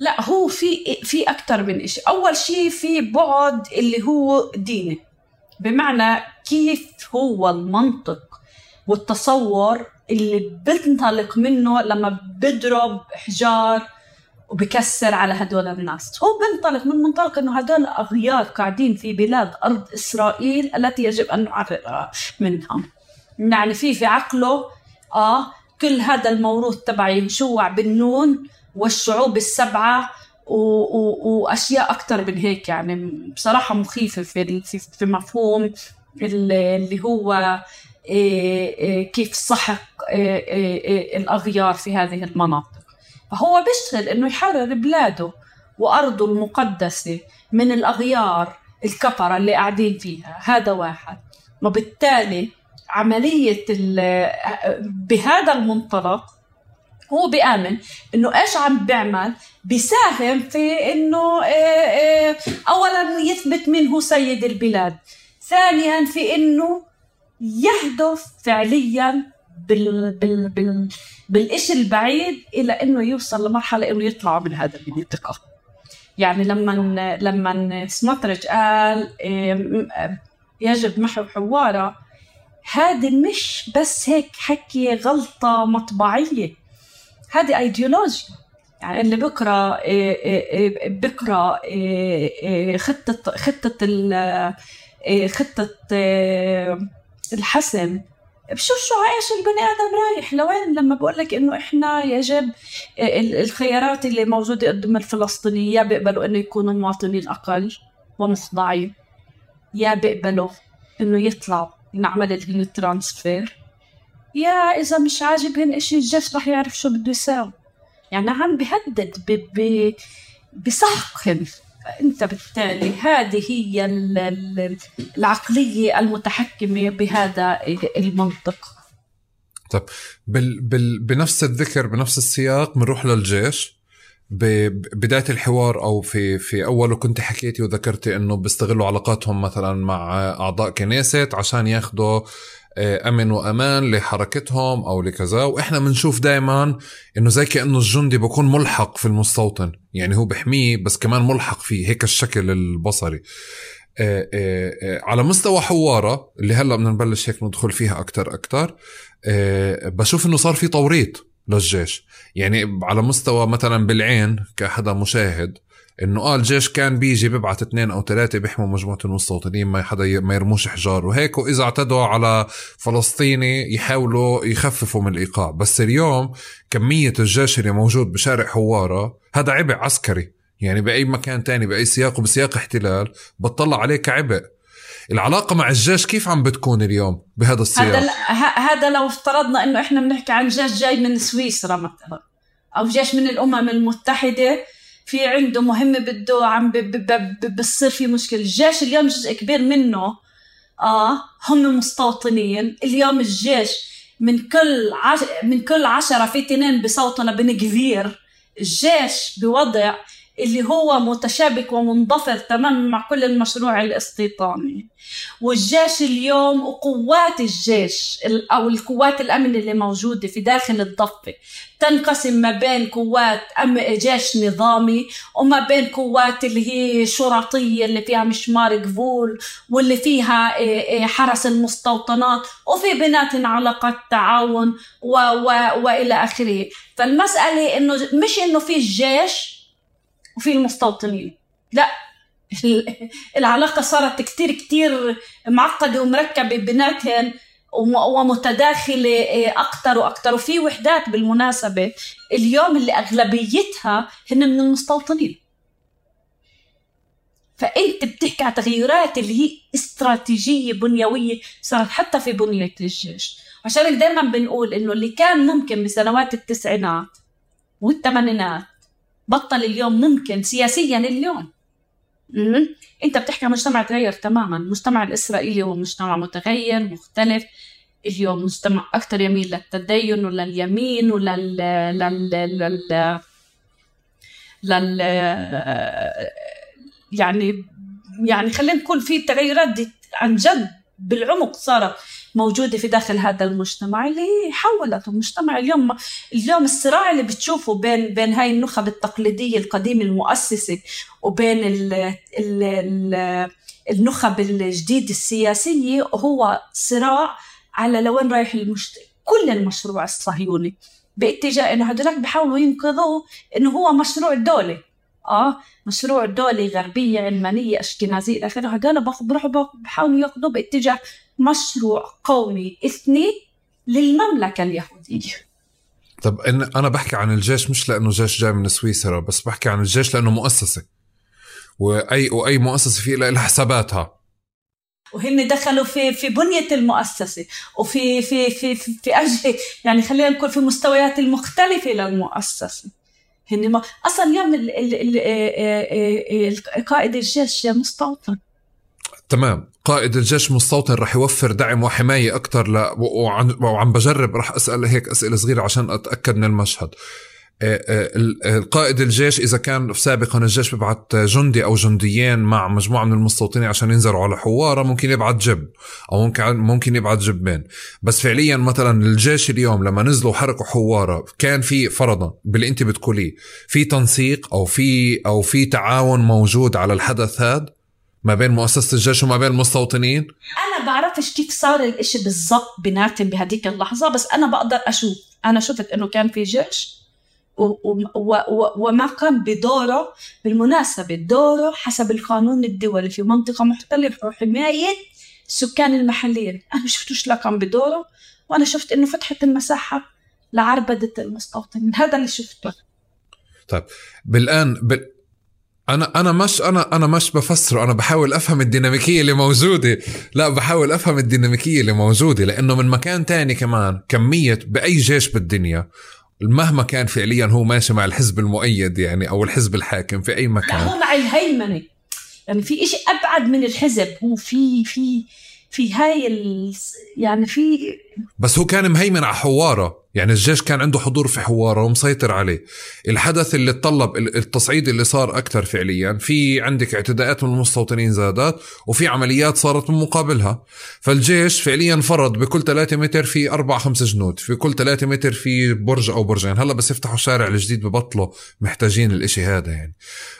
Speaker 1: لا هو في في أكثر من شيء أول شيء في بعد اللي هو ديني. بمعنى كيف هو المنطق والتصور اللي بنطلق منه لما بضرب حجار وبكسر على هدول الناس. هو بنطلق من منطلق إنه هدول اغيار قاعدين في بلاد أرض إسرائيل التي يجب أن نعررها منها يعني في في عقله آه كل هذا الموروث تبعي يشوع بالنون والشعوب السبعة و و وأشياء أكثر من هيك. يعني بصراحة مخيفة في في مفهوم اللي هو إيه إيه كيف سحق إيه الأغيار في هذه المناطق. فهو بيشتغل إنه يحرر بلاده وأرضه المقدسة من الأغيار الكفرة اللي قاعدين فيها. هذا واحد. وبالتالي عملية بهذا المنطلق هو بيآمن إنه إيش عم بيعمل؟ بيساهم في إنه آه، آه، اولا يثبت من هو سيد البلاد. ثانيا في إنه يهدف فعليا بال بال بال بالإشي البعيد إلى إنه يوصل لمرحلة إنه يطلع من هذا المنطقة. يعني لما لما سمطرج قال يجب محو حوارة هذه مش بس هيك حكي غلطة مطبعية هذه ايديولوجيا يعني اللي بقرا بقرا خطة خطة خطة الحسم بشوف شو عايش البني آدم رايح لوين؟ لما بقول لك إنه إحنا يجب الخيارات اللي موجودة قدام الفلسطينيين يا بيقبلوا إنه يكونوا مواطنين أقل ومخضعين يا بيقبلوا إنه يطلعوا نعمل ال transfer يا إذا مش عاجبهن إشي الجيش رح يعرف شو بده يساوي. يعني عم بهدد بسحقهم. فانت بالتالي هذه هي العقلية المتحكمة بهذا المنطق.
Speaker 2: طيب بال بال بنفس الذكر بنفس السياق بنروح للجيش. ببدايه الحوار أو في في أوله كنت حكيتي وذكرتي إنه بيستغلوا علاقاتهم مثلا مع أعضاء كنيست عشان ياخذوا أمن وأمان لحركتهم أو لكذا. وإحنا بنشوف دائما إنه زي كأنه الجندي بكون ملحق في المستوطن. يعني هو بحميه بس كمان ملحق فيه هيك الشكل البصري. آه، آه، على مستوى حوارة اللي هلأ بدنا نبلش هيك ندخل فيها أكثر أكثر بشوف إنه صار في توريط للجيش. يعني على مستوى مثلا بالعين كحدا مشاهد إنه آه الجيش كان بيجي بيبعث اثنين أو ثلاثة بيحموا مجموعة المستوطنين ما حدا ما يرموش حجار. وهيك واذا اعتدوا على فلسطيني يحاولوا يخففوا من الإيقاع. بس اليوم كمية الجيش اللي موجود بشارع حوارة هذا عبء عسكري. يعني بأي مكان تاني بأي سياق وبسياق احتلال بتطلع عليه كعبء العلاقة مع الجيش كيف عم بتكون اليوم بهذا السياق؟
Speaker 1: هذا هذا لو افترضنا إنه إحنا بنحكي عن جيش جاي من سويسرا مثلا أو جيش من الأمم المتحدة في عنده مهمة بده عم بصير في مشكلة. الجيش اليوم جزء كبير منه آه هم مستوطنين. اليوم الجيش من كل عش... من كل عشرة في اثنين بصوتنا بنكفير الجيش بوضع اللي هو متشابك ومنضفر تماما مع كل المشروع الاستيطاني. والجيش اليوم وقوات الجيش أو القوات الأمن اللي موجودة في داخل الضفة. تنقسم ما بين قوات أم جيش نظامي وما بين قوات اللي هي شرطية اللي فيها مشمار قبول واللي فيها إيه، إيه، حرس المستوطنات وفي بيناتهم علاقات تعاون و و وإلى آخره. فالمسألة إنه مش إنه في الجيش وفي المستوطنين. لا العلاقة صارت كتير كتير معقدة ومركبة بيناتهم ومتداخلة أكثر وأكثر وفي وحدات بالمناسبة اليوم اللي أغلبيتها هن من المستوطنين. فأنت بتحكي على تغيرات اللي هي استراتيجية بنيوية صارت حتى في بنية الجيش. عشان دائما بنقول إنه اللي كان ممكن بسنوات التسعينات والثمانينات بطل اليوم ممكن سياسيا اليوم. انت بتحكي عن مجتمع تغير تماما. المجتمع الإسرائيلي هو مجتمع متغير مختلف. اليوم مجتمع أكثر يميل للتدين ولليمين ولل لل لل لل يعني يعني خلينا نقول في تغيرات دي عن جد بالعمق صارت. موجودة في داخل هذا المجتمع اللي حولت المجتمع. اليوم اليوم الصراع اللي بتشوفه بين بين هاي النخب التقليدية القديمة المؤسسة وبين ال ال ال النخب الجديدة السياسية هو صراع على لوين رايح المجت... كل المشروع الصهيوني. باتجاه إنه هدولك بيحاولوا ينقذوه إنه هو مشروع دولي آه مشروع دولي غربية علمانية أشكنازية إلى آخره. هدول بروحوا بحاولوا ياخذوه باتجاه مشروع قومي إثني للمملكة اليهودية.
Speaker 2: طب إن أنا بحكي عن الجيش مش لأنه جيش جاي من سويسرا بس بحكي عن الجيش لأنه مؤسسة. وأي وأي مؤسسة في لها حساباتها.
Speaker 1: وهن دخلوا في في بنية المؤسسة وفي في في في, في أجل يعني خلينا نقول في مستويات المختلفة للمؤسسة هن ما أصلا اليوم قائد الجيش مستوطن
Speaker 2: تمام. قائد الجيش مستوطن رح يوفر دعم وحماية أكثر ل... وعم بجرب رح أسأل هيك أسئلة صغيرة عشان أتأكد من المشهد. آه، آه، القائد الجيش إذا كان سابقا الجيش بيبعث جندي أو جنديين مع مجموعة من المستوطنين عشان ينزلوا على حوارة ممكن يبعث جب أو ممكن ممكن يبعث جبين. بس فعليا مثلا الجيش اليوم لما نزلوا حركوا حوارة كان في فرضا باللي أنت بتقوليه في تنسيق أو في أو في تعاون موجود على الحدث هذا؟ ما بين مؤسسة الجيش وما بين المستوطنين؟
Speaker 1: أنا بعرفش كيف صار الإشي بالضبط بيناتهم بهديك اللحظة بس أنا بقدر أشوف. أنا شفت إنه كان في جيش و و و وما قام بدوره بالمناسبة. دوره حسب القانون الدولي في منطقة محتلة وحماية السكان المحليين. أنا ما شفتوش لا قام بدوره وأنا شفت إنه فتحت المساحة لعربدة المستوطنين. هذا اللي شفته.
Speaker 2: طيب بالآن بال... أنا أنا مش أنا أنا مش بفسره أنا بحاول أفهم الديناميكية اللي موجودة. لا بحاول أفهم الديناميكية اللي موجودة لأنه من مكان تاني كمان كمية بأي جيش بالدنيا مهما كان فعليا هو ماشي مع الحزب المؤيد يعني أو الحزب الحاكم في أي مكان.
Speaker 1: لا هو مع الهيمنة. يعني في إشي أبعد من الحزب. هو في في في هاي ال... يعني في
Speaker 2: بس هو كان مهيمن على حواره. يعني الجيش كان عنده حضور في حواره ومسيطر عليه. الحدث اللي تطلب التصعيد اللي صار أكثر فعليا في عندك اعتداءات من المستوطنين زادت وفي عمليات صارت من مقابلها. فالجيش فعليا فرض بكل 3 متر في 4 5 جنود في كل 3 متر في برج أو برجين. هلأ بس يفتحوا الشارع الجديد ببطلوا محتاجين الإشي هذا يعني.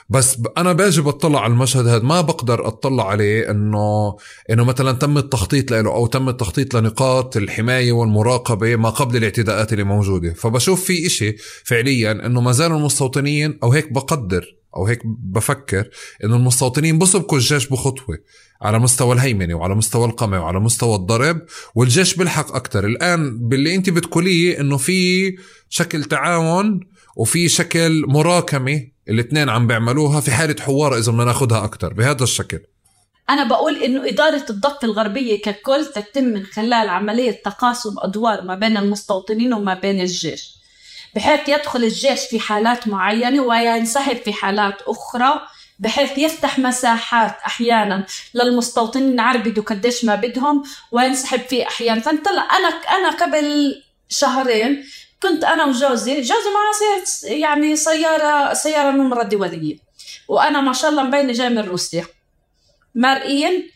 Speaker 2: بس أنا باجي بطلع على المشهد هذا. ما بقدر أطلع عليه إنه إنه مثلا تم التخطيط له أو تم التخطيط لنقاط الحماية والمراقبة ما قبل الاعتداءات. اللي موجودة. فبشوف في إشي فعليا إنه ما زالوا المستوطنين أو هيك بقدر أو هيك بفكر إنه المستوطنين بسبقوا الجيش بخطوة على مستوى الهيمنة وعلى مستوى القمع وعلى مستوى الضرب والجيش بيلحق أكثر الآن باللي أنت بتقوليه إنه في شكل تعاون وفي شكل مراكمة الاثنين عم بيعملوها في حالة حوار إذا بدنا ناخذها أكثر بهذا الشكل.
Speaker 1: أنا بقول إنه إدارة الضفة الغربية ككل تتم من خلال عملية تقاسم أدوار ما بين المستوطنين وما بين الجيش. بحيث يدخل الجيش في حالات معينة وينسحب في حالات أخرى بحيث يفتح مساحات أحيانا للمستوطنين يعربدوا قديش ما بدهم وينسحب في أحيانا فانطلع أنا أنا قبل شهرين كنت أنا وجوزي جوزي معاه يعني سيارة سيارة نمرة دولية وأنا ما شاء الله مبينة جاي من روسيا. مرئيين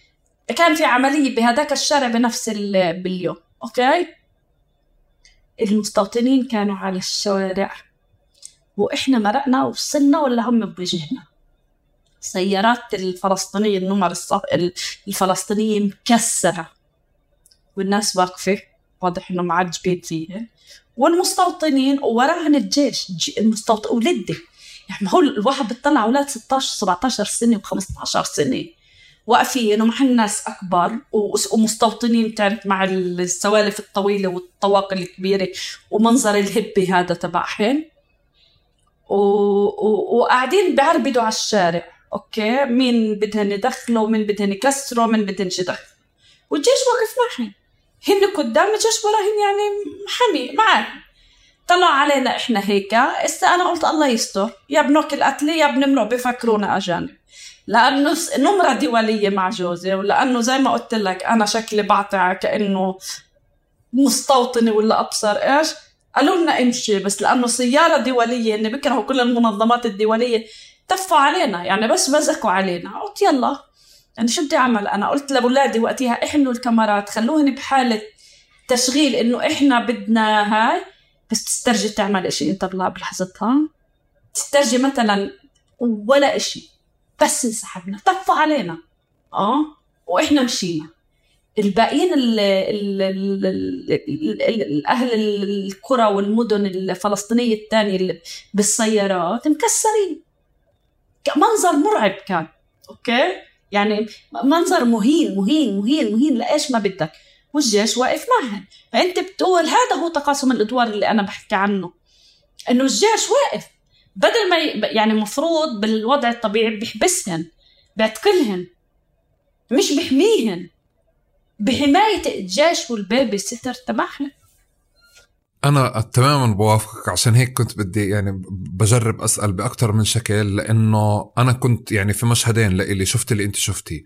Speaker 1: كان في عملية بهذاك الشارع بنفس باليوم أوكي؟ المستوطنين كانوا على الشوارع وإحنا مرقنا وصلنا ولا هم بوجهنا؟ سيارات الفلسطينية النمر الفلسطينية مكسرة والناس واقفة واضح إنه معجبين فيها. والمستوطنين وراهن الجيش المستوطن ولدي يعني هو الواحد بتطلع أولاد 16 17 سنة و15 سنة. واقفين ومحل ناس أكبر ومستوطنين بتعرف مع السوالف الطويلة والطواقي الكبيرة ومنظر الهبه هذا تبعهم و... و... وقاعدين بعربدوا على الشارع. أوكي؟ مين بدهن يدخلوا مين بدهن يكسروا مين بدهن يدخلوا والجيش واقف معهم. هن قدام الجيش وراهن يعني حمي معاهم. طلعوا علينا إحنا هيك هسه أنا قلت الله يستر. يا بنوك القتلة يا بنمرق بفكرونا أجانب. لأنه نمرة دولية مع جوزي ولأنه زي ما قلت لك أنا شكلي بعطي كأنه مستوطنة ولا أبصر إيش؟ قالوا لنا امشي بس لأنه سيارة دولية اني بكرهوا كل المنظمات الدولية تفوا علينا يعني بس بزكوا علينا. قلت يلا. يعني شو بدي أعمل؟ أنا قلت لأولادي وقتها إحنوا الكاميرات خلوهن بحالة تشغيل إنه إحنا بدنا هاي. بس تسترجي تعمل إشي أنت بلحظتها. تسترجي مثلا ولا إشي. بس انسحبنا طفوا علينا. آه وإحنا مشينا. الباقيين ال ال ال ال الأهل القرى والمدن الفلسطينية الثانية اللي بالسيارات مكسرين. منظر مرعب كان. أوكي؟ يعني منظر مهين مهين مهين مهين لإيش ما بدك. والجيش واقف معهم. فأنت بتقول هذا هو تقاسم الأدوار اللي أنا بحكي عنه. إنه الجيش واقف. بدل ما يعني المفروض بالوضع الطبيعي بيحبسهن بيعتقلهن مش بحميهن بحماية الجيش والبيبي ستر تبعهن.
Speaker 2: أنا تماما بوافقك عشان هيك كنت بدي يعني بجرب أسأل بأكثر من شكل لأنه أنا كنت يعني في مشهدين لإلي شفت اللي أنت شفتيه.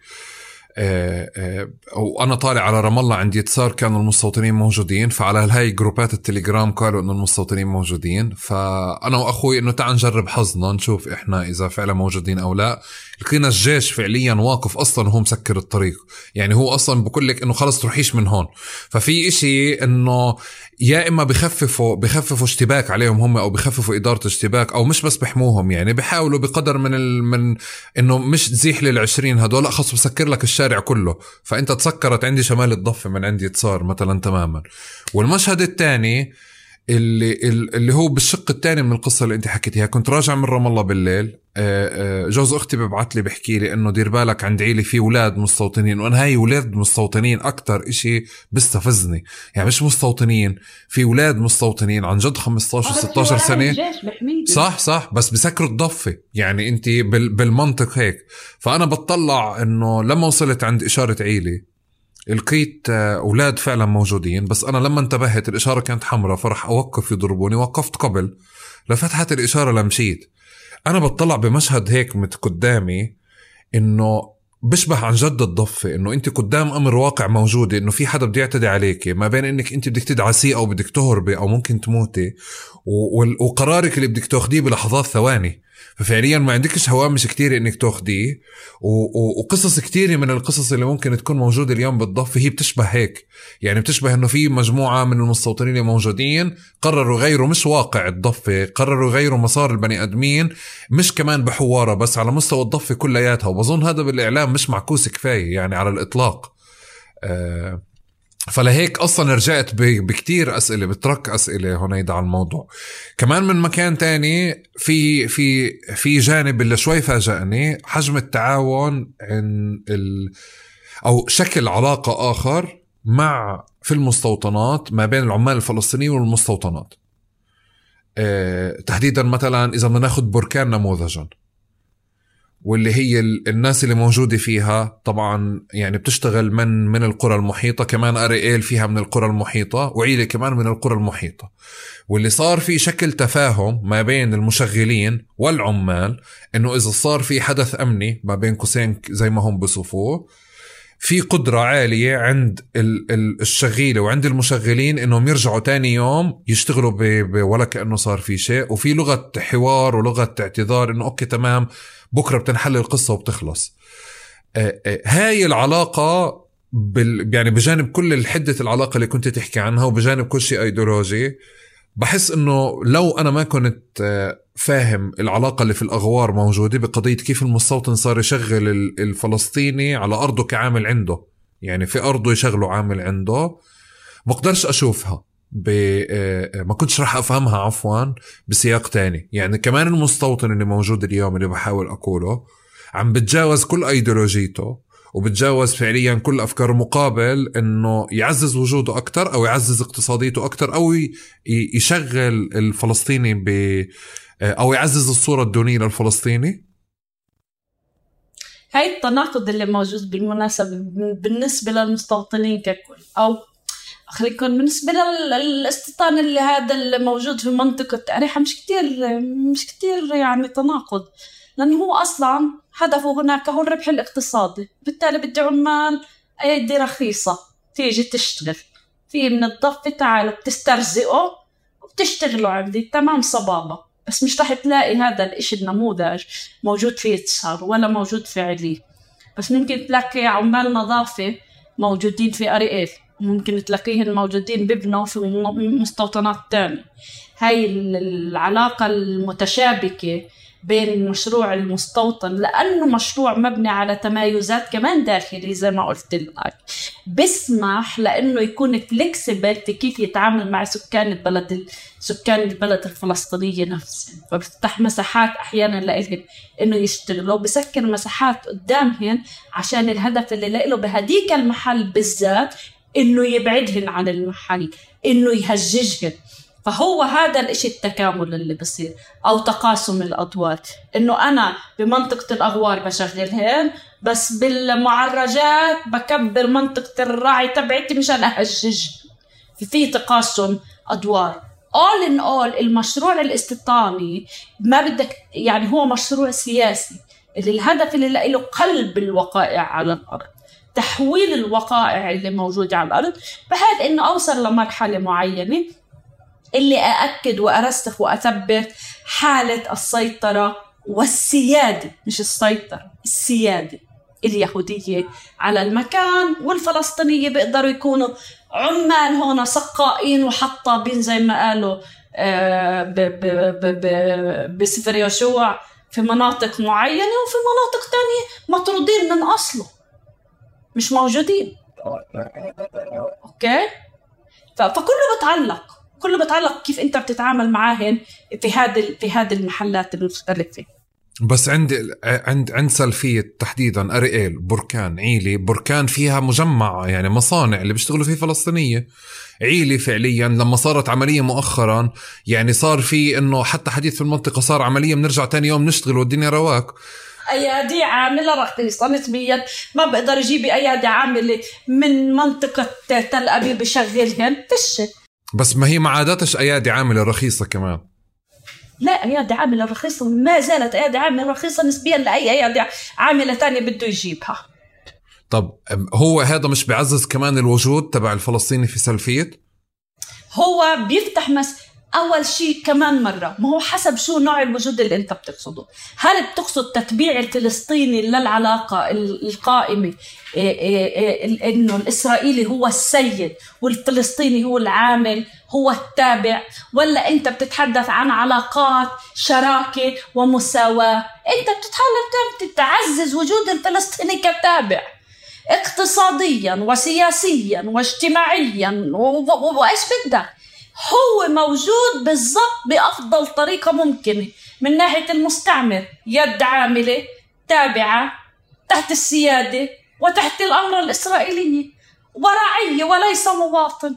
Speaker 2: وأنا طالع على رام الله عندي يتسار كانوا المستوطنين موجودين فعلى هاي جروبات التليجرام قالوا إنه المستوطنين موجودين. فأنا وأخوي إنه تعال نجرب حظنا نشوف إحنا إذا فعلا موجودين أو لا. لقينا الجيش فعليا واقف أصلا وهو مسكر الطريق. يعني هو أصلا بقول لك إنه خلص تروحيش من هون. ففي إشي إنه يا إما بخففوا بخففوا اشتباك عليهم هم أو بخففوا إدارة اشتباك أو مش بس بحموهم يعني بحاولوا بقدر من ال... من إنه مش تزيح لل20 هدول. خلص بسكر لك الشارع كله. فأنت تسكرت عندي شمال الضفة من عندي صار مثلا تماما. والمشهد الثاني اللي اللي هو بالشق الثاني من القصة اللي انت حكيتيها كنت راجع من رام الله بالليل آه، آه، جوز أختي ببعث لي بحكي لي إنه دير بالك عند عيلي في أولاد مستوطنين وأنا هاي أولاد مستوطنين أكثر إشي بيستفزني. يعني مش مستوطنين في أولاد مستوطنين عن جد 15 16 سنة. صح صح بس بسكروا الضفة. يعني انت بالمنطق هيك. فأنا بتطلع إنه لما وصلت عند إشارة عيلي لقيت آه، أولاد فعلا موجودين بس أنا لما انتبهت الإشارة كانت حمراء فرح أوقف يضربوني وقفت قبل لفتحت الإشارة لمشيت. أنا بطلع بمشهد هيك مت قدامي إنه بشبه عن جد الضفة إنه أنت قدام أمر واقع موجودة إنه في حدا بده يعتدي عليك ما بين إنك أنت بدك تدعسيه أو بدك تهربي أو ممكن تموتي وقرارك اللي بدك تاخديه بلحظات ثواني. ففعليا ما عندكش هوامش كتير إنك تاخديه وقصص كتير من القصص اللي ممكن تكون موجودة اليوم بالضفه هي بتشبه هيك. يعني بتشبه إنه في مجموعة من المستوطنين اللي موجودين قرروا يغيروا مش واقع الضفة قرروا يغيروا مسار البني آدمين مش كمان بحوارة بس على مستوى الضفة كلياتها. وبظن هذا بالإعلام مش معكوس كفاية يعني على الإطلاق. أه فلهيك أصلا رجعت بكتير أسئلة بترك أسئلة هنيدا على الموضوع. كمان من مكان تاني في في في جانب اللي شوي فاجأني حجم التعاون عن ال أو شكل علاقة آخر مع في المستوطنات ما بين العمال الفلسطينيين والمستوطنات. أه تحديدا مثلا إذا بدنا ناخذ بركان نموذجا. واللي هي الناس اللي موجودة فيها طبعا يعني بتشتغل من من القرى المحيطة كمان أريئيل فيها من القرى المحيطة وعيلة كمان من القرى المحيطة. واللي صار في شكل تفاهم ما بين المشغلين والعمال إنه إذا صار في حدث أمني ما بين قوسين زي ما هم بصفوه في قدرة عالية عند الشغيلة وعند المشغلين إنهم يرجعوا تاني يوم يشتغلوا ولا كأنه صار في شيء. وفي لغة حوار ولغة اعتذار إنه okay تمام بكرة بتنحل القصة وبتخلص. آه، آه، هاي العلاقة بال يعني بجانب كل الحدة العلاقة اللي كنت تحكي عنها وبجانب كل شيء ايديولوجي بحس إنه لو أنا ما كنت آه، فاهم العلاقة اللي في الأغوار موجودة بقضية كيف المستوطن صار يشغل الفلسطيني على أرضه كعامل عنده. يعني في أرضه يشغله عامل عنده. بقدرش أشوفها ب... آه، ما كنتش راح أفهمها عفوا بسياق تاني. يعني كمان المستوطن اللي موجود اليوم اللي بحاول أقوله عم بتجاوز كل إيديولوجيته. وبتجاوز فعليا كل أفكاره مقابل إنه يعزز وجوده أكثر أو يعزز اقتصاديته أكثر أو يشغل الفلسطيني ب أو يعزز الصورة الدونية للفلسطيني؟
Speaker 1: هاي التناقض اللي موجود بالمناسبة بالنسبة للمستوطنين ككل أو خلينا بالنسبة للاستيطان اللي هذا الموجود في منطقة أريحة مش كتير مش كتير يعني تناقض لأنه هو أصلا هدفه هناك هو الربح الاقتصادي بالتالي بدي عمال أيدي رخيصة. تيجي تشتغل. في من الضفة تعالوا بتسترزقوا وبتشتغلوا عندي. تمام صبابة. بس مش رح تلاقي هذا الإشي النموذج موجود في يتسار ولا موجود في علي. بس ممكن تلاقي عمال نظافة موجودين في أريئيل ممكن تلاقيهم موجودين ببنوا في مستوطنات تانية هاي العلاقة المتشابكة بين المشروع المستوطن لأنه مشروع مبني على تمايزات كمان داخلي زي ما قلت لك. بسمح لأنه يكون فليكسبل كيف يتعامل مع سكان البلد سكان البلد الفلسطينية نفسهم فبفتح مساحات أحيانا لإلهم إنه يشتغلوا. بسكر مساحات قدامهم عشان الهدف اللي له بهديك المحل بالذات إنه يبعدهن عن المحل إنه يهججهن. فهو هذا الإشي التكامل اللي بصير أو تقاسم الادوار إنه أنا بمنطقة الأغوار بشغلهن بس بالمعرجات بكبر منطقة الراعي تبعتي مشان أهجج. في تقاسم ادوار all in all المشروع الاستيطاني ما بدك يعني هو مشروع سياسي. اللي الهدف اللي له قلب الوقائع على الأرض. تحويل الوقائع اللي موجودة على الأرض بحيث إنه أوصل لمرحلة معينة اللي أأكد وأرسخ وأثبت حالة السيطرة والسيادة مش السيطرة السيادة اليهودية على المكان والفلسطينية بيقدروا يكونوا عمال هون سقائين وحطابين زي ما قالوا آه، بسفر يشوع في مناطق معينة وفي مناطق تانية مطرودين من أصله مش موجودين. أوكي؟ فكله بتعلق. كله بتعلق كيف انت بتتعامل معاهن في هذه في هذه المحلات المختلفة.
Speaker 2: بس عند عند عند سلفية تحديدا اريئيل بركان عيلي بركان فيها مجمع يعني مصانع اللي بيشتغلوا فيه فلسطينية. عيلي فعليا لما صارت عملية مؤخرا يعني صار في إنه حتى حديث في المنطقة صار عمليه بنرجع تاني يوم نشتغل والدنيا رواق.
Speaker 1: أيادي عاملة رخيصه نسبيا. ما بقدر أجيب أيادي عاملة من منطقة تل أبيب بشغلهن. فيش.
Speaker 2: بس ما هي ما عادتش أيادي عامله رخيصه كمان.
Speaker 1: لا أيادي عامله رخيصه ما زالت أيادي عامله رخيصه نسبيا لأي أيادي عاملة تانية بده يجيبها.
Speaker 2: طب هو هذا مش بيعزز كمان الوجود تبع الفلسطيني في سلفيت
Speaker 1: هو بيفتح مس أول شيء كمان مرة ما هو حسب شو نوع الوجود اللي أنت بتقصده. هل بتقصد تتبيع الفلسطيني للعلاقة القائمة إيه، إيه، إيه، إنه الإسرائيلي هو السيد والفلسطيني هو العامل هو التابع ولا أنت بتتحدث عن علاقات شراكة ومساواة؟ أنت بتتحاول تعزز وجود الفلسطيني كتابع اقتصاديا وسياسيا واجتماعيا وإيش بدك؟ هو موجود بالضبط بأفضل طريقة ممكنة من ناحية المستعمر يد عاملة تابعة تحت السيادة وتحت الأمر الإسرائيلية ورعية وليس مواطن.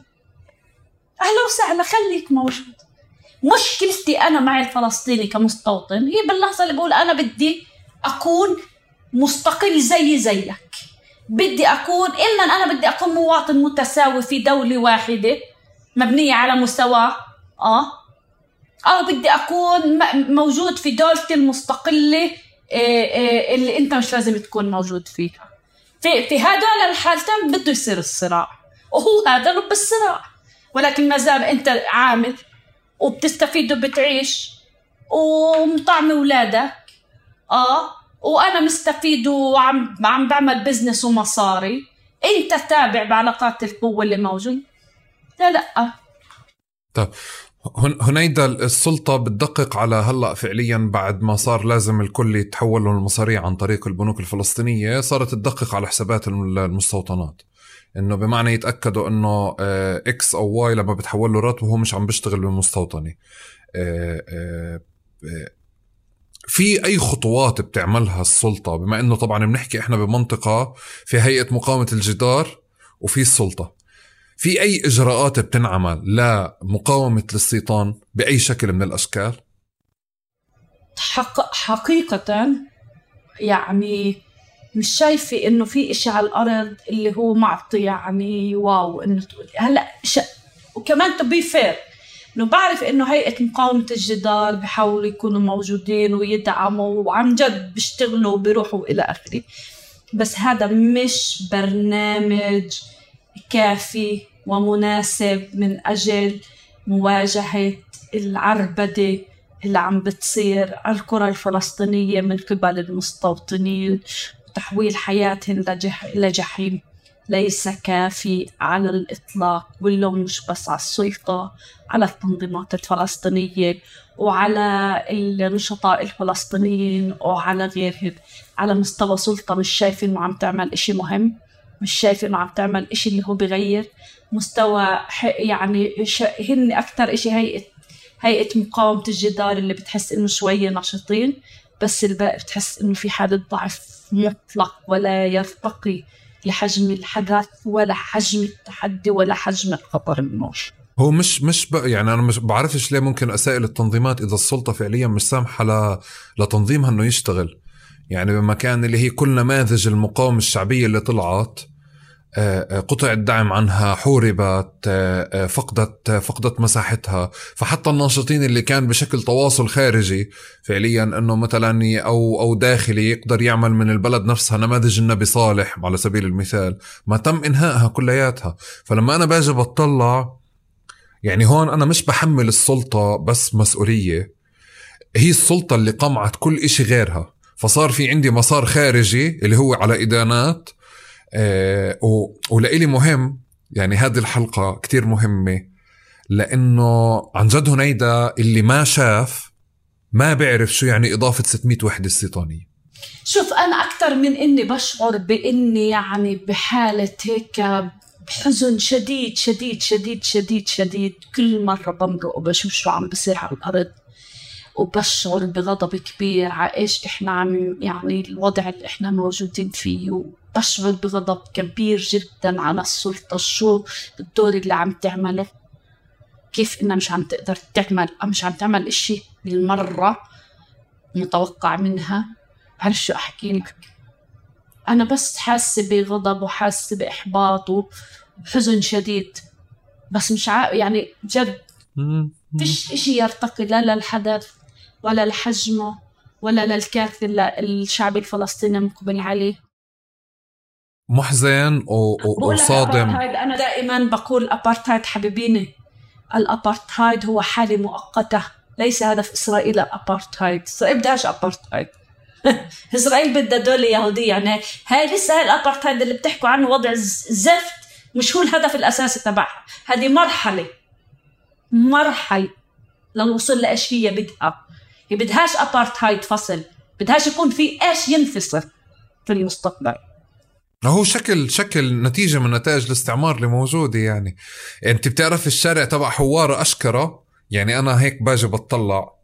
Speaker 1: أهلا وسهلا خليك موجود. مشكلتي أنا مع الفلسطيني كمستوطن هي باللحظة اللي بقول أنا بدي أكون مستقل زي زيك. بدي أكون إما أنا بدي أكون مواطن متساوي في دولة واحدة. مبنية على مستوى آه. أو بدي أكون موجود في دولتي المستقلة إيه، إيه، اللي أنت مش لازم تكون موجود فيها. في في هدول الحالتين بده يصير الصراع وهو هذا لب الصراع. ولكن ما زال أنت عامل وبتستفيد وبتعيش ومطعم أولادك آه. وأنا مستفيد وعم عم بعمل بزنس ومصاري. أنت تابع بعلاقات القوة اللي موجوده لا لا.
Speaker 2: طيب. هنيدة السلطة بتدقق على هلأ فعليا بعد ما صار لازم الكل يتحول لهم عن طريق البنوك الفلسطينية صارت تدقق على حسابات المستوطنات. إنه بمعنى يتأكدوا إنه X آه، أو Y لما بتحول له راتبه هو مش عم بيشتغل بمستوطنه آه، آه، في أي خطوات بتعملها السلطة؟ بما إنه طبعا بنحكي إحنا بمنطقة في هيئة مقاومة الجدار وفي السلطة. في أي إجراءات بتنعمل لمقاومة الاستيطان بأي شكل من الأشكال؟
Speaker 1: حق حقيقة يعني مش شايفة إنه في إشي على الأرض اللي هو معطي يعني wow إنه تقول هلأ ش... وكمان to be fair إنه بعرف إنه هيئة مقاومة الجدار بحاولوا يكونوا موجودين ويدعموا وعن جد بيشتغلوا وبيروحوا إلى آخره بس هذا مش برنامج كافي ومناسب من أجل مواجهة العربدة اللي عم بتصير على الكرة الفلسطينية من قبل المستوطنين وتحويل حياتهم لجحيم ليس كافي على الإطلاق واللوم مش بس على السلطة على التنظيمات الفلسطينية وعلى النشطاء الفلسطينيين وعلى غيرهم. على مستوى سلطة مش شايفة إنه عم تعمل إشي مهم مش شايفة إنه عم تعمل إشي اللي هو بغير. مستوى يعني هن أكثر إشي هيئة هيئة مقاومة الجدار اللي بتحس إنه شوية نشيطين بس الباقي بتحس إنه في حالة ضعف مطلق ولا يرتقي لحجم الحدث ولا حجم التحدي ولا حجم الخطر الموش
Speaker 2: هو مش مش ب... يعني أنا مش بعرفش ليه ممكن أسائل التنظيمات إذا السلطة فعليا مش سامحة ل... لتنظيمها إنه يشتغل. يعني بمكان اللي هي كل نماذج المقاومة الشعبية اللي طلعت قطع الدعم عنها حوربت آه، فقدت فقدت مساحتها. فحتى الناشطين اللي كان بشكل تواصل خارجي فعليا إنه مثلا أو أو داخلي يقدر يعمل من البلد نفسها نماذج النبي صالح على سبيل المثال ما تم إنهائها كلياتها. فلما أنا باجي بطلع يعني هون أنا مش بحمل السلطة بس مسؤولية هي السلطة اللي قمعت كل إشي غيرها. فصار في عندي مسار خارجي اللي هو على إدانات آه ولإلي مهم يعني هذه الحلقة كتير مهمة لأنه عن جد هنيدا اللي ما شاف ما بيعرف شو يعني إضافة 600 وحدة استيطانية
Speaker 1: شوف أنا أكثر من إني بشعر بإني يعني بحالة هيك بحزن شديد شديد شديد شديد شديد. كل مرة بمرق وبشوف شو عم بصير على الأرض وبشعر بغضب كبير على إيش إحنا عم يعني الوضع اللي إحنا موجودين فيه وبشعر بغضب كبير جدا على السلطة شو الدور اللي عم تعمله. كيف انها مش عم تقدر تعمل أو مش عم تعمل إشي بالمرة متوقع منها؟ بعرف شو أحكي لك؟ أنا بس حاسة بغضب وحاسة بإحباط وحزن شديد. بس مش عا... يعني جد فيش إشي يرتقي لا للحدث ولا لحجمه ولا للكارثة اللي الشعب الفلسطيني مقبل عليه.
Speaker 2: محزن و- و- وصادم.
Speaker 1: أنا دائما بقول الأبارتهايد حبيبيني. الأبارتهايد هو حالة مؤقتة. ليس هدف إسرائيل الأبارتهايد إسرائيل بدهاش أبارتهايد إسرائيل بدها دولة يهودية. يعني هاي لسه هاي الأبارتهايد اللي بتحكوا عنه وضع زفت مش هو الهدف الأساسي تبعها هذه مرحلة. مرحلة للوصول لإيش هي بدها. هي بدهاش أبارتهايد فصل. بدهاش يكون في إيش ينفصل في المستقبل.
Speaker 2: هو شكل شكل نتيجة من نتائج الاستعمار اللي موجودة يعني انت بتعرف الشارع تبع حوارة أشكرة يعني أنا هيك باجي بتطلع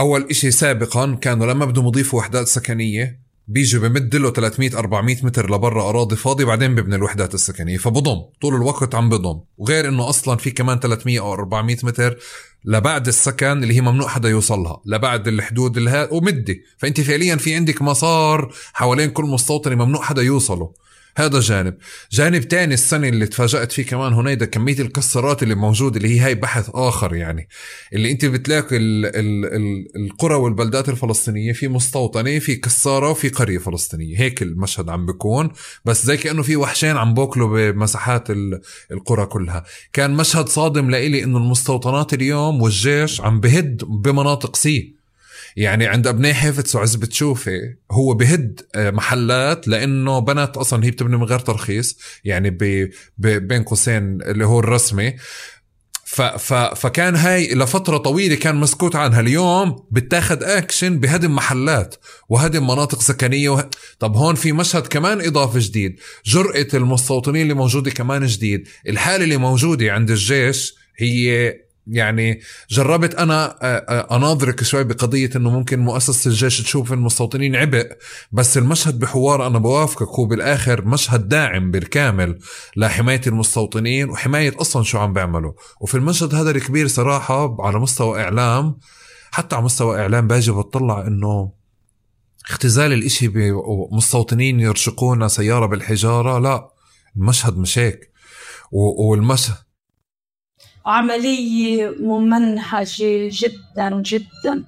Speaker 2: أول إشي سابقا كانوا لما بدهم يضيفوا وحدات سكنية بيجي بمد له 300 400 متر لبرا أراضي فاضية بعدين ببني الوحدات السكنية. فبضم طول الوقت عم بضم. وغير إنه أصلا في كمان 300 أو 400 متر لبعد السكن اللي هي ممنوع حدا يوصلها لبعد الحدود اللي ومدي. فأنت فعليا في عندك مسار حوالين كل مستوطن ممنوع حدا يوصله. هذا جانب. جانب تاني السنة اللي تفاجأت فيه كمان هنيدا كمية الكسرات اللي موجودة اللي هي هاي بحث آخر يعني. اللي أنت بتلاقي ال ال ال القرى والبلدات الفلسطينية في مستوطنة في كسارة وفي قرية فلسطينية. هيك المشهد عم بيكون بس زي كأنه في وحشين عم بوكلوا بمساحات ال- القرى كلها. كان مشهد صادم لإلي إنه المستوطنات اليوم والجيش عم بهد بمناطق C يعني عند ابني حفظ وعزبة شوفي هو بهد آه، محلات لأنه بنت أصلا هي بتبني من غير ترخيص يعني ب... ب... بين قوسين اللي هو الرسمي. ف... ف... فكان هاي لفترة طويلة كان مسكوت عنها. اليوم بتاخد اكشن بهدم محلات وهدم مناطق سكنية وه... طب هون في مشهد كمان إضافة جديد. جرأة المستوطنين اللي موجودة كمان جديد. الحالة اللي موجودة عند الجيش هي يعني جربت أنا آه، آه، أناظرك شوي بقضية إنه ممكن مؤسسة الجيش تشوف المستوطنين عبء بس المشهد بحوار أنا بوافقك هو بالآخر مشهد داعم بالكامل لحماية المستوطنين وحماية أصلا شو عم بيعملوا. وفي المشهد هذا الكبير صراحة على مستوى إعلام حتى على مستوى إعلام باجي بطلع إنه اختزال الإشي بمستوطنين يرشقون سيارة بالحجارة لا المشهد مش هيك. والمشهد
Speaker 1: عملية ممنهجة جدا جدا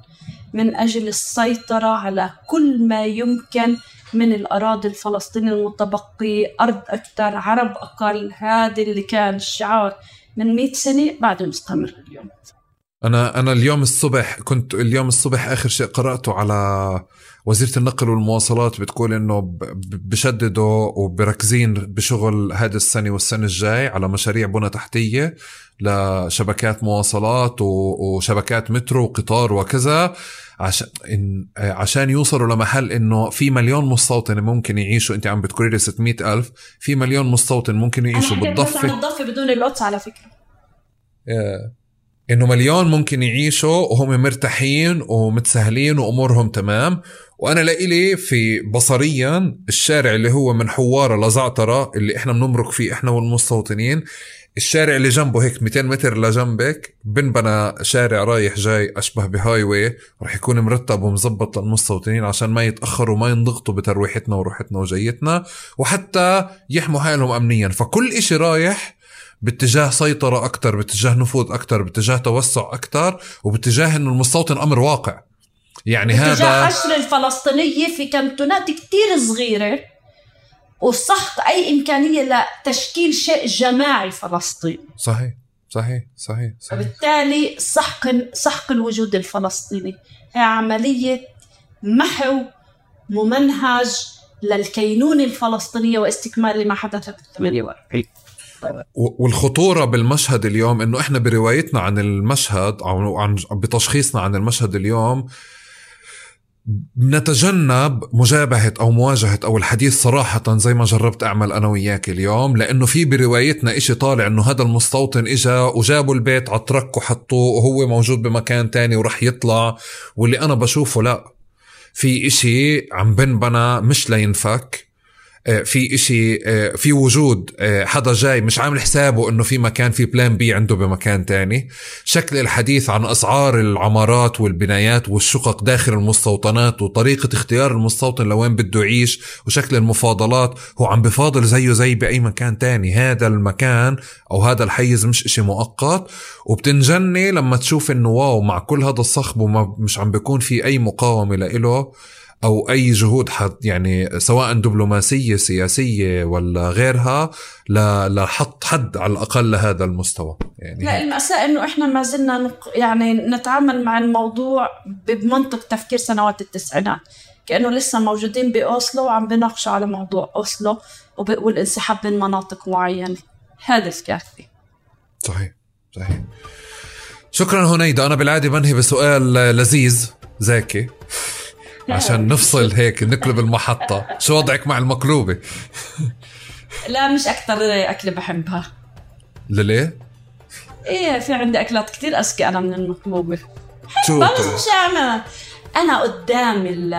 Speaker 1: من أجل السيطرة على كل ما يمكن من الأراضي الفلسطينية المتبقية أرض أكثر عرب أقل هذا اللي كان الشعار من 100 سنة بعده مستمر اليوم
Speaker 2: أنا أنا اليوم الصبح كنت اليوم الصبح آخر شيء قرأته على وزيرة النقل والمواصلات بتقول إنه بشددوا وبركزين بشغل هذا السنة والسنة الجاي على مشاريع بنى تحتية لشبكات مواصلات وشبكات مترو وقطار وكذا عشان عشان يوصلوا لمحل إنه في مليون مستوطن ممكن يعيشوا أنت عم بتقولي لي 600 ألف في مليون مستوطن ممكن يعيشوا بالضفة.
Speaker 1: الضفة بدون القدس على فكرة.
Speaker 2: آه، إنه مليون ممكن يعيشوا وهم مرتاحين ومتسهلين وأمورهم تمام. وأنا لإلي في بصريا الشارع اللي هو من حواره لزعترة اللي إحنا بنمرق فيه إحنا والمستوطنين. الشارع اللي جنبه هيك 200 متر لجنبك بنبنى شارع رايح جاي أشبه بهاي واي رح يكون مرتب ومظبط للمستوطنين عشان ما يتأخروا وما ينضغطوا بترويحتنا وروحتنا وجيتنا وحتى يحموا حالهم امنيا. فكل إشي رايح باتجاه سيطرة أكتر باتجاه نفوذ أكتر باتجاه توسع أكتر وباتجاه أنه المستوطن أمر واقع. يعني هذا
Speaker 1: حشر الفلسطينية في كانتونات كتير صغيرة. وسحق أي إمكانية لتشكيل شيء جماعي فلسطيني
Speaker 2: صحيح صحيح صحيح صحيح.
Speaker 1: وبالتالي سحق سحق الوجود الفلسطيني. هي عملية محو ممنهج للكينونة الفلسطينية واستكمال ما حدث في 48
Speaker 2: و- والخطورة بالمشهد اليوم إنه إحنا بروايتنا عن المشهد أو عن بتشخيصنا عن المشهد اليوم نتجنب مجابهة أو مواجهة أو الحديث صراحة زي ما جربت أعمل أنا وياك اليوم لأنه في بروايتنا إشي طالع أنه هذا المستوطن إجا وجابوا البيت الترك وحطوه وهو موجود بمكان تاني ورح يطلع واللي أنا بشوفه لا في إشي عم بنبنى مش لينفك. في إشي آه، في وجود آه، حدا جاي مش عامل حسابه إنه في مكان في plan B عنده بمكان تاني. شكل الحديث عن أسعار العمارات والبنايات والشقق داخل المستوطنات وطريقة اختيار المستوطن لوين بده يعيش وشكل المفاضلات هو عم بفاضل زيه زي بأي مكان تاني. هذا المكان أو هذا الحيز مش إشي مؤقت. وبتنجني لما تشوف إنه واو مع كل هذا الصخب وما مش عم بيكون في أي مقاومة لإله. أو أي جهود حد يعني سواء دبلوماسية سياسية ولا غيرها لحط حد على الأقل لهذا المستوى.
Speaker 1: يعني لا المأساة إنه إحنا ما زلنا نق... يعني نتعامل مع الموضوع بمنطق تفكير سنوات التسعينات. كأنه لسه موجودين بأوسلو وعم بناقشوا على موضوع أوسلو وب... والانسحاب من مناطق معينة. هذا الكارثه
Speaker 2: صحيح صحيح. شكرا هنيدا أنا بالعادة بنهي بسؤال لذيذ زاكي. عشان نفصل هيك نقلب المحطة. شو وضعك مع المقلوبة؟
Speaker 1: لا مش أكثر أكلة بحبها.
Speaker 2: لليه؟
Speaker 1: إيه في عندي أكلات كثير أذكى أنا من المقلوبة. شو أنا. أنا قدام ال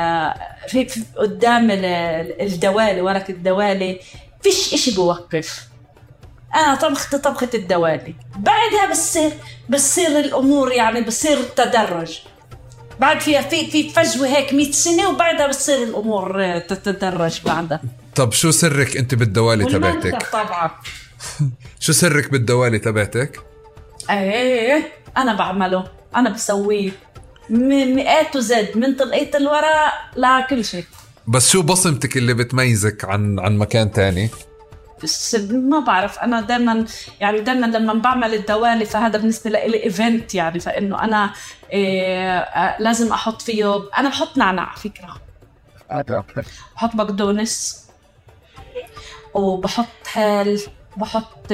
Speaker 1: في, قدام الدوالي ورق الدوالي. فيش إشي بوقف. أنا طبخت طبخة الدوالي. بعدها بصير بصير الأمور يعني بصير تدرج. بعد فيها في في فجوة هيك 100 سنة وبعدها بتصير الأمور تتدرج بعدها
Speaker 2: طب شو سرك انت بالدوالي تبعتك؟
Speaker 1: طبعا
Speaker 2: شو سرك بالدوالي تبعتك؟
Speaker 1: إيه أنا بعمله أنا بسويه من مئات وزد من طلقية الورق لكل شيء
Speaker 2: بس شو بصمتك اللي بتميزك عن عن مكان تاني؟
Speaker 1: بس ما بعرف. أنا دائما يعني دائما لما بعمل الدوالي فهذا بالنسبة لي ايفنت يعني فإنه أنا إيه لازم أحط فيه أنا بحط نعناع فكرة. بحط بقدونس وبحط هال بحط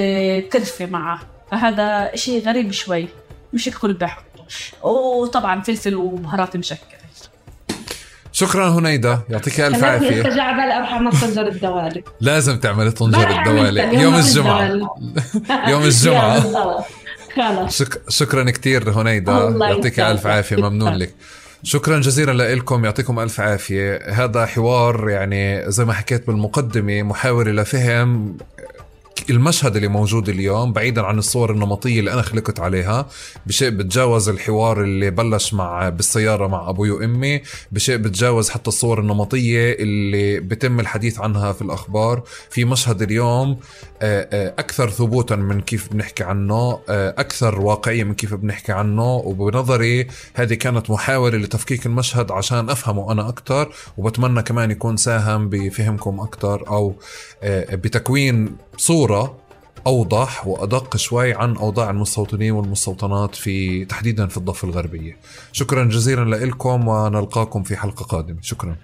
Speaker 1: كرفة معه. فهذا إشي غريب شوي مش الكل بحطه وطبعا فلفل وبهارات مشكله
Speaker 2: شكرا هنيدا يعطيك
Speaker 3: ألف عافية. أروح اعمل طنجره الدوالي.
Speaker 2: لازم تعملي طنجره الدوالي. يوم الجمعة. يوم الجمعة. شك... شكرا كثير هنيدا يعطيك ألف عافية. ممنون لك. شكرا جزيلا لكم يعطيكم ألف عافية. هذا حوار يعني زي ما حكيت بالمقدمة محاوره لفهم المشهد اللي موجود اليوم بعيدا عن الصور النمطية اللي أنا خلقت عليها بشيء بتجاوز الحوار اللي بلش مع بالسيارة مع أبوي وأمي بشيء بتجاوز حتى الصور النمطية اللي بتم الحديث عنها في الأخبار. في مشهد اليوم آه، آه، أكثر ثبوتا من كيف بنحكي عنه آه، أكثر واقعية من كيف بنحكي عنه. وبنظري هذه كانت محاولة لتفكيك المشهد عشان أفهمه أنا أكثر وبتمنى كمان يكون ساهم بفهمكم أكثر أو بتكوين صورة أوضح وأدق شوي عن أوضاع المستوطنين والمستوطنات في تحديدا في الضفة الغربية. شكرا جزيلا لكم ونلقاكم في حلقة قادمة، شكرا.